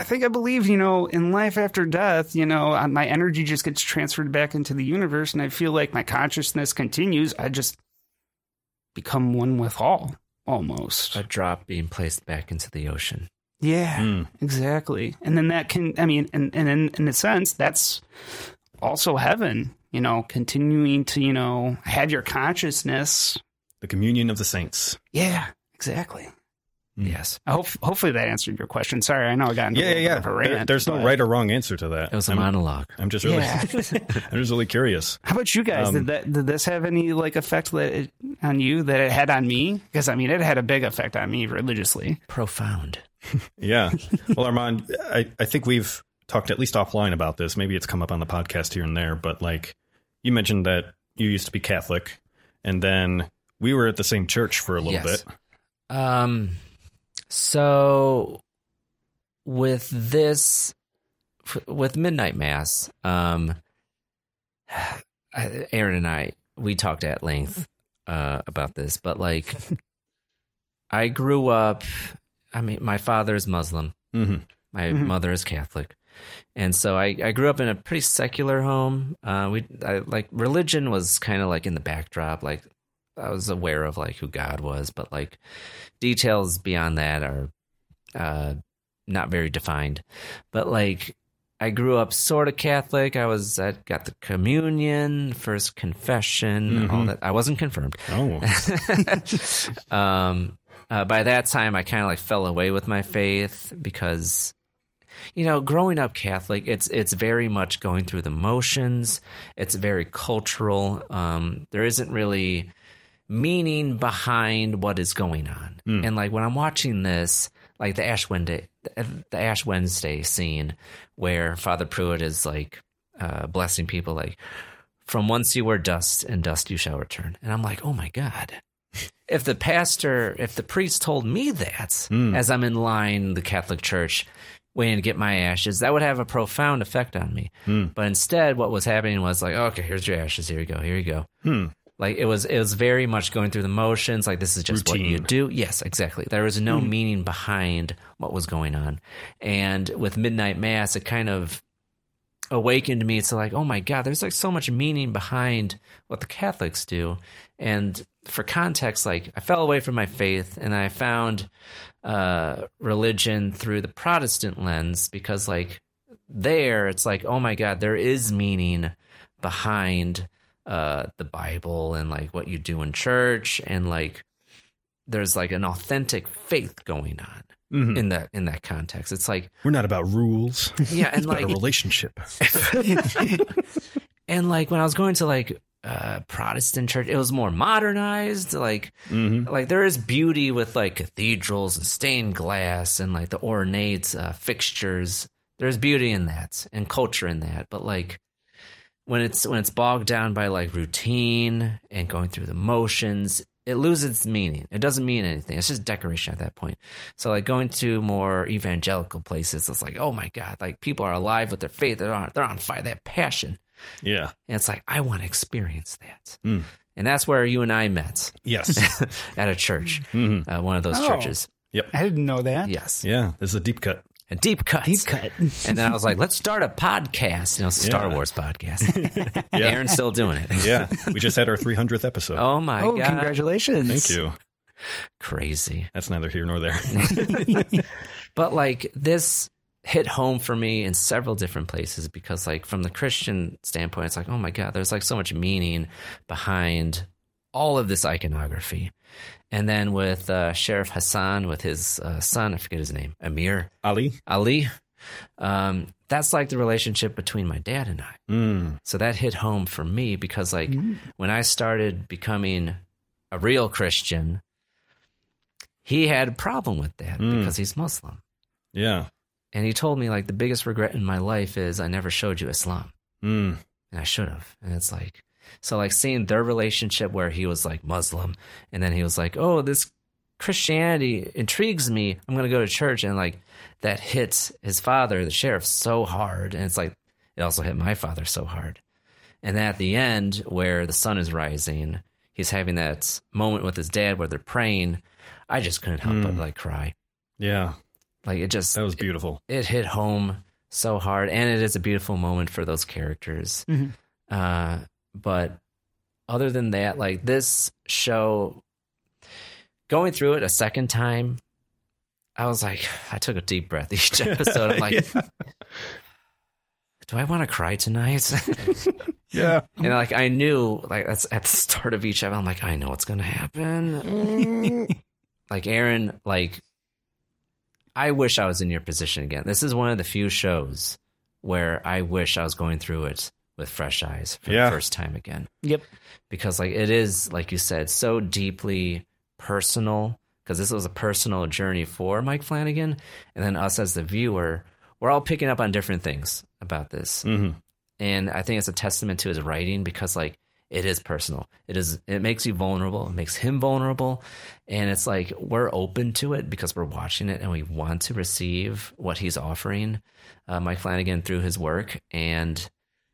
Speaker 6: I think I believe, you know, in life after death, you know, uh, my energy just gets transferred back into the universe, and I feel like my consciousness continues. I just become one with all, almost.
Speaker 4: A drop being placed back into the ocean.
Speaker 6: Yeah, exactly. And then that can, I mean, and, and in, in a sense, that's also heaven, you know, continuing to, you know, have your consciousness.
Speaker 5: The communion of the saints.
Speaker 6: Yeah, exactly.
Speaker 4: Yes.
Speaker 6: I hope, hopefully that answered your question. Sorry, I know I got into
Speaker 5: Yeah,
Speaker 6: a
Speaker 5: yeah, yeah.
Speaker 6: bit of a
Speaker 5: There- there's no right or wrong answer to that.
Speaker 4: It was a
Speaker 5: I'm-
Speaker 4: monologue.
Speaker 5: I'm just really,
Speaker 6: Yeah.
Speaker 5: I'm just really curious.
Speaker 6: How about you guys?
Speaker 5: Um,
Speaker 6: did that did this have any like effect that it, on you that it had on me? Because I mean, it had a big effect on me religiously.
Speaker 4: Profound.
Speaker 5: Yeah. Well, Armand, I, I think we've talked at least offline about this. Maybe it's come up on the podcast here and there, but like you mentioned that you used to be Catholic and then we were at the same church for a little
Speaker 4: Yes.
Speaker 5: bit.
Speaker 4: Um, so with this, with Midnight Mass, um, Aaron and I, we talked at length uh, about this, but like, I grew up. I mean, my father is Muslim.
Speaker 5: Mhm.
Speaker 4: My
Speaker 5: Mhm.
Speaker 4: mother is Catholic, and so I, I grew up in a pretty secular home. Uh, we I, like religion was kind of like in the backdrop. Like I was aware of like who God was, but like details beyond that are uh, not very defined. But like I grew up sort of Catholic. I was I got the communion, first confession, all
Speaker 5: Mhm.
Speaker 4: that. I wasn't confirmed.
Speaker 5: Oh.
Speaker 4: um, uh, by that time, I kind of like fell away with my faith because, you know, growing up Catholic, it's it's very much going through the motions. It's very cultural. Um, there isn't really meaning behind what is going on. Hmm. And like when I'm watching this, like the Ash Wednesday, the Ash Wednesday scene where Father Pruitt is like uh, blessing people, like from once you were dust, and dust you shall return. And I'm like, oh my god. If the pastor, if the priest told me that hmm. as I'm in line the Catholic Church waiting to get my ashes, that would have a profound effect on me. Hmm. But instead, what was happening was like, okay, here's your ashes. Here you go. Here you go. Like it was, it was very much going through the motions. Like this is just what you do. Yes, exactly. There was no meaning behind what was going on. And with midnight mass, it kind of awakened me to like, oh my god, there's like so much meaning behind what the Catholics do. And for context, like I fell away from my faith and I found uh, religion through the Protestant lens because like there it's like, oh my god, there is meaning behind uh, the Bible and like what you do in church and like there's like an authentic faith going on
Speaker 5: Mhm.
Speaker 4: in that in that context. It's like
Speaker 5: We're not about rules.
Speaker 4: Yeah, and like-
Speaker 5: a relationship.
Speaker 4: and like when I was going to like uh Protestant church, it was more modernized. Like
Speaker 5: Mm-hmm.
Speaker 4: like there is beauty with like cathedrals and stained glass and like the ornate uh, fixtures. There's beauty in that and culture in that, but like when it's when it's bogged down by like routine and going through the motions, it loses its meaning. It doesn't mean anything. It's just decoration at that point. So like going to more evangelical places, it's like, oh my god, like people are alive with their faith. They're on they're on fire. They have passion.
Speaker 5: Yeah.
Speaker 4: And it's like I want to experience that.
Speaker 5: Mm.
Speaker 4: And that's where you and I met.
Speaker 5: Yes.
Speaker 4: at a church,
Speaker 5: Mhm.
Speaker 4: uh, one of those
Speaker 6: Oh.
Speaker 4: churches.
Speaker 5: Yep.
Speaker 6: I didn't know that.
Speaker 4: Yes.
Speaker 5: Yeah. This is a deep cut.
Speaker 4: A deep cut.
Speaker 6: Deep cut.
Speaker 4: And then I was like, let's start a podcast. You know, it's a Star
Speaker 5: Yeah.
Speaker 4: Wars podcast.
Speaker 5: Yeah.
Speaker 4: Aaron's still doing it.
Speaker 5: Yeah. We just had our 300th episode.
Speaker 4: Oh my
Speaker 6: oh,
Speaker 4: god.
Speaker 6: congratulations!
Speaker 5: Thank you.
Speaker 4: Crazy.
Speaker 5: That's neither here nor there.
Speaker 4: But like this hit home for me in several different places because like from the Christian standpoint, it's like, oh my God, there's like so much meaning behind all of this iconography. And then with uh, Sheriff Hassan, with his uh, son, I forget his name, Amir
Speaker 5: Ali.
Speaker 4: Ali, um, that's like the relationship between my dad and I.
Speaker 5: Mm.
Speaker 4: So that hit home for me because, like, when I started becoming a real Christian, he had a problem with that
Speaker 5: Mm.
Speaker 4: because he's Muslim.
Speaker 5: Yeah.
Speaker 4: And he told me like the biggest regret in my life is I never showed you Islam.
Speaker 5: Mm.
Speaker 4: And I should have. And it's like so like seeing their relationship where he was like Muslim and then he was like, "Oh, this Christianity intrigues me. I'm going to go to church." And like that hits his father, the sheriff so hard and it's like it also hit my father so hard. And then at the end where the sun is rising, he's having that moment with his dad where they're praying. I just couldn't help but
Speaker 5: Mm.
Speaker 4: like cry.
Speaker 5: Yeah.
Speaker 4: Like it just
Speaker 5: That was beautiful.
Speaker 4: it hit home so hard and it is a beautiful moment for those characters
Speaker 6: Mhm.
Speaker 4: uh but other than that like this show going through it a second time i was like i took a deep breath each episode i'm like do i want to cry tonight
Speaker 5: Yeah.
Speaker 4: and like i knew like that's at the start of each episode i'm like i know what's gonna happen like aaron like I wish I was in your position again. This is one of the few shows where I wish I was going through it with fresh eyes for
Speaker 5: Yeah.
Speaker 4: the first time again.
Speaker 6: Yep.
Speaker 4: Because like it is, like you said, so deeply personal. Because this was a personal journey for Mike Flanagan, and then us as the viewer, we're all picking up on different things about this.
Speaker 5: Mhm.
Speaker 4: And I think it's a testament to his writing because like it is personal. It is it makes you vulnerable. It makes him vulnerable. And it's like we're open to it because we're watching it and we want to receive what he's offering, uh, Mike Flanagan through his work. And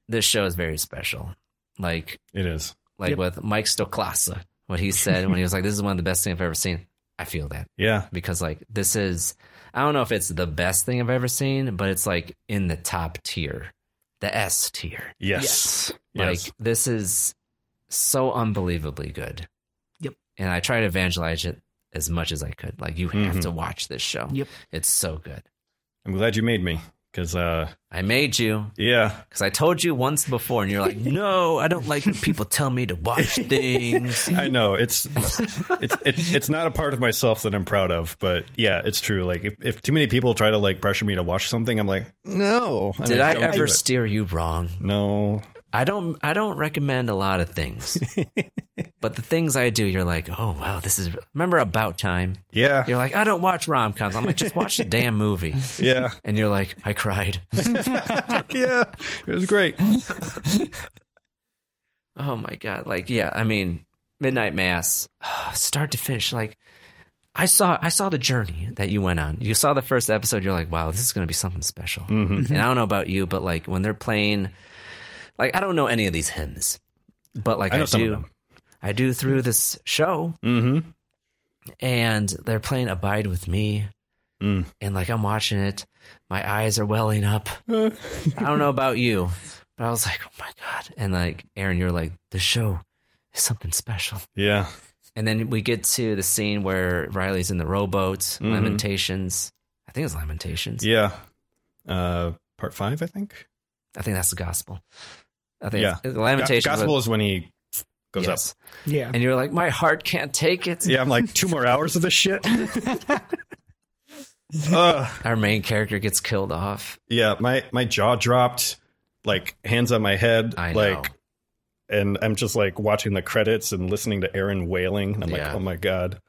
Speaker 4: this show is very special. Like
Speaker 5: It is.
Speaker 4: like
Speaker 5: Yep.
Speaker 4: with Mike Stoklasa, what he said when he was like, This is one of the best things I've ever seen. I feel that
Speaker 5: Yeah.
Speaker 4: because like this is I don't know if it's the best thing I've ever seen, but it's like in the top tier, the S tier.
Speaker 5: Yes.
Speaker 4: Like
Speaker 5: Yes.
Speaker 4: this is so unbelievably good.
Speaker 6: Yep.
Speaker 4: And I try to evangelize it as much as I could. Like you have
Speaker 5: Mhm.
Speaker 4: to watch this show.
Speaker 6: Yep.
Speaker 4: It's so good.
Speaker 5: I'm glad you made me because, uh,
Speaker 4: I made you
Speaker 5: yeah.
Speaker 4: because I told you once before, and you're like, "No, I don't like when people tell me to watch things."
Speaker 5: I know it's it's it's it's not a part of myself that I'm proud of, but yeah, it's true. Like if, if too many people try to like pressure me to watch something, I'm like, no. And
Speaker 4: Did I ever steer you wrong?
Speaker 5: No.
Speaker 4: I don't. I don't recommend a lot of things, but the things I do, you're like, "Oh wow, this is." Remember About Time?
Speaker 5: Yeah.
Speaker 4: You're like, "I don't watch rom coms." I'm like, "Just watch the damn movie."
Speaker 5: Yeah.
Speaker 4: And you're like, "I cried."
Speaker 5: yeah. It was great.
Speaker 4: Oh my god! Like, yeah, I mean, Midnight Mass, start to finish. Like, I saw, I saw the journey that you went on. You saw the first episode. You're like, wow, this is going to be something special.
Speaker 5: Mhm.
Speaker 4: And I don't know about you, but like when they're playing, like I don't know any of these hymns, but like
Speaker 5: I
Speaker 4: I,
Speaker 5: know some of
Speaker 4: do. I do through this show,
Speaker 5: Mm-hmm.
Speaker 4: and they're playing "Abide with Me,"
Speaker 5: Mm.
Speaker 4: and like I'm watching it, my eyes are welling up. I don't know about you, but I was like, oh my god! And like Aaron, you're like, the show is something special.
Speaker 5: Yeah.
Speaker 4: And then we get to the scene where Riley's in the rowboat,
Speaker 5: Mhm.
Speaker 4: Lamentations. I think it's Lamentations.
Speaker 5: Yeah. Uh, part five, I think.
Speaker 4: I think that's the gospel. I think
Speaker 5: Yeah.
Speaker 4: it's, Lamentations.
Speaker 5: Gospel is when he goes
Speaker 4: Yes.
Speaker 5: up.
Speaker 6: Yeah.
Speaker 4: And you're like, my heart can't take it.
Speaker 5: Yeah, I'm like two more hours of this shit. Ugh.
Speaker 4: Our main character gets killed off.
Speaker 5: yeah, my my jaw dropped, like hands on my head,
Speaker 4: I know.
Speaker 5: like, and I'm just like watching the credits and listening to Aaron wailing. And I'm
Speaker 4: Yeah.
Speaker 5: like, oh my god,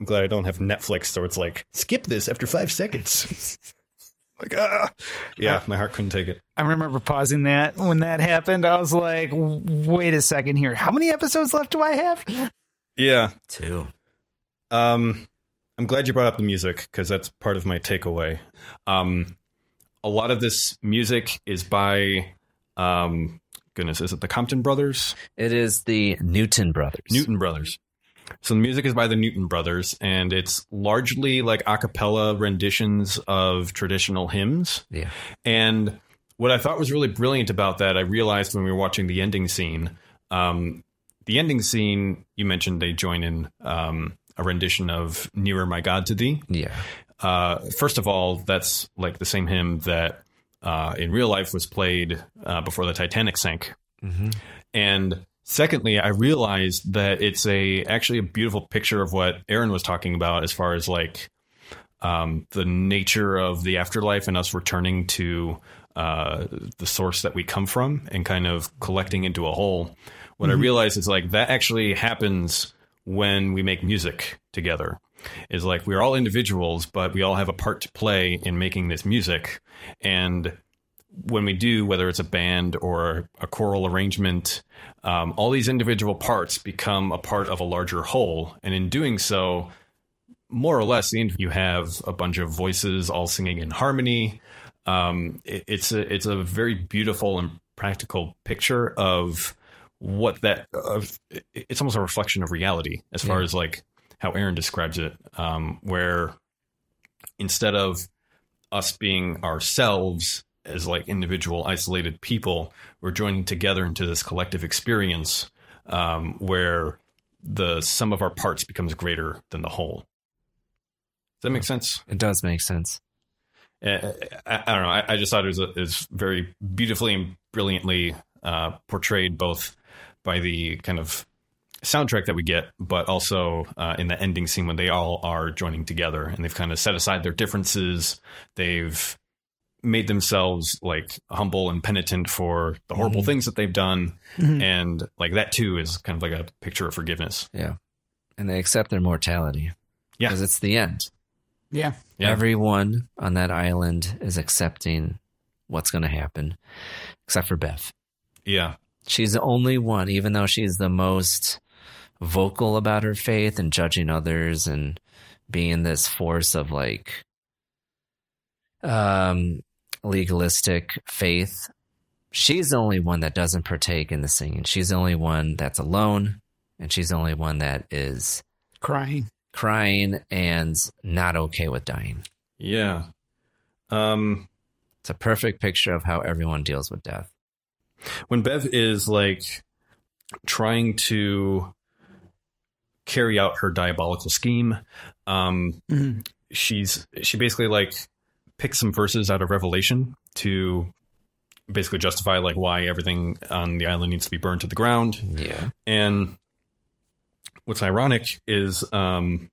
Speaker 5: I'm glad I don't have Netflix, so it's like skip this after five seconds. like ah, yeah, my heart couldn't take it.
Speaker 6: I remember pausing that when that happened. I was like, wait a second here. How many episodes left do I have?
Speaker 5: Yeah,
Speaker 4: Two.
Speaker 5: Um, I'm glad you brought up the music because that's part of my takeaway. Um, a lot of this music is by, um, goodness, is it the Compton Brothers?
Speaker 4: It is the Newton brothers.
Speaker 5: Newton Brothers. So the music is by the Newton Brothers, and it's largely like a cappella renditions of traditional hymns.
Speaker 4: Yeah.
Speaker 5: And what I thought was really brilliant about that, I realized when we were watching the ending scene. Um, the ending scene, you mentioned they join in um, a rendition of "Nearer My God to Thee."
Speaker 4: Yeah.
Speaker 5: Uh, first of all, that's like the same hymn that uh, in real life was played uh, before the Titanic sank.
Speaker 4: Mhm.
Speaker 5: And secondly, I realized that it's a actually a beautiful picture of what Erin was talking about as far as like um, the nature of the afterlife and us returning to uh, the source that we come from and kind of collecting into a whole. What I
Speaker 8: Mhm.
Speaker 5: realized is like that actually happens when we make music together. is like we're all individuals, but we all have a part to play in making this music. And when we do, whether it's a band or a choral arrangement, um, all these individual parts become a part of a larger whole. And in doing so, more or less, you have a bunch of voices all singing in harmony. Um, it, it's a it's a very beautiful and practical picture of what that of it's almost a reflection of reality as far
Speaker 4: Yeah.
Speaker 5: as like how Erin describes it, um, where instead of us being ourselves as like individual isolated people, we're joining together into this collective experience um, where the sum of our parts becomes greater than the whole. Does that make sense?
Speaker 4: It does make sense.
Speaker 5: Uh, I, I don't know. I, I just thought it was, a, it was very beautifully and brilliantly uh, portrayed, both by the kind of soundtrack that we get, but also uh, in the ending scene when they all are joining together and they've kind of set aside their differences. They've made themselves like humble and penitent for the horrible
Speaker 4: Mhm.
Speaker 5: things that they've done,
Speaker 4: Mhm.
Speaker 5: and like that too is kind of like a picture of forgiveness.
Speaker 4: Yeah. And they accept their mortality.
Speaker 5: Yeah.
Speaker 4: Because it's the end.
Speaker 6: Yeah.
Speaker 5: Yeah.
Speaker 4: Everyone on that island is accepting what's going to happen, except for Beth.
Speaker 5: Yeah.
Speaker 4: She's the only one, even though she's the most vocal about her faith and judging others and being this force of like um legalistic faith. She's the only one that doesn't partake in the singing. She's the only one that's alone and she's the only one that is
Speaker 6: Crying.
Speaker 4: crying and not okay with dying.
Speaker 5: Yeah. Um,
Speaker 4: it's a perfect picture of how everyone deals with death.
Speaker 5: when Bev is like trying to carry out her diabolical scheme, um,
Speaker 6: Mhm.
Speaker 5: she's she basically like picks some verses out of Revelation to basically justify like why everything on the island needs to be burned to the ground.
Speaker 4: Yeah.
Speaker 5: And what's ironic is um,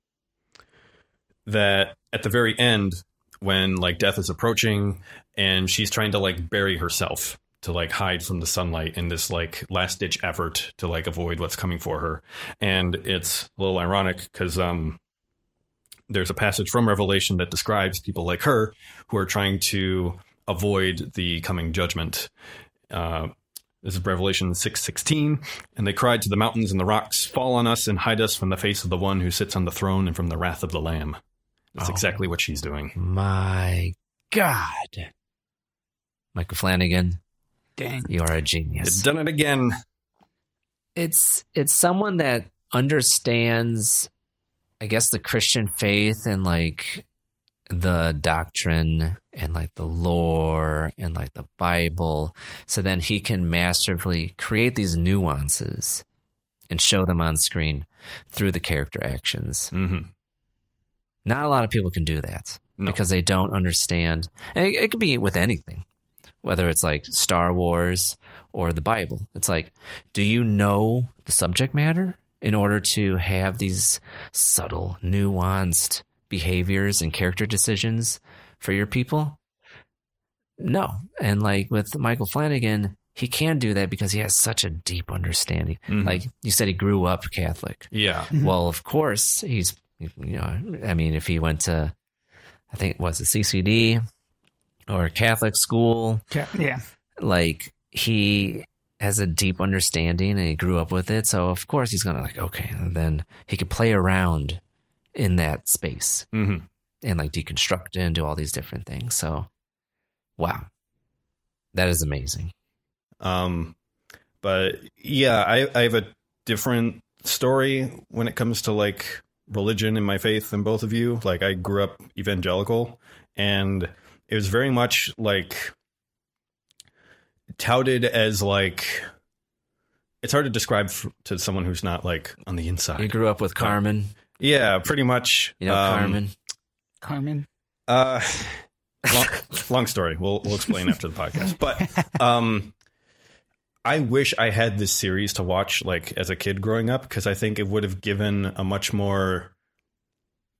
Speaker 5: that at the very end, when like death is approaching and she's trying to like bury herself to like hide from the sunlight in this like last ditch effort to like avoid what's coming for her. And it's a little ironic because um, there's a passage from Revelation that describes people like her who are trying to avoid the coming judgment. Uh, this is Revelation six sixteen, and they cried to the mountains and the rocks, "Fall on us and hide us from the face of the one who sits on the throne and from the wrath of the Lamb." That's
Speaker 4: Oh.
Speaker 5: exactly what she's doing.
Speaker 4: My God. Michael Flanagan,
Speaker 6: Dang.
Speaker 4: you are a genius.
Speaker 5: It's done it again.
Speaker 4: it's it's someone that understands i guess the christian faith and like the doctrine and like the lore and like the bible so then he can masterfully create these nuances and show them on screen through the character actions
Speaker 5: hmm
Speaker 4: not a lot of people can do that
Speaker 5: No.
Speaker 4: because they don't understand. And it, it could be with anything, whether it's like Star Wars or the Bible. It's like, do you know the subject matter in order to have these subtle, nuanced behaviors and character decisions for your people? No. And like with Michael Flanagan, he can do that because he has such a deep understanding.
Speaker 5: Mhm.
Speaker 4: Like you said, he grew up Catholic.
Speaker 5: Yeah.
Speaker 4: Well, of course, he's, you know, I mean, if he went to, I think, was it CCD or Catholic school,
Speaker 6: Yeah. yeah.
Speaker 4: like he has a deep understanding and he grew up with it. So, of course, he's going to, like, okay, and then he could play around in that space
Speaker 5: hmm
Speaker 4: and like deconstruct it and do all these different things. So, wow, that is amazing.
Speaker 5: Um, but yeah, I, I have a different story when it comes to like religion and my faith than both of you. Like I grew up evangelical and it was very much like touted as like it's hard to describe f- to someone who's not like on the inside.
Speaker 4: You grew up with Carmen,
Speaker 5: Yeah, pretty much.
Speaker 4: you know,
Speaker 5: Um,
Speaker 4: Carmen.
Speaker 6: Carmen.
Speaker 5: Uh, long, long story. We'll we'll explain after the podcast. But um, I wish I had this series to watch like as a kid growing up because I think it would have given a much more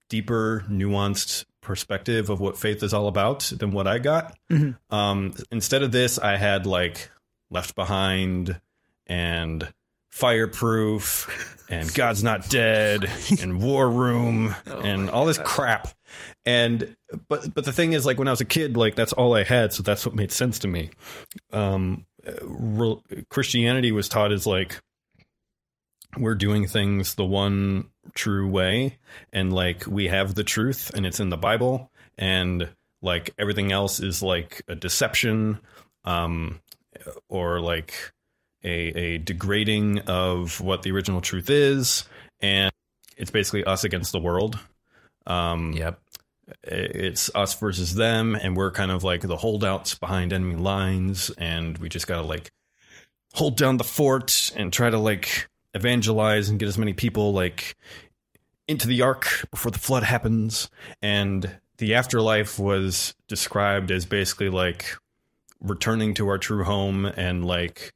Speaker 5: deeper, nuanced perspective of what faith is all about than what I got.
Speaker 6: Mhm.
Speaker 5: Um, instead of this, I had like Left Behind and fireproof and God's not dead and war room and all this crap. And but but the thing is like when I was a kid like that's all I had so that's what made sense to me. Um real, Christianity was taught as like we're doing things the one true way. And like we have the truth and it's in the Bible. And like everything else is like a deception um or like a a degrading of what the original truth is. And it's basically us against the world. Um
Speaker 4: yep.
Speaker 5: it's us versus them. And we're kind of like the holdouts behind enemy lines. And we just got to like hold down the fort and try to like evangelize and get as many people like into the ark before the flood happens. And the afterlife was described as basically like returning to our true home. And like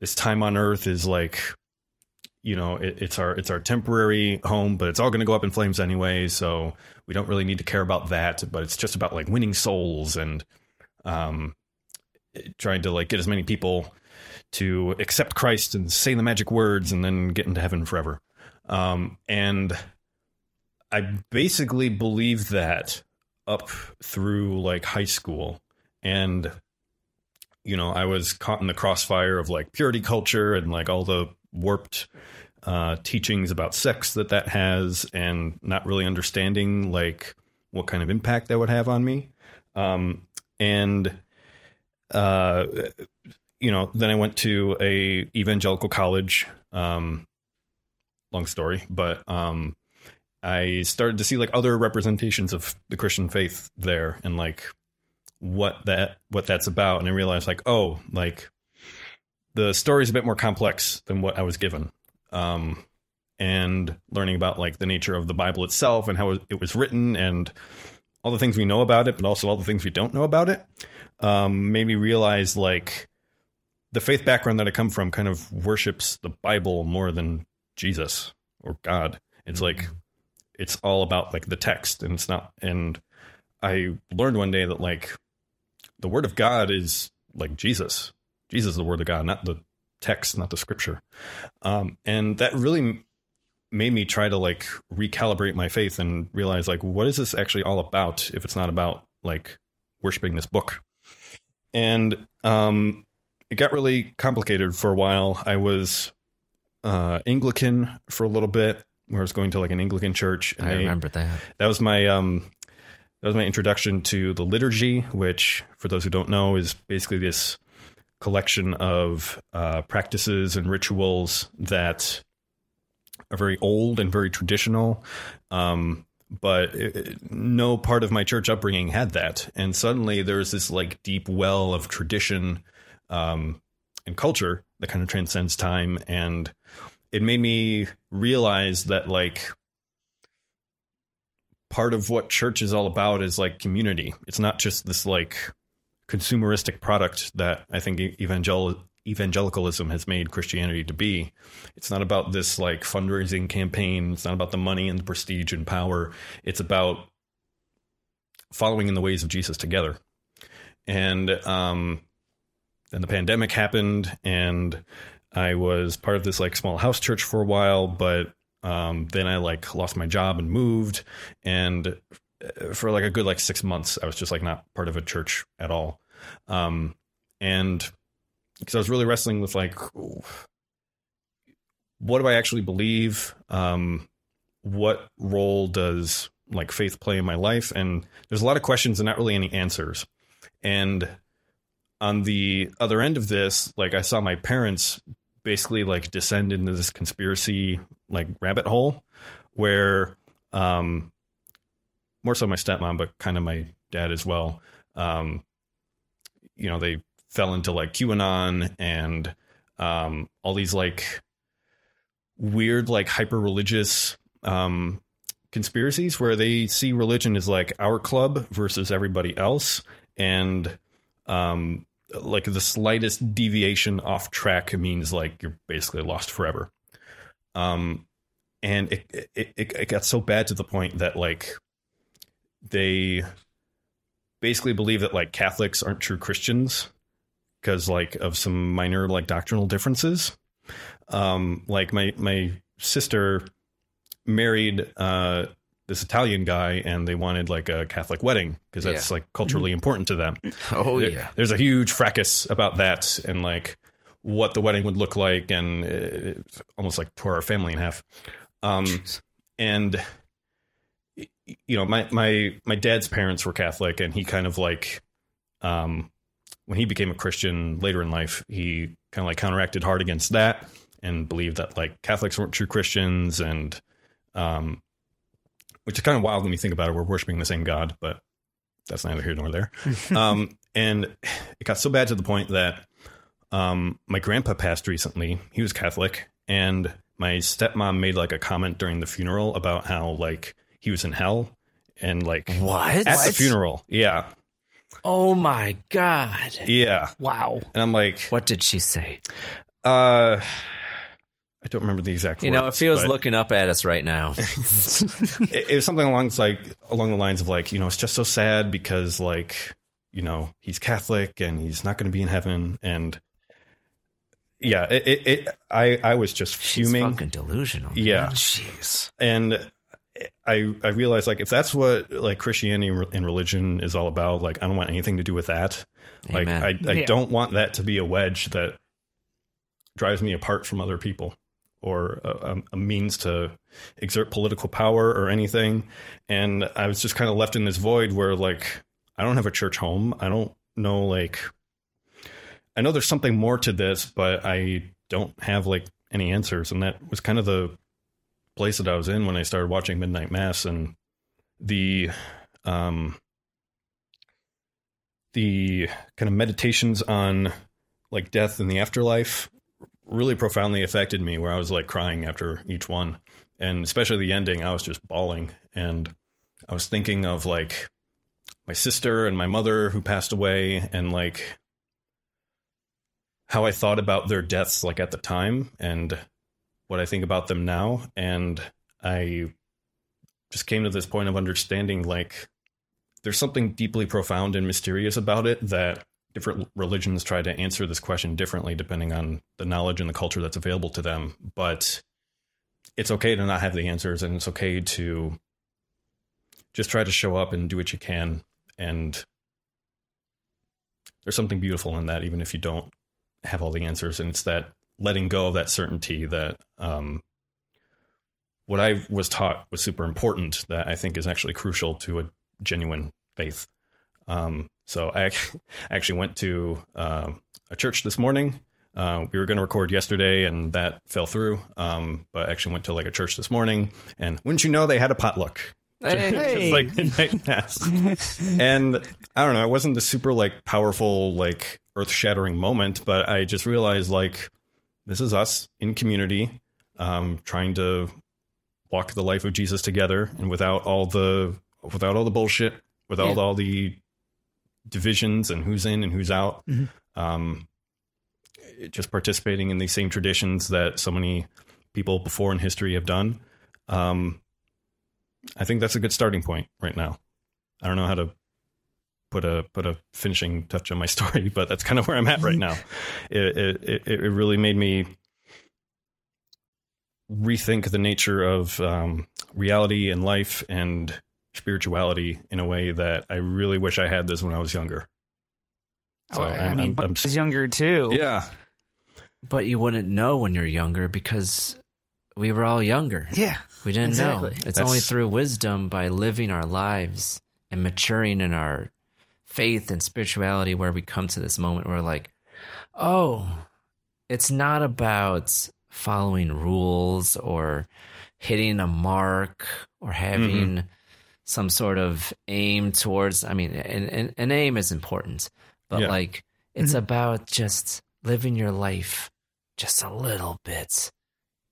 Speaker 5: this time on earth is like you know it, it's our it's our temporary home but it's all going to go up in flames anyway. So we don't really need to care about that but it's just about like winning souls and um trying to like get as many people to accept Christ and say the magic words and then get into heaven forever um and I basically believed that up through like high school and you know I was caught in the crossfire of like purity culture and like all the warped uh, teachings about sex that that has, and not really understanding like what kind of impact that would have on me. Um, and uh, you know, then I went to a evangelical college. Um, long story, but um, I started to see like other representations of the Christian faith there, and like what that what that's about, and I realized like, oh, like the story is a bit more complex than what I was given. Um, and learning about like the nature of the Bible itself and how it was written and all the things we know about it, but also all the things we don't know about it, um, made me realize like the faith background that I come from kind of worships the Bible more than Jesus or God. It's mm-hmm. like it's all about like the text and it's not and I learned one day that like the word of God is like Jesus. Jesus is the word of God, not the text, not the scripture. Um, and that really made me try to like recalibrate my faith and realize like what is this actually all about if it's not about like worshiping this book. And um, it got really complicated for a while. I was uh, Anglican for a little bit, where I was going to like an Anglican church.
Speaker 4: I they, remember that.
Speaker 5: That was my um, that was my introduction to the liturgy, which, for those who don't know, is basically this collection of uh, practices and rituals that are very old and very traditional. Um, but it, no part of my church upbringing had that. And suddenly there's this like deep well of tradition um, and culture that kind of transcends time. And it made me realize that like part of what church is all about is like community. It's not just this like consumeristic product that I think evangel- evangelicalism has made Christianity to be. It's not about this like fundraising campaign. It's not about the money and the prestige and power. It's about following in the ways of Jesus together. And um, then the pandemic happened, and I was part of this like small house church for a while, but um, then I like lost my job and moved, and for like a good like six months, I was just like not part of a church at all. Um, and because I was really wrestling with like, what do I actually believe? Um, what role does like faith play in my life? And there's a lot of questions and not really any answers. And on the other end of this, like I saw my parents basically like descend into this conspiracy like rabbit hole where um more so my stepmom, but kind of my dad as well. Um, you know, they fell into like QAnon and um, all these like weird, like hyper religious um, conspiracies where they see religion as like our club versus everybody else. And um, like the slightest deviation off track means like you're basically lost forever. Um, and it, it, it, got so bad to the point that like they basically believe that like Catholics aren't true Christians because like of some minor like doctrinal differences. Um, like my my sister married uh, this Italian guy, and they wanted like a Catholic wedding because that's
Speaker 4: Yeah.
Speaker 5: like culturally important to them.
Speaker 4: Oh,
Speaker 5: There-
Speaker 4: yeah.
Speaker 5: there's a huge fracas about that and like what the wedding would look like, and it, it almost like tore our family in half. Um, and you know, my my my dad's parents were Catholic, and he kind of like, um, when he became a Christian later in life, he kind of like counteracted hard against that and believed that like Catholics weren't true Christians, and um, which is kind of wild when you think about it. We're worshiping the same God, but that's neither here nor there. um, and it got so bad to the point that um, my grandpa passed recently. He was Catholic, and my stepmom made like a comment during the funeral about how like he was in hell, and like
Speaker 4: What?
Speaker 5: at the funeral, yeah,
Speaker 4: Oh my god!
Speaker 5: yeah,
Speaker 6: Wow.
Speaker 5: and I'm like,
Speaker 4: What did she say?
Speaker 5: uh, I don't remember the exact.
Speaker 4: You know, if
Speaker 5: words,
Speaker 4: he was
Speaker 5: but-
Speaker 4: looking up at us right now,
Speaker 5: it, it was something along like along the lines of like you know it's just so sad because like you know he's Catholic and he's not going to be in heaven and yeah it, it, it I I was just fuming
Speaker 4: she's
Speaker 5: fuming
Speaker 4: fucking delusional. man.
Speaker 5: Yeah.
Speaker 4: jeez.
Speaker 5: and I I realized like if that's what like Christianity and religion is all about like I don't want anything to do with that like I I
Speaker 6: Yeah.
Speaker 5: don't want that to be a wedge that drives me apart from other people or a, a means to exert political power or anything. And I was just kind of left in this void where like I don't have a church home. I don't know like I know there's something more to this, but I don't have like any answers. And that was kind of the place that I was in when I started watching Midnight Mass and the um the kind of meditations on like death and the afterlife really profoundly affected me where I was like crying after each one. And especially the ending, I was just bawling. And I was thinking of like my sister and my mother who passed away and like how I thought about their deaths like at the time and what I think about them now. And I just came to this point of understanding like there's something deeply profound and mysterious about it that different religions try to answer this question differently depending on the knowledge and the culture that's available to them. But it's okay to not have the answers and it's okay to just try to show up and do what you can. And there's something beautiful in that, even if you don't have all the answers. And it's that letting go of that certainty that um, what I was taught was super important that I think is actually crucial to a genuine faith. Um, so I actually went to uh, a church this morning. Uh, we were going to record yesterday, and that fell through. Um, but I actually went to like a church this morning, and wouldn't you know, they had a potluck.
Speaker 4: Hey.
Speaker 5: Like midnight mass. and I don't know, it wasn't the super like powerful, like earth shattering moment, but I just realized like this is us in community, um, trying to walk the life of Jesus together, and without all the without all the bullshit, without
Speaker 6: Yeah.
Speaker 5: all the divisions and who's in and who's out.
Speaker 6: Mhm.
Speaker 5: Um, just participating in these same traditions that so many people before in history have done. Um, I think that's a good starting point right now. I don't know how to put a put a finishing touch on my story, but that's kind of where I'm at right now. It it it, it really made me rethink the nature of um, reality and life and spirituality in a way that I really wish I had this when I was younger. So
Speaker 6: Oh, I
Speaker 5: I'm-
Speaker 6: mean,
Speaker 5: I'm- I'm-
Speaker 6: I was younger too.
Speaker 5: yeah,
Speaker 4: But you wouldn't know when you're younger because we were all younger.
Speaker 6: Yeah.
Speaker 4: We didn't
Speaker 6: Exactly.
Speaker 4: know. It's
Speaker 5: That's-
Speaker 4: only through wisdom by living our lives and maturing in our faith and spirituality where we come to this moment where like, oh, it's not about following rules or hitting a mark or having mm-hmm. Some sort of aim towards I mean an, an, an aim is important, but
Speaker 5: Yeah.
Speaker 4: like it's
Speaker 6: Mhm.
Speaker 4: about just living your life just a little bit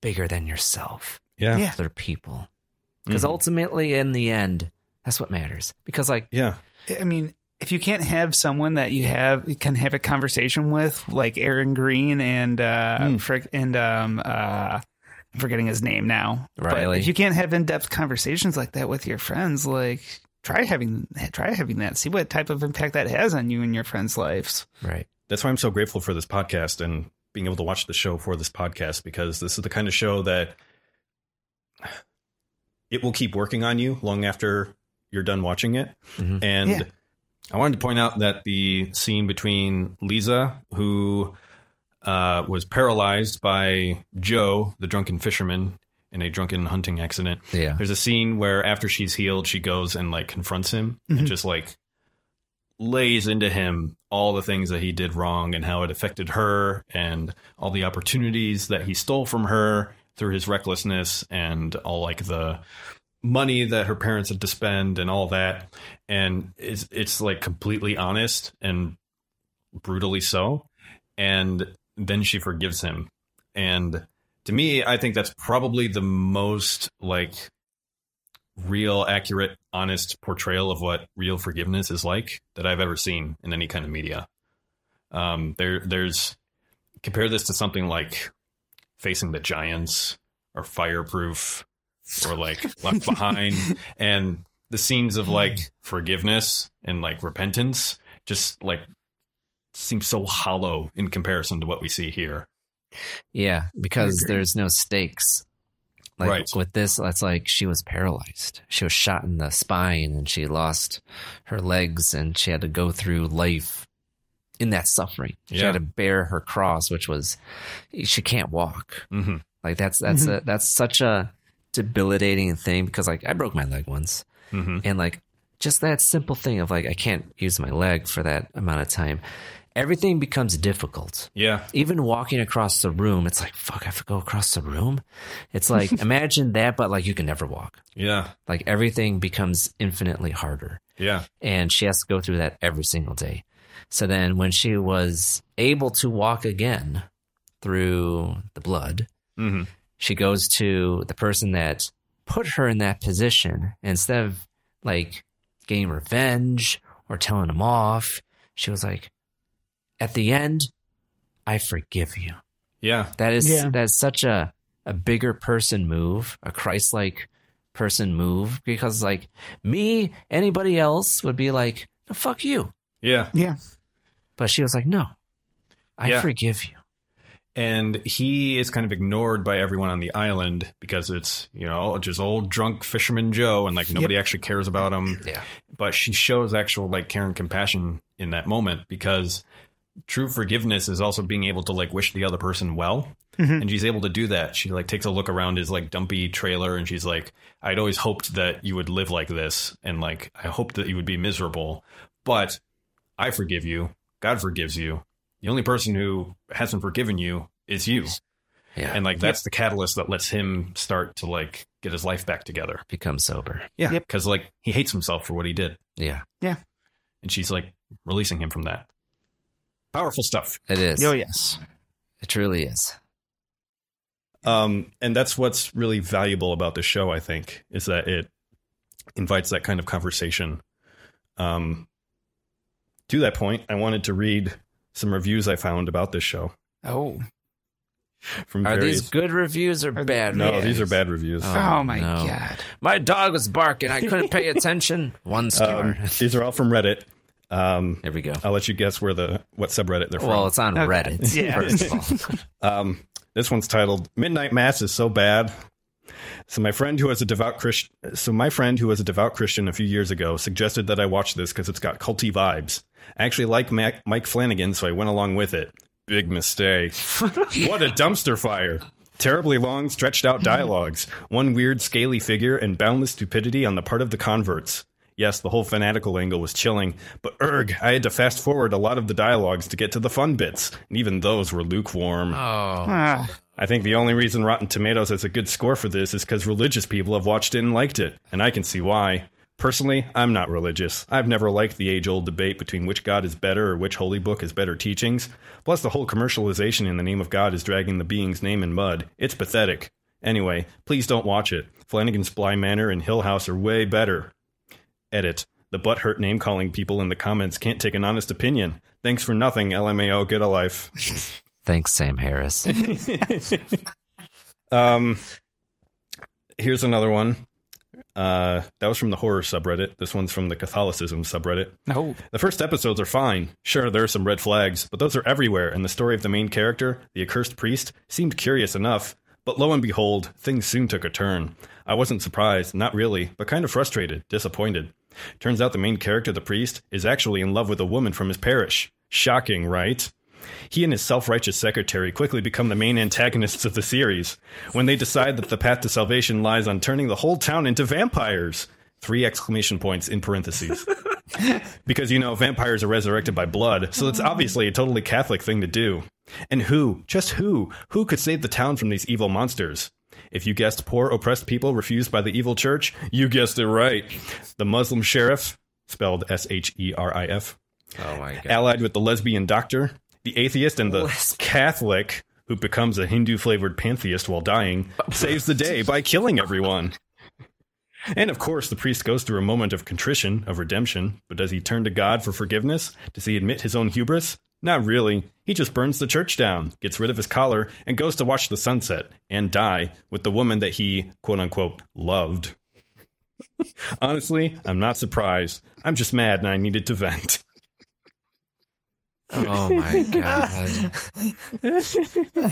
Speaker 4: bigger than yourself
Speaker 5: yeah,
Speaker 6: Yeah.
Speaker 4: other people. Because
Speaker 5: Mhm.
Speaker 4: ultimately, in the end, that's what matters. Because, like,
Speaker 5: yeah,
Speaker 6: I mean, if you can't have someone that you have you can have a conversation with, like Erin Greene and uh,
Speaker 5: Hmm.
Speaker 6: frick, and um, uh, I'm forgetting his name now. But if you can't have in depth conversations like that with your friends, like try having try having that. See what type of impact that has on you and your friends' lives.
Speaker 4: right.
Speaker 5: that's why I'm so grateful for this podcast and being able to watch the show for this podcast because this is the kind of show that it will keep working on you long after you're done watching it.
Speaker 4: Mhm.
Speaker 5: And
Speaker 6: Yeah.
Speaker 5: I wanted to point out that the scene between Lisa, who uh, was paralyzed by Joe, the drunken fisherman, in a drunken hunting accident.
Speaker 4: Yeah.
Speaker 5: There's a scene where after she's healed, she goes and like confronts him and
Speaker 6: Mhm.
Speaker 5: just like lays into him all the things that he did wrong and how it affected her and all the opportunities that he stole from her through his recklessness and all like the money that her parents had to spend and all that and it's it's like completely honest and brutally so and then she forgives him. And to me i think that's probably the most like real accurate honest portrayal of what real forgiveness is like that i've ever seen in any kind of media. Um there there's compare this to something like facing the giants or fireproof or like left behind and the scenes of like forgiveness and like repentance. Just like seem so hollow in comparison to what we see here
Speaker 4: Yeah, because there's no stakes. Like
Speaker 5: Right.
Speaker 4: with this, that's like she was paralyzed. She was shot in the spine and she lost her legs and she had to go through life in that suffering. She
Speaker 5: Yeah.
Speaker 4: had to bear her cross, which was she can't walk.
Speaker 5: mm-hmm.
Speaker 4: Like that's that's
Speaker 6: Mhm.
Speaker 4: a that's such a debilitating thing because like I broke my leg once
Speaker 5: Mm-hmm.
Speaker 4: and like just that simple thing of like I can't use my leg for that amount of time. Everything becomes difficult
Speaker 5: yeah
Speaker 4: even walking across the room, it's like, fuck, I have to go across the room. It's like, imagine that, but like you can never walk.
Speaker 5: yeah
Speaker 4: Like everything becomes infinitely harder.
Speaker 5: yeah
Speaker 4: And she has to go through that every single day. So then when she was able to walk again through the blood,
Speaker 5: mm-hmm.
Speaker 4: she goes to the person that put her in that position. Instead of like getting revenge or telling him off, she was like, at the end, I forgive you.
Speaker 5: yeah
Speaker 4: That is
Speaker 6: Yeah.
Speaker 4: that is such a a bigger person move, a Christ like person move. Because like me, anybody else would be like, no, fuck you.
Speaker 5: yeah
Speaker 6: Yeah.
Speaker 4: But she was like, no, I
Speaker 5: Yeah.
Speaker 4: forgive you.
Speaker 5: and he is kind of ignored by everyone on the island because it's you know just old drunk fisherman joe and like nobody actually cares about him
Speaker 4: Yeah.
Speaker 5: but she shows actual like care and compassion in that moment because true forgiveness is also being able to like wish the other person well mm-hmm. and she's able to do that she like takes a look around his like dumpy trailer and she's like i'd always hoped that you would live like this and like i hoped that you would be miserable but i forgive you god forgives you the only person who hasn't forgiven you is you
Speaker 4: Yeah.
Speaker 5: and like that's the catalyst that lets him start to like get his life back together
Speaker 4: become sober.
Speaker 5: yeah
Speaker 6: Yep.
Speaker 5: because like he hates himself for what he did
Speaker 4: Yeah. Yeah.
Speaker 5: and she's like releasing him from that. Powerful stuff.
Speaker 4: It is.
Speaker 6: Oh yes.
Speaker 4: It truly is.
Speaker 5: Um, and that's what's really valuable about the show, I think, is that it invites that kind of conversation. Um, to that point, I wanted to read some reviews I found about this show
Speaker 6: Oh.
Speaker 5: from
Speaker 4: Are
Speaker 5: various.
Speaker 4: these good reviews or bad
Speaker 5: no,
Speaker 4: reviews?
Speaker 5: these are bad reviews.
Speaker 6: Oh, my
Speaker 4: no.
Speaker 6: god.
Speaker 4: My dog was barking. I couldn't pay attention. One star.
Speaker 5: Um, these are all from Reddit. Um,
Speaker 4: there we go.
Speaker 5: I'll let you guess where the what subreddit they're from.
Speaker 4: Well, it's on
Speaker 6: Okay.
Speaker 4: Reddit.
Speaker 6: Yeah.
Speaker 4: First of all.
Speaker 5: Um, this one's titled "Midnight Mass is so bad." So my friend who was a devout Christian, so my friend who was a devout Christian a few years ago suggested that I watch this because it's got culty vibes. I actually like Mac, Mike Flanagan, so I went along with it. Big mistake. what a dumpster fire! Terribly long, stretched out dialogues, one weird, scaly figure, and boundless stupidity on the part of the converts. Yes, the whole fanatical angle was chilling, but erg, I had to fast forward a lot of the dialogues to get to the fun bits, and even those were lukewarm.
Speaker 4: Oh.
Speaker 6: Ah,
Speaker 5: I think the only reason Rotten Tomatoes has a good score for this is because religious people have watched it and liked it, and I can see why. Personally, I'm not religious. I've never liked the age old debate between which God is better or which holy book has better teachings. Plus, the whole commercialization in the name of God is dragging the being's name in mud. It's pathetic. Anyway, please don't watch it. Flanagan's Bly Manor and Hill House are way better. Edit. The butthurt name calling people in the comments can't take an honest opinion. Thanks for nothing, LMAO. Get a life.
Speaker 4: Thanks, Sam Harris.
Speaker 5: Um, here's another one. Uh, that was from the horror subreddit. This one's from the Catholicism subreddit.
Speaker 6: No.
Speaker 5: The first episodes are fine. Sure, there are some red flags, but those are everywhere, and the story of the main character, the accursed priest, seemed curious enough. But lo and behold, things soon took a turn. I wasn't surprised, not really, but kind of frustrated, disappointed. Turns out the main character, the priest, is actually in love with a woman from his parish. Shocking, right? He and his self righteous secretary quickly become the main antagonists of the series when they decide that the path to salvation lies on turning the whole town into vampires. Three exclamation points in parentheses. because, you know, vampires are resurrected by blood, so it's mm-hmm. obviously a totally Catholic thing to do. And who, just who, who could save the town from these evil monsters? If you guessed poor, oppressed people refused by the evil church, you guessed it right. The Muslim sheriff, spelled S H E R I F,
Speaker 4: Oh my god.
Speaker 5: allied with the lesbian doctor, the atheist, and the Catholic, who becomes a Hindu flavored pantheist while dying, saves the day by killing everyone. And of course, the priest goes through a moment of contrition, of redemption, but does he turn to God for forgiveness? Does he admit his own hubris? Not really. He just burns the church down, gets rid of his collar, and goes to watch the sunset and die with the woman that he, quote unquote, loved. Honestly, I'm not surprised. I'm just mad and I needed to vent.
Speaker 4: Oh my god.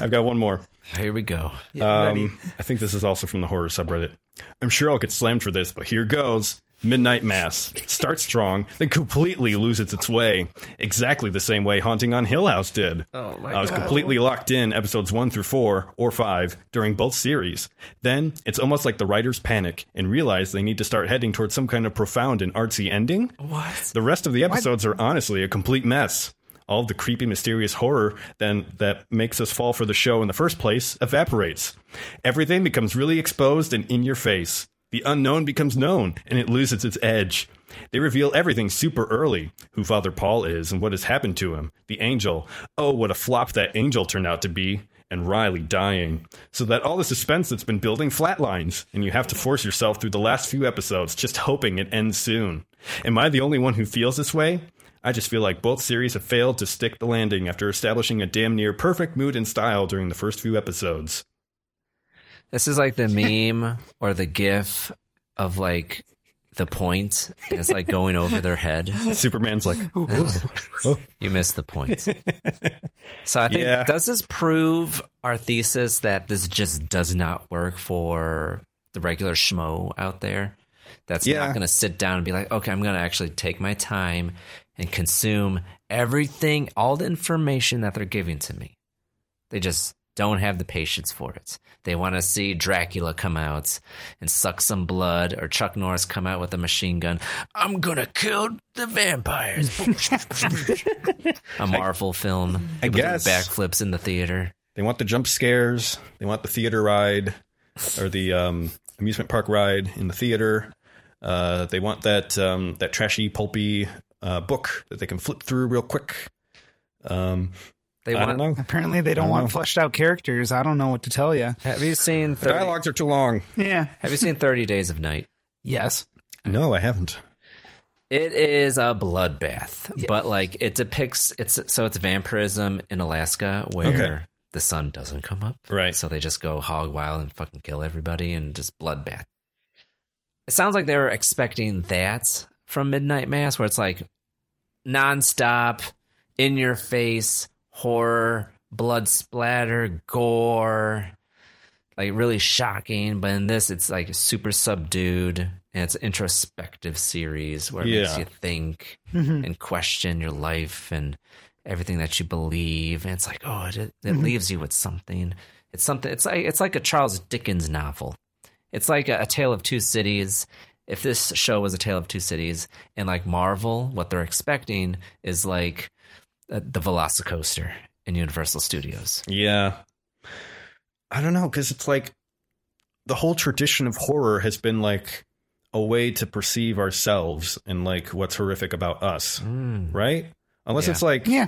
Speaker 5: I've got one more.
Speaker 4: Here we go.
Speaker 5: Um, I think this is also from the horror subreddit. I'm sure I'll get slammed for this, but here goes. Midnight Mass starts strong, then completely loses its way. Exactly the same way Haunting on Hill House did.
Speaker 4: Oh my
Speaker 5: I was
Speaker 4: God.
Speaker 5: completely locked in episodes one through four or five during both series. Then it's almost like the writers panic and realize they need to start heading towards some kind of profound and artsy ending.
Speaker 4: What?
Speaker 5: The rest of the episodes are honestly a complete mess. All the creepy, mysterious horror then that makes us fall for the show in the first place evaporates. Everything becomes really exposed and in your face. The unknown becomes known, and it loses its edge. They reveal everything super early who Father Paul is and what has happened to him, the angel. Oh, what a flop that angel turned out to be, and Riley dying. So that all the suspense that's been building flatlines, and you have to force yourself through the last few episodes just hoping it ends soon. Am I the only one who feels this way? I just feel like both series have failed to stick the landing after establishing a damn near perfect mood and style during the first few episodes.
Speaker 4: This is like the meme or the gif of like the point. It's like going over their head.
Speaker 5: Superman's like,
Speaker 4: you missed the point. So I think
Speaker 5: Yeah.
Speaker 4: does this prove our thesis that this just does not work for the regular schmo out there? That's
Speaker 5: Yeah.
Speaker 4: not going to sit down and be like, okay, I'm going to actually take my time and consume everything, all the information that they're giving to me. They just don't have the patience for it. They want to see Dracula come out and suck some blood, or Chuck Norris come out with a machine gun. I'm gonna kill the vampires. a Marvel film.
Speaker 5: I
Speaker 4: People doing
Speaker 5: guess.
Speaker 4: backflips in the theater.
Speaker 5: They want the jump scares. They want the theater ride or the um, amusement park ride in the theater. Uh, they want that um, that trashy, pulpy uh, book that they can flip through real quick. Um,
Speaker 4: They
Speaker 5: I
Speaker 4: want.
Speaker 5: don't know.
Speaker 6: Apparently, they don't
Speaker 5: don't
Speaker 6: want
Speaker 5: know.
Speaker 6: fleshed out characters. I don't know what to tell you.
Speaker 4: Have you seen
Speaker 5: The
Speaker 4: 30,
Speaker 5: dialogues are too long.
Speaker 6: Yeah.
Speaker 4: Have you seen Thirty Days of Night?
Speaker 6: Yes.
Speaker 5: No, I haven't.
Speaker 4: It is a bloodbath, but like it depicts it's so it's vampirism in Alaska where
Speaker 5: Okay.
Speaker 4: the sun doesn't come up.
Speaker 5: Right.
Speaker 4: So they just go hog wild and fucking kill everybody and just bloodbath. It sounds like they were expecting that from Midnight Mass, where it's like nonstop, in your face, horror, blood splatter, gore, like really shocking. But in this, it's like super subdued and it's an introspective series where it makes you think
Speaker 6: Mhm.
Speaker 4: and question your life and everything that you believe. And it's like, oh, it, it
Speaker 6: Mhm.
Speaker 4: leaves you with something. It's something. It's like it's like a Charles Dickens novel. It's like a, a tale of two cities. If this show was a tale of two cities, and like Marvel, what they're expecting is like the Velocicoaster in Universal Studios.
Speaker 5: Yeah. I don't know because it's like the whole tradition of horror has been like a way to perceive ourselves and like what's horrific about us, right? Unless
Speaker 4: Yeah.
Speaker 5: it's like
Speaker 6: Yeah.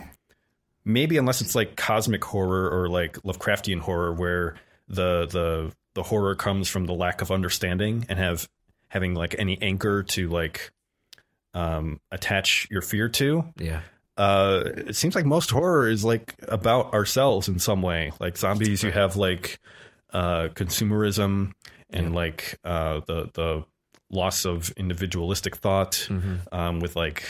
Speaker 5: maybe unless it's like cosmic horror or like Lovecraftian horror where the the the horror comes from the lack of understanding and have having like any anchor to like um attach your fear to.
Speaker 4: Yeah.
Speaker 5: Uh it seems like most horror is like about ourselves in some way. Like zombies you have like uh, consumerism and like uh, the the loss of individualistic thought um, with like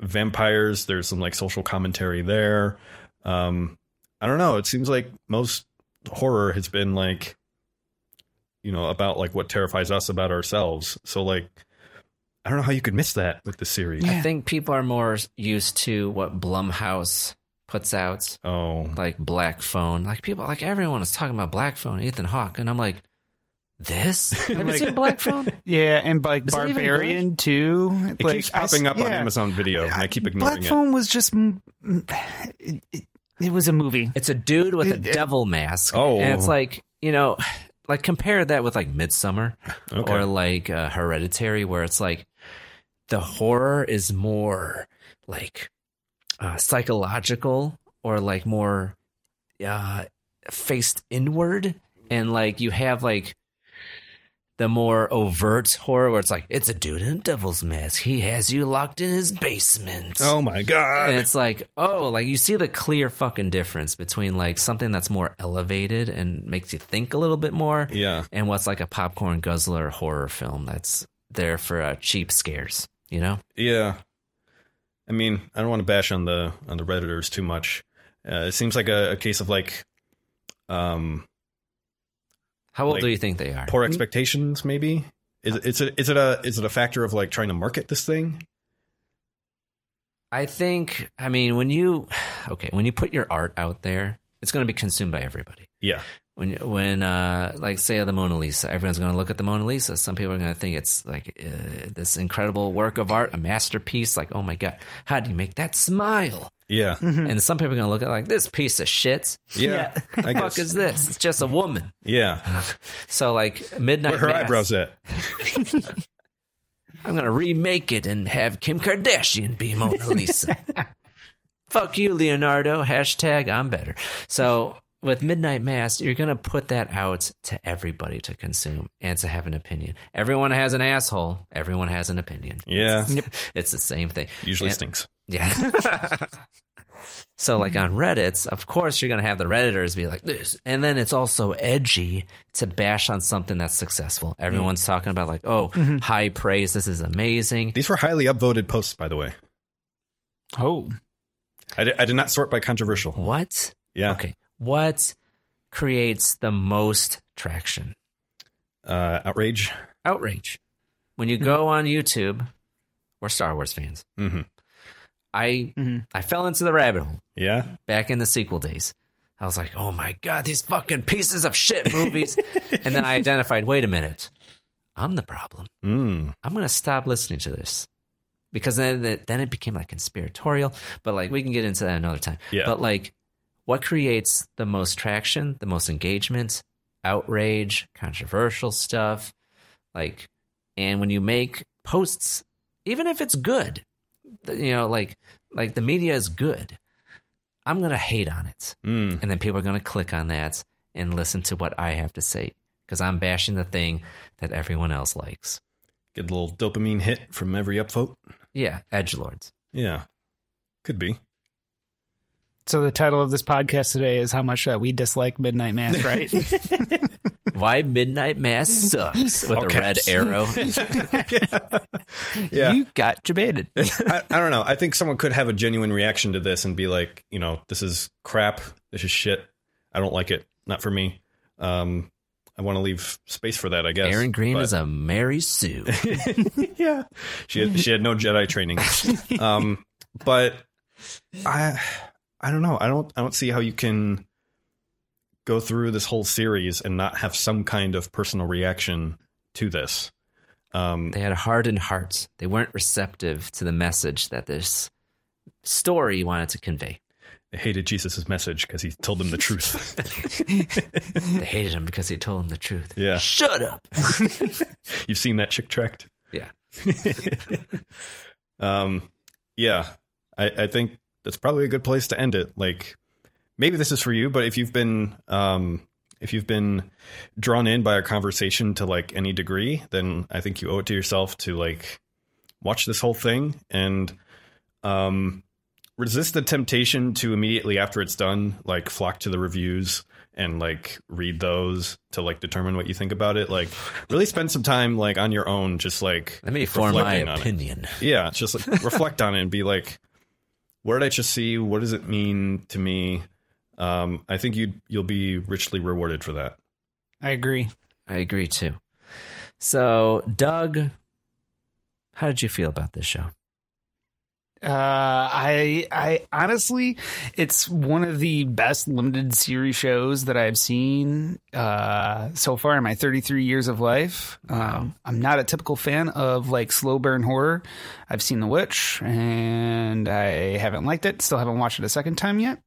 Speaker 5: vampires. There's some like social commentary there. Um, I don't know. It seems like most horror has been like, you know, about like what terrifies us about ourselves. So like, I don't know how you could miss that with the series.
Speaker 4: I think people are more used to what Blumhouse puts out.
Speaker 5: Oh,
Speaker 4: like Black Phone. Like people, like everyone is talking about Black Phone, Ethan Hawke, and I'm like, this? Have you seen Black Phone?
Speaker 6: Yeah, and like
Speaker 4: Is it
Speaker 6: Barbarian too.
Speaker 5: It
Speaker 6: like,
Speaker 5: keeps popping
Speaker 6: I-
Speaker 5: up on. Amazon Video, and I keep ignoring
Speaker 6: Black
Speaker 5: it.
Speaker 6: Black Phone was just it, it, it was a movie.
Speaker 4: It's a dude with a
Speaker 6: It- it-
Speaker 4: devil mask.
Speaker 5: Oh.
Speaker 4: and it's like you know, like compare that with like Midsommar
Speaker 5: Okay.
Speaker 4: or like uh, Hereditary, where it's like the horror is more like uh, psychological or like more uh, faced inward, and like you have like the more overt horror where it's like it's a dude in a devil's mask. He has you locked in his basement.
Speaker 5: Oh my god!
Speaker 4: And it's like, oh, like you see the clear fucking difference between like something that's more elevated and makes you think a little bit more,
Speaker 5: Yeah.
Speaker 4: and what's like a popcorn guzzler horror film that's there for uh, cheap scares. You know?
Speaker 5: Yeah. I mean, I don't want to bash on the on the redditors too much. Uh, it seems like a, a case of like, um,
Speaker 4: How old
Speaker 5: Like,
Speaker 4: do you think they are?
Speaker 5: poor expectations. Maybe is it, is it is it a is it a factor of like trying to market this thing?
Speaker 4: I think. I mean, when you okay, when you put your art out there, it's going to be consumed by everybody.
Speaker 5: Yeah.
Speaker 4: When when uh like say the Mona Lisa, everyone's going to look at the Mona Lisa. Some people are going to think it's like uh, this incredible work of art, a masterpiece. Like, oh my god, how do you make that smile?
Speaker 5: Yeah.
Speaker 4: And some people are going to look at it like this piece of shit.
Speaker 5: Yeah. I
Speaker 4: the fuck is this? It's just a woman.
Speaker 5: Yeah.
Speaker 4: So like midnight.
Speaker 5: Where her
Speaker 4: Mass,
Speaker 5: eyebrows at?
Speaker 4: I'm going to remake it and have Kim Kardashian be Mona Lisa. fuck you, Leonardo. Hashtag I'm better. So with Midnight Mass, you're going to put that out to everybody to consume and to have an opinion. Everyone has an asshole. Everyone has an opinion.
Speaker 5: Yeah.
Speaker 4: It's the same thing.
Speaker 5: Usually
Speaker 4: And-
Speaker 5: stinks.
Speaker 4: Yeah. so, like on Reddit, of course, you're going to have the Redditors be like this. And then it's also edgy to bash on something that's successful. Mm. Everyone's talking about, like, oh, mm-hmm. high praise. This is amazing.
Speaker 5: These were highly upvoted posts, by the way.
Speaker 6: Oh,
Speaker 5: I did, I did not sort by controversial.
Speaker 4: What?
Speaker 5: Yeah.
Speaker 4: Okay. What creates the most traction?
Speaker 5: Uh, outrage.
Speaker 4: Outrage. When you go on YouTube, we're Star Wars fans.
Speaker 5: Mm-hmm.
Speaker 4: I I fell into the rabbit hole.
Speaker 5: Yeah.
Speaker 4: back in the sequel days. I was like, oh my God, these fucking pieces of shit movies. and then I identified, wait a minute, I'm the problem.
Speaker 5: Mm.
Speaker 4: I'm going to stop listening to this. Because then, it- then it became like conspiratorial, but like we can get into that another time.
Speaker 5: Yeah.
Speaker 4: But like, what creates the most traction, the most engagement, outrage, controversial stuff? Like, and when you make posts, even if it's good, you know, like like the media is good. I'm gonna hate on it,
Speaker 5: Mm.
Speaker 4: and then people are gonna click on that and listen to what I have to say because I'm bashing the thing that everyone else likes.
Speaker 5: Get a little dopamine hit from every upvote.
Speaker 4: Yeah, edge lords.
Speaker 5: Yeah. Could be.
Speaker 6: So the title of this podcast today is how much uh, we dislike Midnight Mass, right?
Speaker 4: Why Midnight Mass sucks with a red arrow.
Speaker 5: Yeah.
Speaker 6: You got debated.
Speaker 5: I, I don't know. I think someone could have a genuine reaction to this and be like, you know, this is crap. This is shit. I don't like it. Not for me. Um, I want to leave space for that, I guess.
Speaker 4: Erin Greene
Speaker 5: But-
Speaker 4: is a Mary Sue.
Speaker 5: yeah. She had, she had no Jedi training. Um, but I I don't know. I don't I don't see how you can go through this whole series and not have some kind of personal reaction to this. Um,
Speaker 4: They had a hardened hearts. They weren't receptive to the message that this story wanted to convey.
Speaker 5: they hated Jesus' message because he told them the truth.
Speaker 4: They hated him because he told them the truth.
Speaker 5: yeah.
Speaker 4: Shut up.
Speaker 5: You've seen that Chick tract?
Speaker 4: Yeah.
Speaker 5: um, yeah, I, I think that's probably a good place to end it. Like, maybe this is for you, but if you've been, um, if you've been drawn in by our conversation to like any degree, then I think you owe it to yourself to like watch this whole thing and, um, resist the temptation to immediately after it's done, like flock to the reviews and like read those to like determine what you think about it. Like really spend some time like on your own, just like
Speaker 4: Let me form my
Speaker 5: reflecting on it.
Speaker 4: opinion.
Speaker 5: Yeah, just like reflect on it and be like, what did I just see? What does it mean to me? Um, I think you you'll be richly rewarded for that.
Speaker 6: I agree.
Speaker 4: I agree too. So, Doug, how did you feel about this show?
Speaker 6: Uh, I I honestly, it's one of the best limited series shows that I've seen uh, so far in my 33 years of life. Um, I'm not a typical fan of like slow burn horror. I've seen The Witch, and I haven't liked it. Still haven't watched it a second time yet.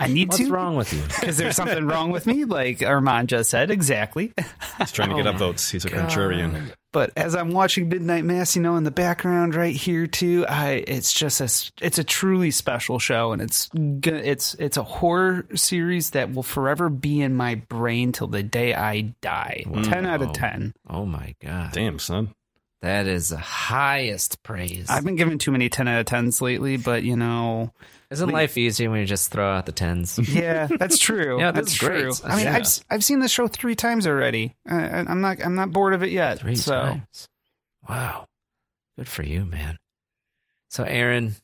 Speaker 6: I need
Speaker 4: What's
Speaker 6: to.
Speaker 4: What's wrong with you?
Speaker 6: Is there something wrong with me? Like Armand just said, exactly.
Speaker 5: He's trying to get
Speaker 6: Oh
Speaker 5: up votes. He's a contrarian.
Speaker 6: But as I'm watching Midnight Mass, you know, in the background right here too, I it's just a it's a truly special show, and it's go- it's it's a horror series that will forever be in my brain till the day I die. Mm. ten out of
Speaker 4: Oh.
Speaker 6: ten.
Speaker 4: Oh my god.
Speaker 5: Damn, son.
Speaker 4: That is the highest praise.
Speaker 6: I've been given too many ten out of tens lately, but you know,
Speaker 4: Isn't
Speaker 6: le-
Speaker 4: life easier when you just throw out the tens?
Speaker 6: yeah, that's true.
Speaker 4: Yeah,
Speaker 6: that's
Speaker 4: that's great.
Speaker 6: true. I mean,
Speaker 4: Yeah.
Speaker 6: I've I've seen the show three times already. Uh, I'm not I'm not bored of it yet.
Speaker 4: Three
Speaker 6: so
Speaker 4: times. Wow. Good for you, man. So, Aaron,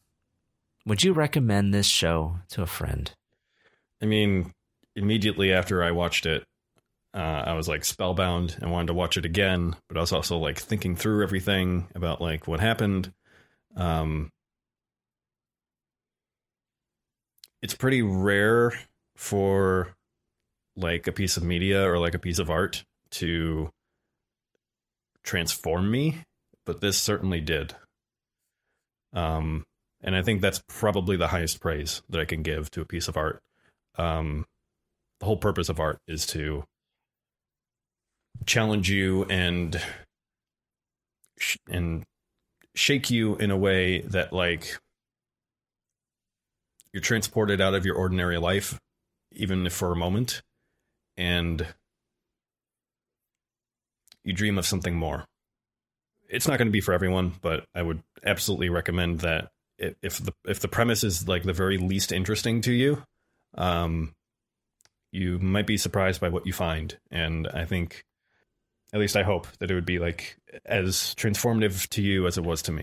Speaker 4: would you recommend this show to a friend?
Speaker 5: I mean, immediately after I watched it, uh, I was like spellbound and wanted to watch it again. But I was also like thinking through everything about like what happened. Um, it's pretty rare for like a piece of media or like a piece of art to transform me, but this certainly did. Um, and I think that's probably the highest praise that I can give to a piece of art. Um, the whole purpose of art is to challenge you and sh- and shake you in a way that like you're transported out of your ordinary life even if for a moment and you dream of something more. It's not going to be for everyone but i would absolutely recommend that if the if the premise is like the very least interesting to you um you might be surprised by what you find and i think at least i hope that it would be like as transformative to you as it was to me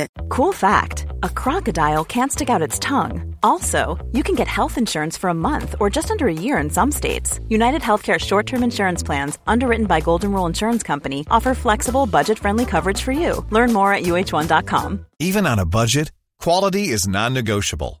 Speaker 9: Cool fact a crocodile can't stick out its tongue. Also, you can get health insurance for a month or just under a year in some states. United Healthcare short term insurance plans, underwritten by Golden Rule Insurance Company, offer flexible, budget friendly coverage for you. Learn more at uh1.com.
Speaker 10: Even on a budget, quality is non-negotiable.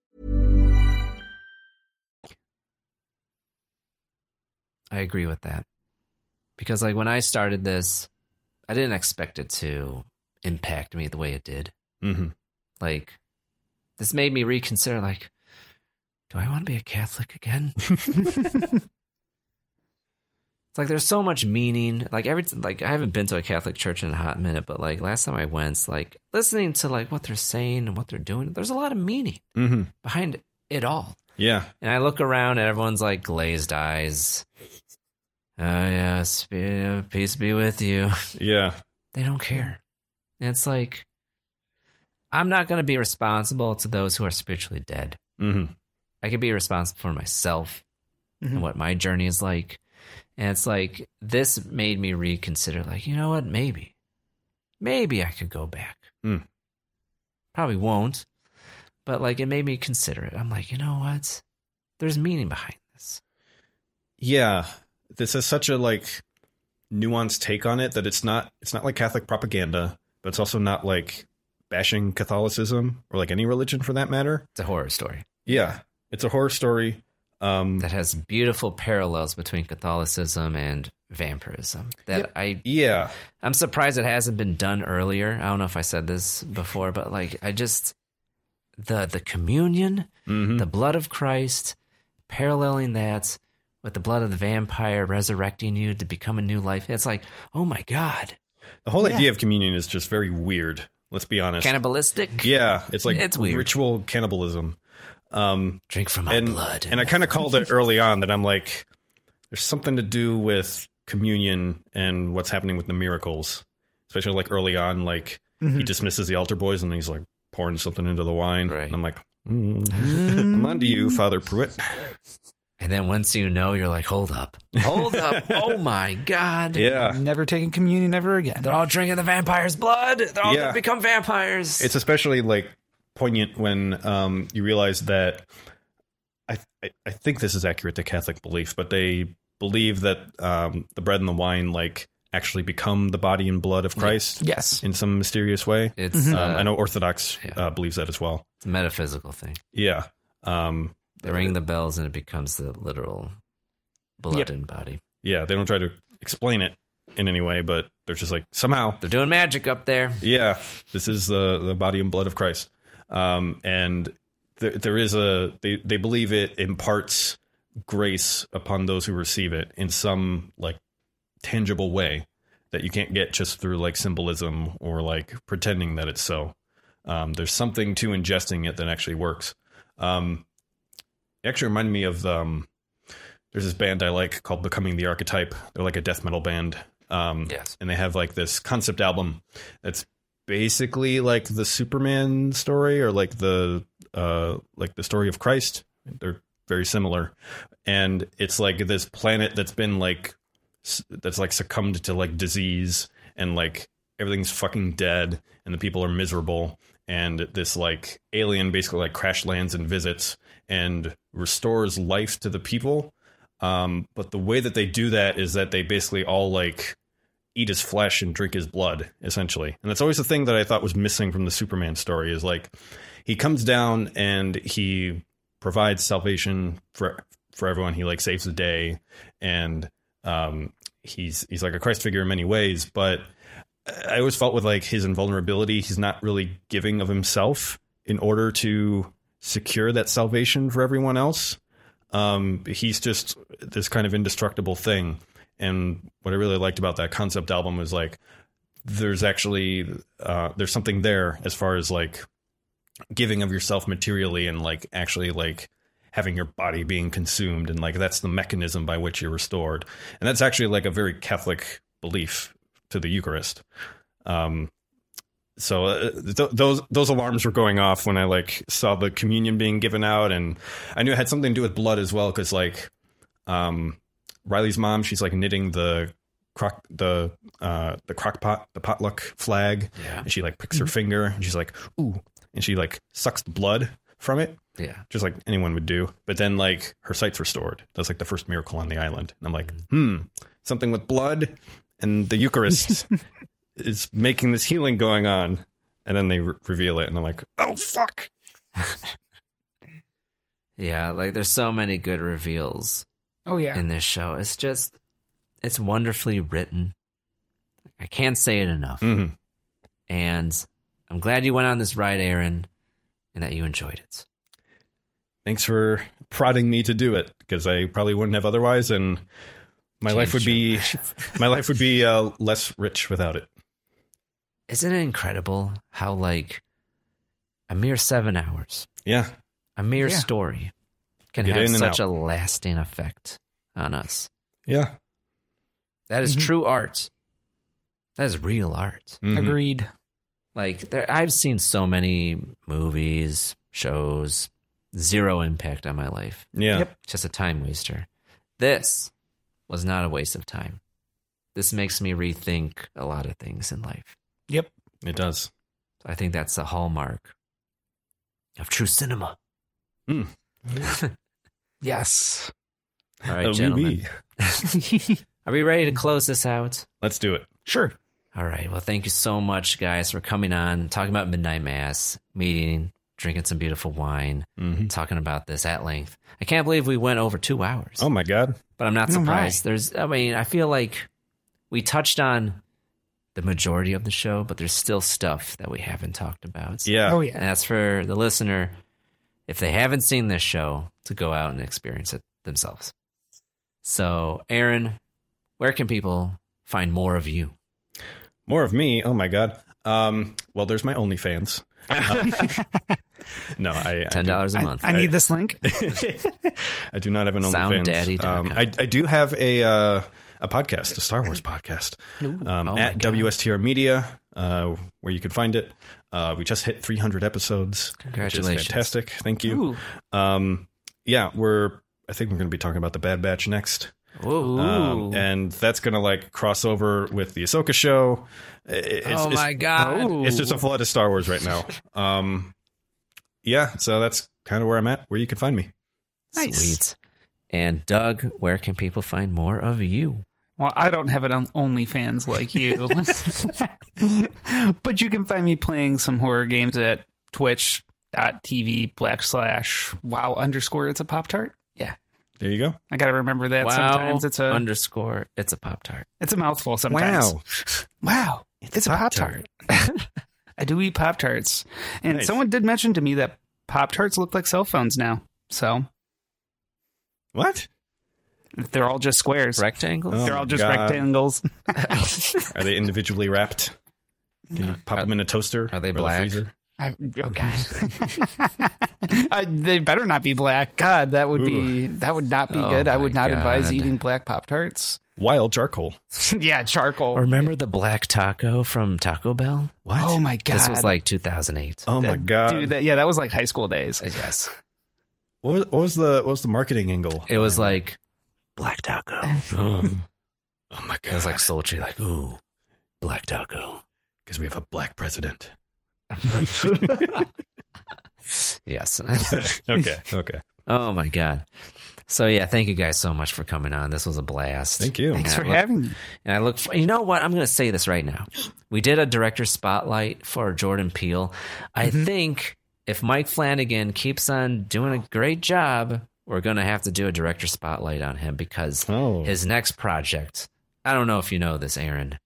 Speaker 4: I agree with that. Because like when I started this, I didn't expect it to impact me the way it did.
Speaker 5: Mm-hmm.
Speaker 4: Like this made me reconsider like do I want to be a Catholic again? It's like there's so much meaning. Like every like I haven't been to a Catholic church in a hot minute, but like last time I went, it's like listening to like what they're saying and what they're doing. There's a lot of meaning
Speaker 5: Mm-hmm.
Speaker 4: behind it all.
Speaker 5: Yeah.
Speaker 4: And I look around and everyone's like glazed eyes. Oh yes, be, peace be with you.
Speaker 5: Yeah.
Speaker 4: They don't care. It's like I'm not going to be responsible to those who are spiritually dead.
Speaker 5: Mm-hmm.
Speaker 4: I can be responsible for myself and what my journey is like. And it's like this made me reconsider like, you know what? Maybe. Maybe I could go back.
Speaker 5: Mm.
Speaker 4: Probably won't. But like it made me consider it. I'm like, you know what? There's meaning behind this.
Speaker 5: Yeah. This is such a like nuanced take on it that it's not it's not like Catholic propaganda, but it's also not like bashing Catholicism or like any religion for that matter.
Speaker 4: It's a horror story.
Speaker 5: Yeah, it's a horror story um,
Speaker 4: that has beautiful parallels between Catholicism and vampirism. That
Speaker 5: Yeah.
Speaker 4: I
Speaker 5: yeah,
Speaker 4: I'm surprised it hasn't been done earlier. I don't know if I said this before, but like I just the the communion,
Speaker 5: Mm-hmm.
Speaker 4: the blood of Christ, paralleling that with the blood of the vampire resurrecting you to become a new life. It's like, oh my god,
Speaker 5: the whole
Speaker 4: Yeah.
Speaker 5: idea of communion is just very weird. Let's be honest.
Speaker 4: cannibalistic.
Speaker 5: Yeah, it's like
Speaker 4: It's weird.
Speaker 5: ritual cannibalism. Um,
Speaker 4: Drink from my
Speaker 5: and,
Speaker 4: blood.
Speaker 5: And I kind of called it early on that I'm like, there's something to do with communion and what's happening with the miracles, especially like early on. Like he
Speaker 6: Mhm.
Speaker 5: dismisses the altar boys and he's like pouring something into the wine.
Speaker 4: Right.
Speaker 5: And I'm like, mm, I'm onto you, Father Pruitt.
Speaker 4: And then once you know, you're like, hold up, hold up. oh my god.
Speaker 5: Yeah.
Speaker 6: Never taking communion ever again.
Speaker 4: They're all drinking the vampire's blood. They're all
Speaker 5: Yeah.
Speaker 4: gonna become vampires.
Speaker 5: It's especially like poignant when um, you realize that I, I I think this is accurate to Catholic belief, but they believe that um, the bread and the wine like actually become the body and blood of Christ.
Speaker 6: Yes.
Speaker 5: in some mysterious way.
Speaker 4: It's,
Speaker 5: um,
Speaker 4: uh,
Speaker 5: I know Orthodox uh, believes that as well.
Speaker 4: It's a metaphysical thing.
Speaker 5: Yeah. Um,
Speaker 4: They ring the bells and it becomes the literal blood
Speaker 5: Yep.
Speaker 4: and body.
Speaker 5: yeah, they don't try to explain it in any way, but they're just like somehow
Speaker 4: They're doing magic up there.
Speaker 5: Yeah, this is the the body and blood of Christ, um, and there, there is a they they believe it imparts grace upon those who receive it in some like tangible way that you can't get just through like symbolism or like pretending that it's so. Um, there's something to ingesting it that actually works. Um, it actually reminded me of um, there's this band I like called Becoming the Archetype. They're like a death metal band. Um,
Speaker 4: Yes.
Speaker 5: and they have like this concept album that's basically like the Superman story or like the uh like the story of Christ. They're very similar, and it's like this planet that's been like that's like succumbed to like disease and like everything's fucking dead and the people are miserable and this like alien basically like crash lands and visits and restores life to the people. Um but the way that they do that is that they basically all like eat his flesh and drink his blood essentially. And that's always the thing that i thought was missing from the superman story is like he comes down and he provides salvation for for everyone. He like saves the day and um he's he's like a christ figure in many ways. But i always felt with like his invulnerability he's not really giving of himself in order to secure that salvation for everyone else. Um he's just this kind of indestructible thing. And what i really liked about that concept album was like there's actually uh there's something there as far as like giving of yourself materially and like actually like having your body being consumed. And like that's the mechanism by which you're restored. And that's actually like a very catholic belief to the eucharist. Um so uh, th- those those alarms were going off when i like saw the communion being given out and i knew it had something to do with blood as well cuz like um riley's mom she's like knitting the crock the uh the crock pot the potluck flag.
Speaker 4: Yeah.
Speaker 5: and she like picks her finger and she's like ooh and she like sucks the blood from it
Speaker 4: Yeah.
Speaker 5: just like anyone would do. But then like her sight's restored that's like the first miracle on the island. And i'm like hmm something with blood and the eucharist is making this healing going on and then they re- reveal it and i'm like oh fuck
Speaker 4: Yeah, like there's so many good reveals
Speaker 6: Oh yeah.
Speaker 4: in this show. It's just it's wonderfully written. I can't say it enough.
Speaker 5: Mhm.
Speaker 4: And I'm glad you went on this ride, Aaron, and that you enjoyed it.
Speaker 5: thanks for prodding me to do it because i probably wouldn't have otherwise and my life would be my life would be uh, less rich without it
Speaker 4: Isn't it incredible how like a mere seven hours,
Speaker 5: yeah
Speaker 4: a mere
Speaker 6: Yeah.
Speaker 4: story, can
Speaker 5: Get
Speaker 4: have such
Speaker 5: out.
Speaker 4: a lasting effect on us?
Speaker 5: yeah
Speaker 4: That is
Speaker 6: Mhm.
Speaker 4: true art. That is real art.
Speaker 5: Mhm.
Speaker 6: Agreed.
Speaker 4: Like there, I've seen so many movies, shows, zero impact on my life.
Speaker 5: yeah
Speaker 6: Yep.
Speaker 4: Just a time waster. This was not a waste of time. This makes me rethink a lot of things in life.
Speaker 6: Yep.
Speaker 5: it does
Speaker 4: I think that's the hallmark of true cinema.
Speaker 5: Hmm.
Speaker 6: Yes.
Speaker 4: All right,
Speaker 5: oui,
Speaker 4: gentlemen. Are we ready to close this out?
Speaker 5: Let's do it.
Speaker 6: Sure.
Speaker 4: All right. Well, thank you so much, guys, for coming on, talking about Midnight Mass, meeting, drinking some beautiful wine, talking about this at length. I can't believe we went over two hours.
Speaker 5: Oh my god.
Speaker 4: But I'm not
Speaker 6: Oh,
Speaker 4: surprised. There's, I mean, I feel like we touched on the majority of the show, but there's still stuff that we haven't talked about.
Speaker 5: Yeah.
Speaker 6: Oh yeah.
Speaker 4: And that's for the listener, if they haven't seen this show, to go out and experience it themselves. So, Aaron, where can people find more of you?
Speaker 5: More of me. Oh my god. Um, well, there's my OnlyFans. Uh, no, I
Speaker 4: Ten dollars a
Speaker 6: I,
Speaker 4: month.
Speaker 6: I need this link.
Speaker 5: I do not have an OnlyFans.
Speaker 4: Sounddaddy.com.
Speaker 5: Um, I, I do have a uh, a podcast, a Star Wars podcast, um,
Speaker 4: Oh
Speaker 5: at
Speaker 4: God.
Speaker 5: WSTR Media, uh, where you can find it. Uh, we just hit 300 episodes.
Speaker 4: Congratulations.
Speaker 5: Which is fantastic. Thank you. Um, yeah, we're. I think we're going to be talking about the Bad Batch next. Um, and that's going to like cross over with the Ahsoka show. It's,
Speaker 4: oh
Speaker 5: it's-
Speaker 4: my god!
Speaker 5: It's just a flood of Star Wars right now. Um, yeah, so that's kind of where I'm at. Where you can find me.
Speaker 6: Nice.
Speaker 4: Sweet. And Doug, where can people find more of you?
Speaker 6: Well, I don't have it on- OnlyFans like you, but you can find me playing some horror games at Twitch.tv backslash wow underscore it's a pop tart. Yeah,
Speaker 5: There you go.
Speaker 6: I got to remember that.
Speaker 4: wow
Speaker 6: Sometimes it's a
Speaker 4: underscore. It's a pop tart.
Speaker 6: it's a mouthful. Sometimes
Speaker 5: Wow.
Speaker 6: wow, it's, a pop tart. I do eat pop tarts, and
Speaker 5: Nice.
Speaker 6: someone did mention to me that pop tarts look like cell phones now. So
Speaker 5: What?
Speaker 6: They're all just squares.
Speaker 4: Rectangles.
Speaker 5: Oh
Speaker 6: they're all just
Speaker 5: God.
Speaker 6: rectangles.
Speaker 5: Are they individually wrapped? Can you pop uh, them in a toaster?
Speaker 4: Are they
Speaker 5: or the
Speaker 4: black?
Speaker 5: freezer?
Speaker 6: I, oh, okay. I, they better not be black. God, that would be that would not be
Speaker 4: Oh
Speaker 6: good. I
Speaker 4: my
Speaker 6: would not advise
Speaker 4: God.
Speaker 6: eating black pop tarts.
Speaker 5: Wild charcoal.
Speaker 6: yeah, charcoal.
Speaker 4: Remember the black taco from Taco Bell?
Speaker 5: What?
Speaker 6: oh my god,
Speaker 4: This was like 2008.
Speaker 5: Oh my god.
Speaker 6: dude. That, yeah, that was like high school days.
Speaker 4: Yes.
Speaker 5: what, was, what was the what was the marketing angle?
Speaker 4: It was like black taco.
Speaker 5: oh my god, it's
Speaker 4: like sultry, like ooh, black taco.
Speaker 5: because we have a black president.
Speaker 4: Yes.
Speaker 5: okay. Okay.
Speaker 4: oh my god. So yeah, thank you guys so much for coming on. This was a blast.
Speaker 5: Thank you.
Speaker 6: Thanks
Speaker 4: And
Speaker 6: for
Speaker 4: look-
Speaker 6: having me.
Speaker 4: And I look for, you know what? I'm going to say this right now. We did a director spotlight for Jordan Peele. I
Speaker 5: Mm-hmm.
Speaker 4: think if Mike Flanagan keeps on doing a great job, we're going to have to do a director spotlight on him because
Speaker 5: Oh.
Speaker 4: his next project, I don't know if you know this, Aaron.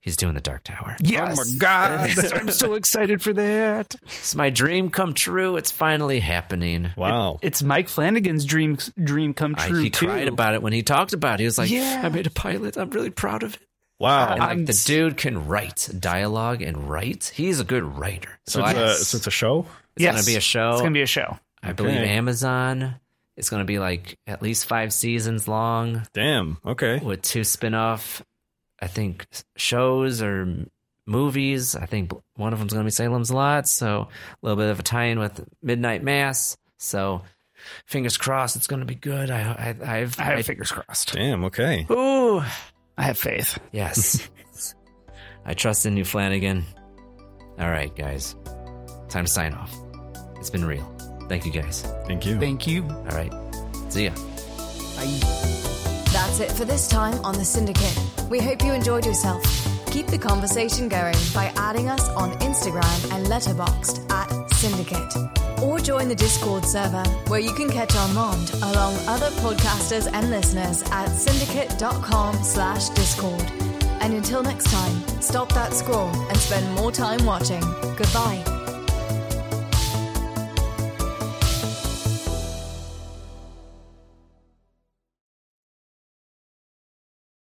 Speaker 4: He's doing the Dark Tower.
Speaker 6: Yes. Oh my god, I'm so excited for that.
Speaker 4: It's my dream come true. It's finally happening.
Speaker 5: Wow.
Speaker 6: It's Mike Flanagan's dream dream come
Speaker 4: I,
Speaker 6: true
Speaker 4: he
Speaker 6: too.
Speaker 4: cried about it when he talked about it. He was like,
Speaker 6: Yeah.
Speaker 4: I made a pilot. I'm really proud of it.
Speaker 5: Wow.
Speaker 4: And like
Speaker 6: I'm
Speaker 4: the dude can write dialogue and write. He's a good writer.
Speaker 5: so,
Speaker 4: So,
Speaker 5: it's
Speaker 4: I,
Speaker 5: a, so it's a show.
Speaker 4: it's
Speaker 6: yes.
Speaker 4: gonna be a show.
Speaker 6: It's gonna be a show.
Speaker 4: I believe Amazon. It's gonna be like at least five seasons long
Speaker 5: Damn. Okay.
Speaker 4: with two spin-off, I think shows or movies. I think one of them's gonna be Salem's Lot, so a little bit of a tie-in with Midnight Mass. So fingers crossed, it's gonna be good. I, I I've
Speaker 6: I have
Speaker 4: I-
Speaker 6: fingers crossed.
Speaker 5: Damn. Okay.
Speaker 4: Ooh,
Speaker 6: I have faith.
Speaker 4: yes. I trust in you, Flanagan. All right, guys, time to sign off. It's been real. Thank you, guys.
Speaker 5: Thank you.
Speaker 6: Thank you.
Speaker 4: All right, see ya. Bye.
Speaker 3: That's it for this time on The Syndicate. We hope you enjoyed yourself. Keep the conversation going by adding us on Instagram and Letterboxd at Syndicate. Or join the Discord server where you can catch Armand along other podcasters and listeners at syndicate.com slash discord. And until next time, stop that scroll and spend more time watching. Goodbye.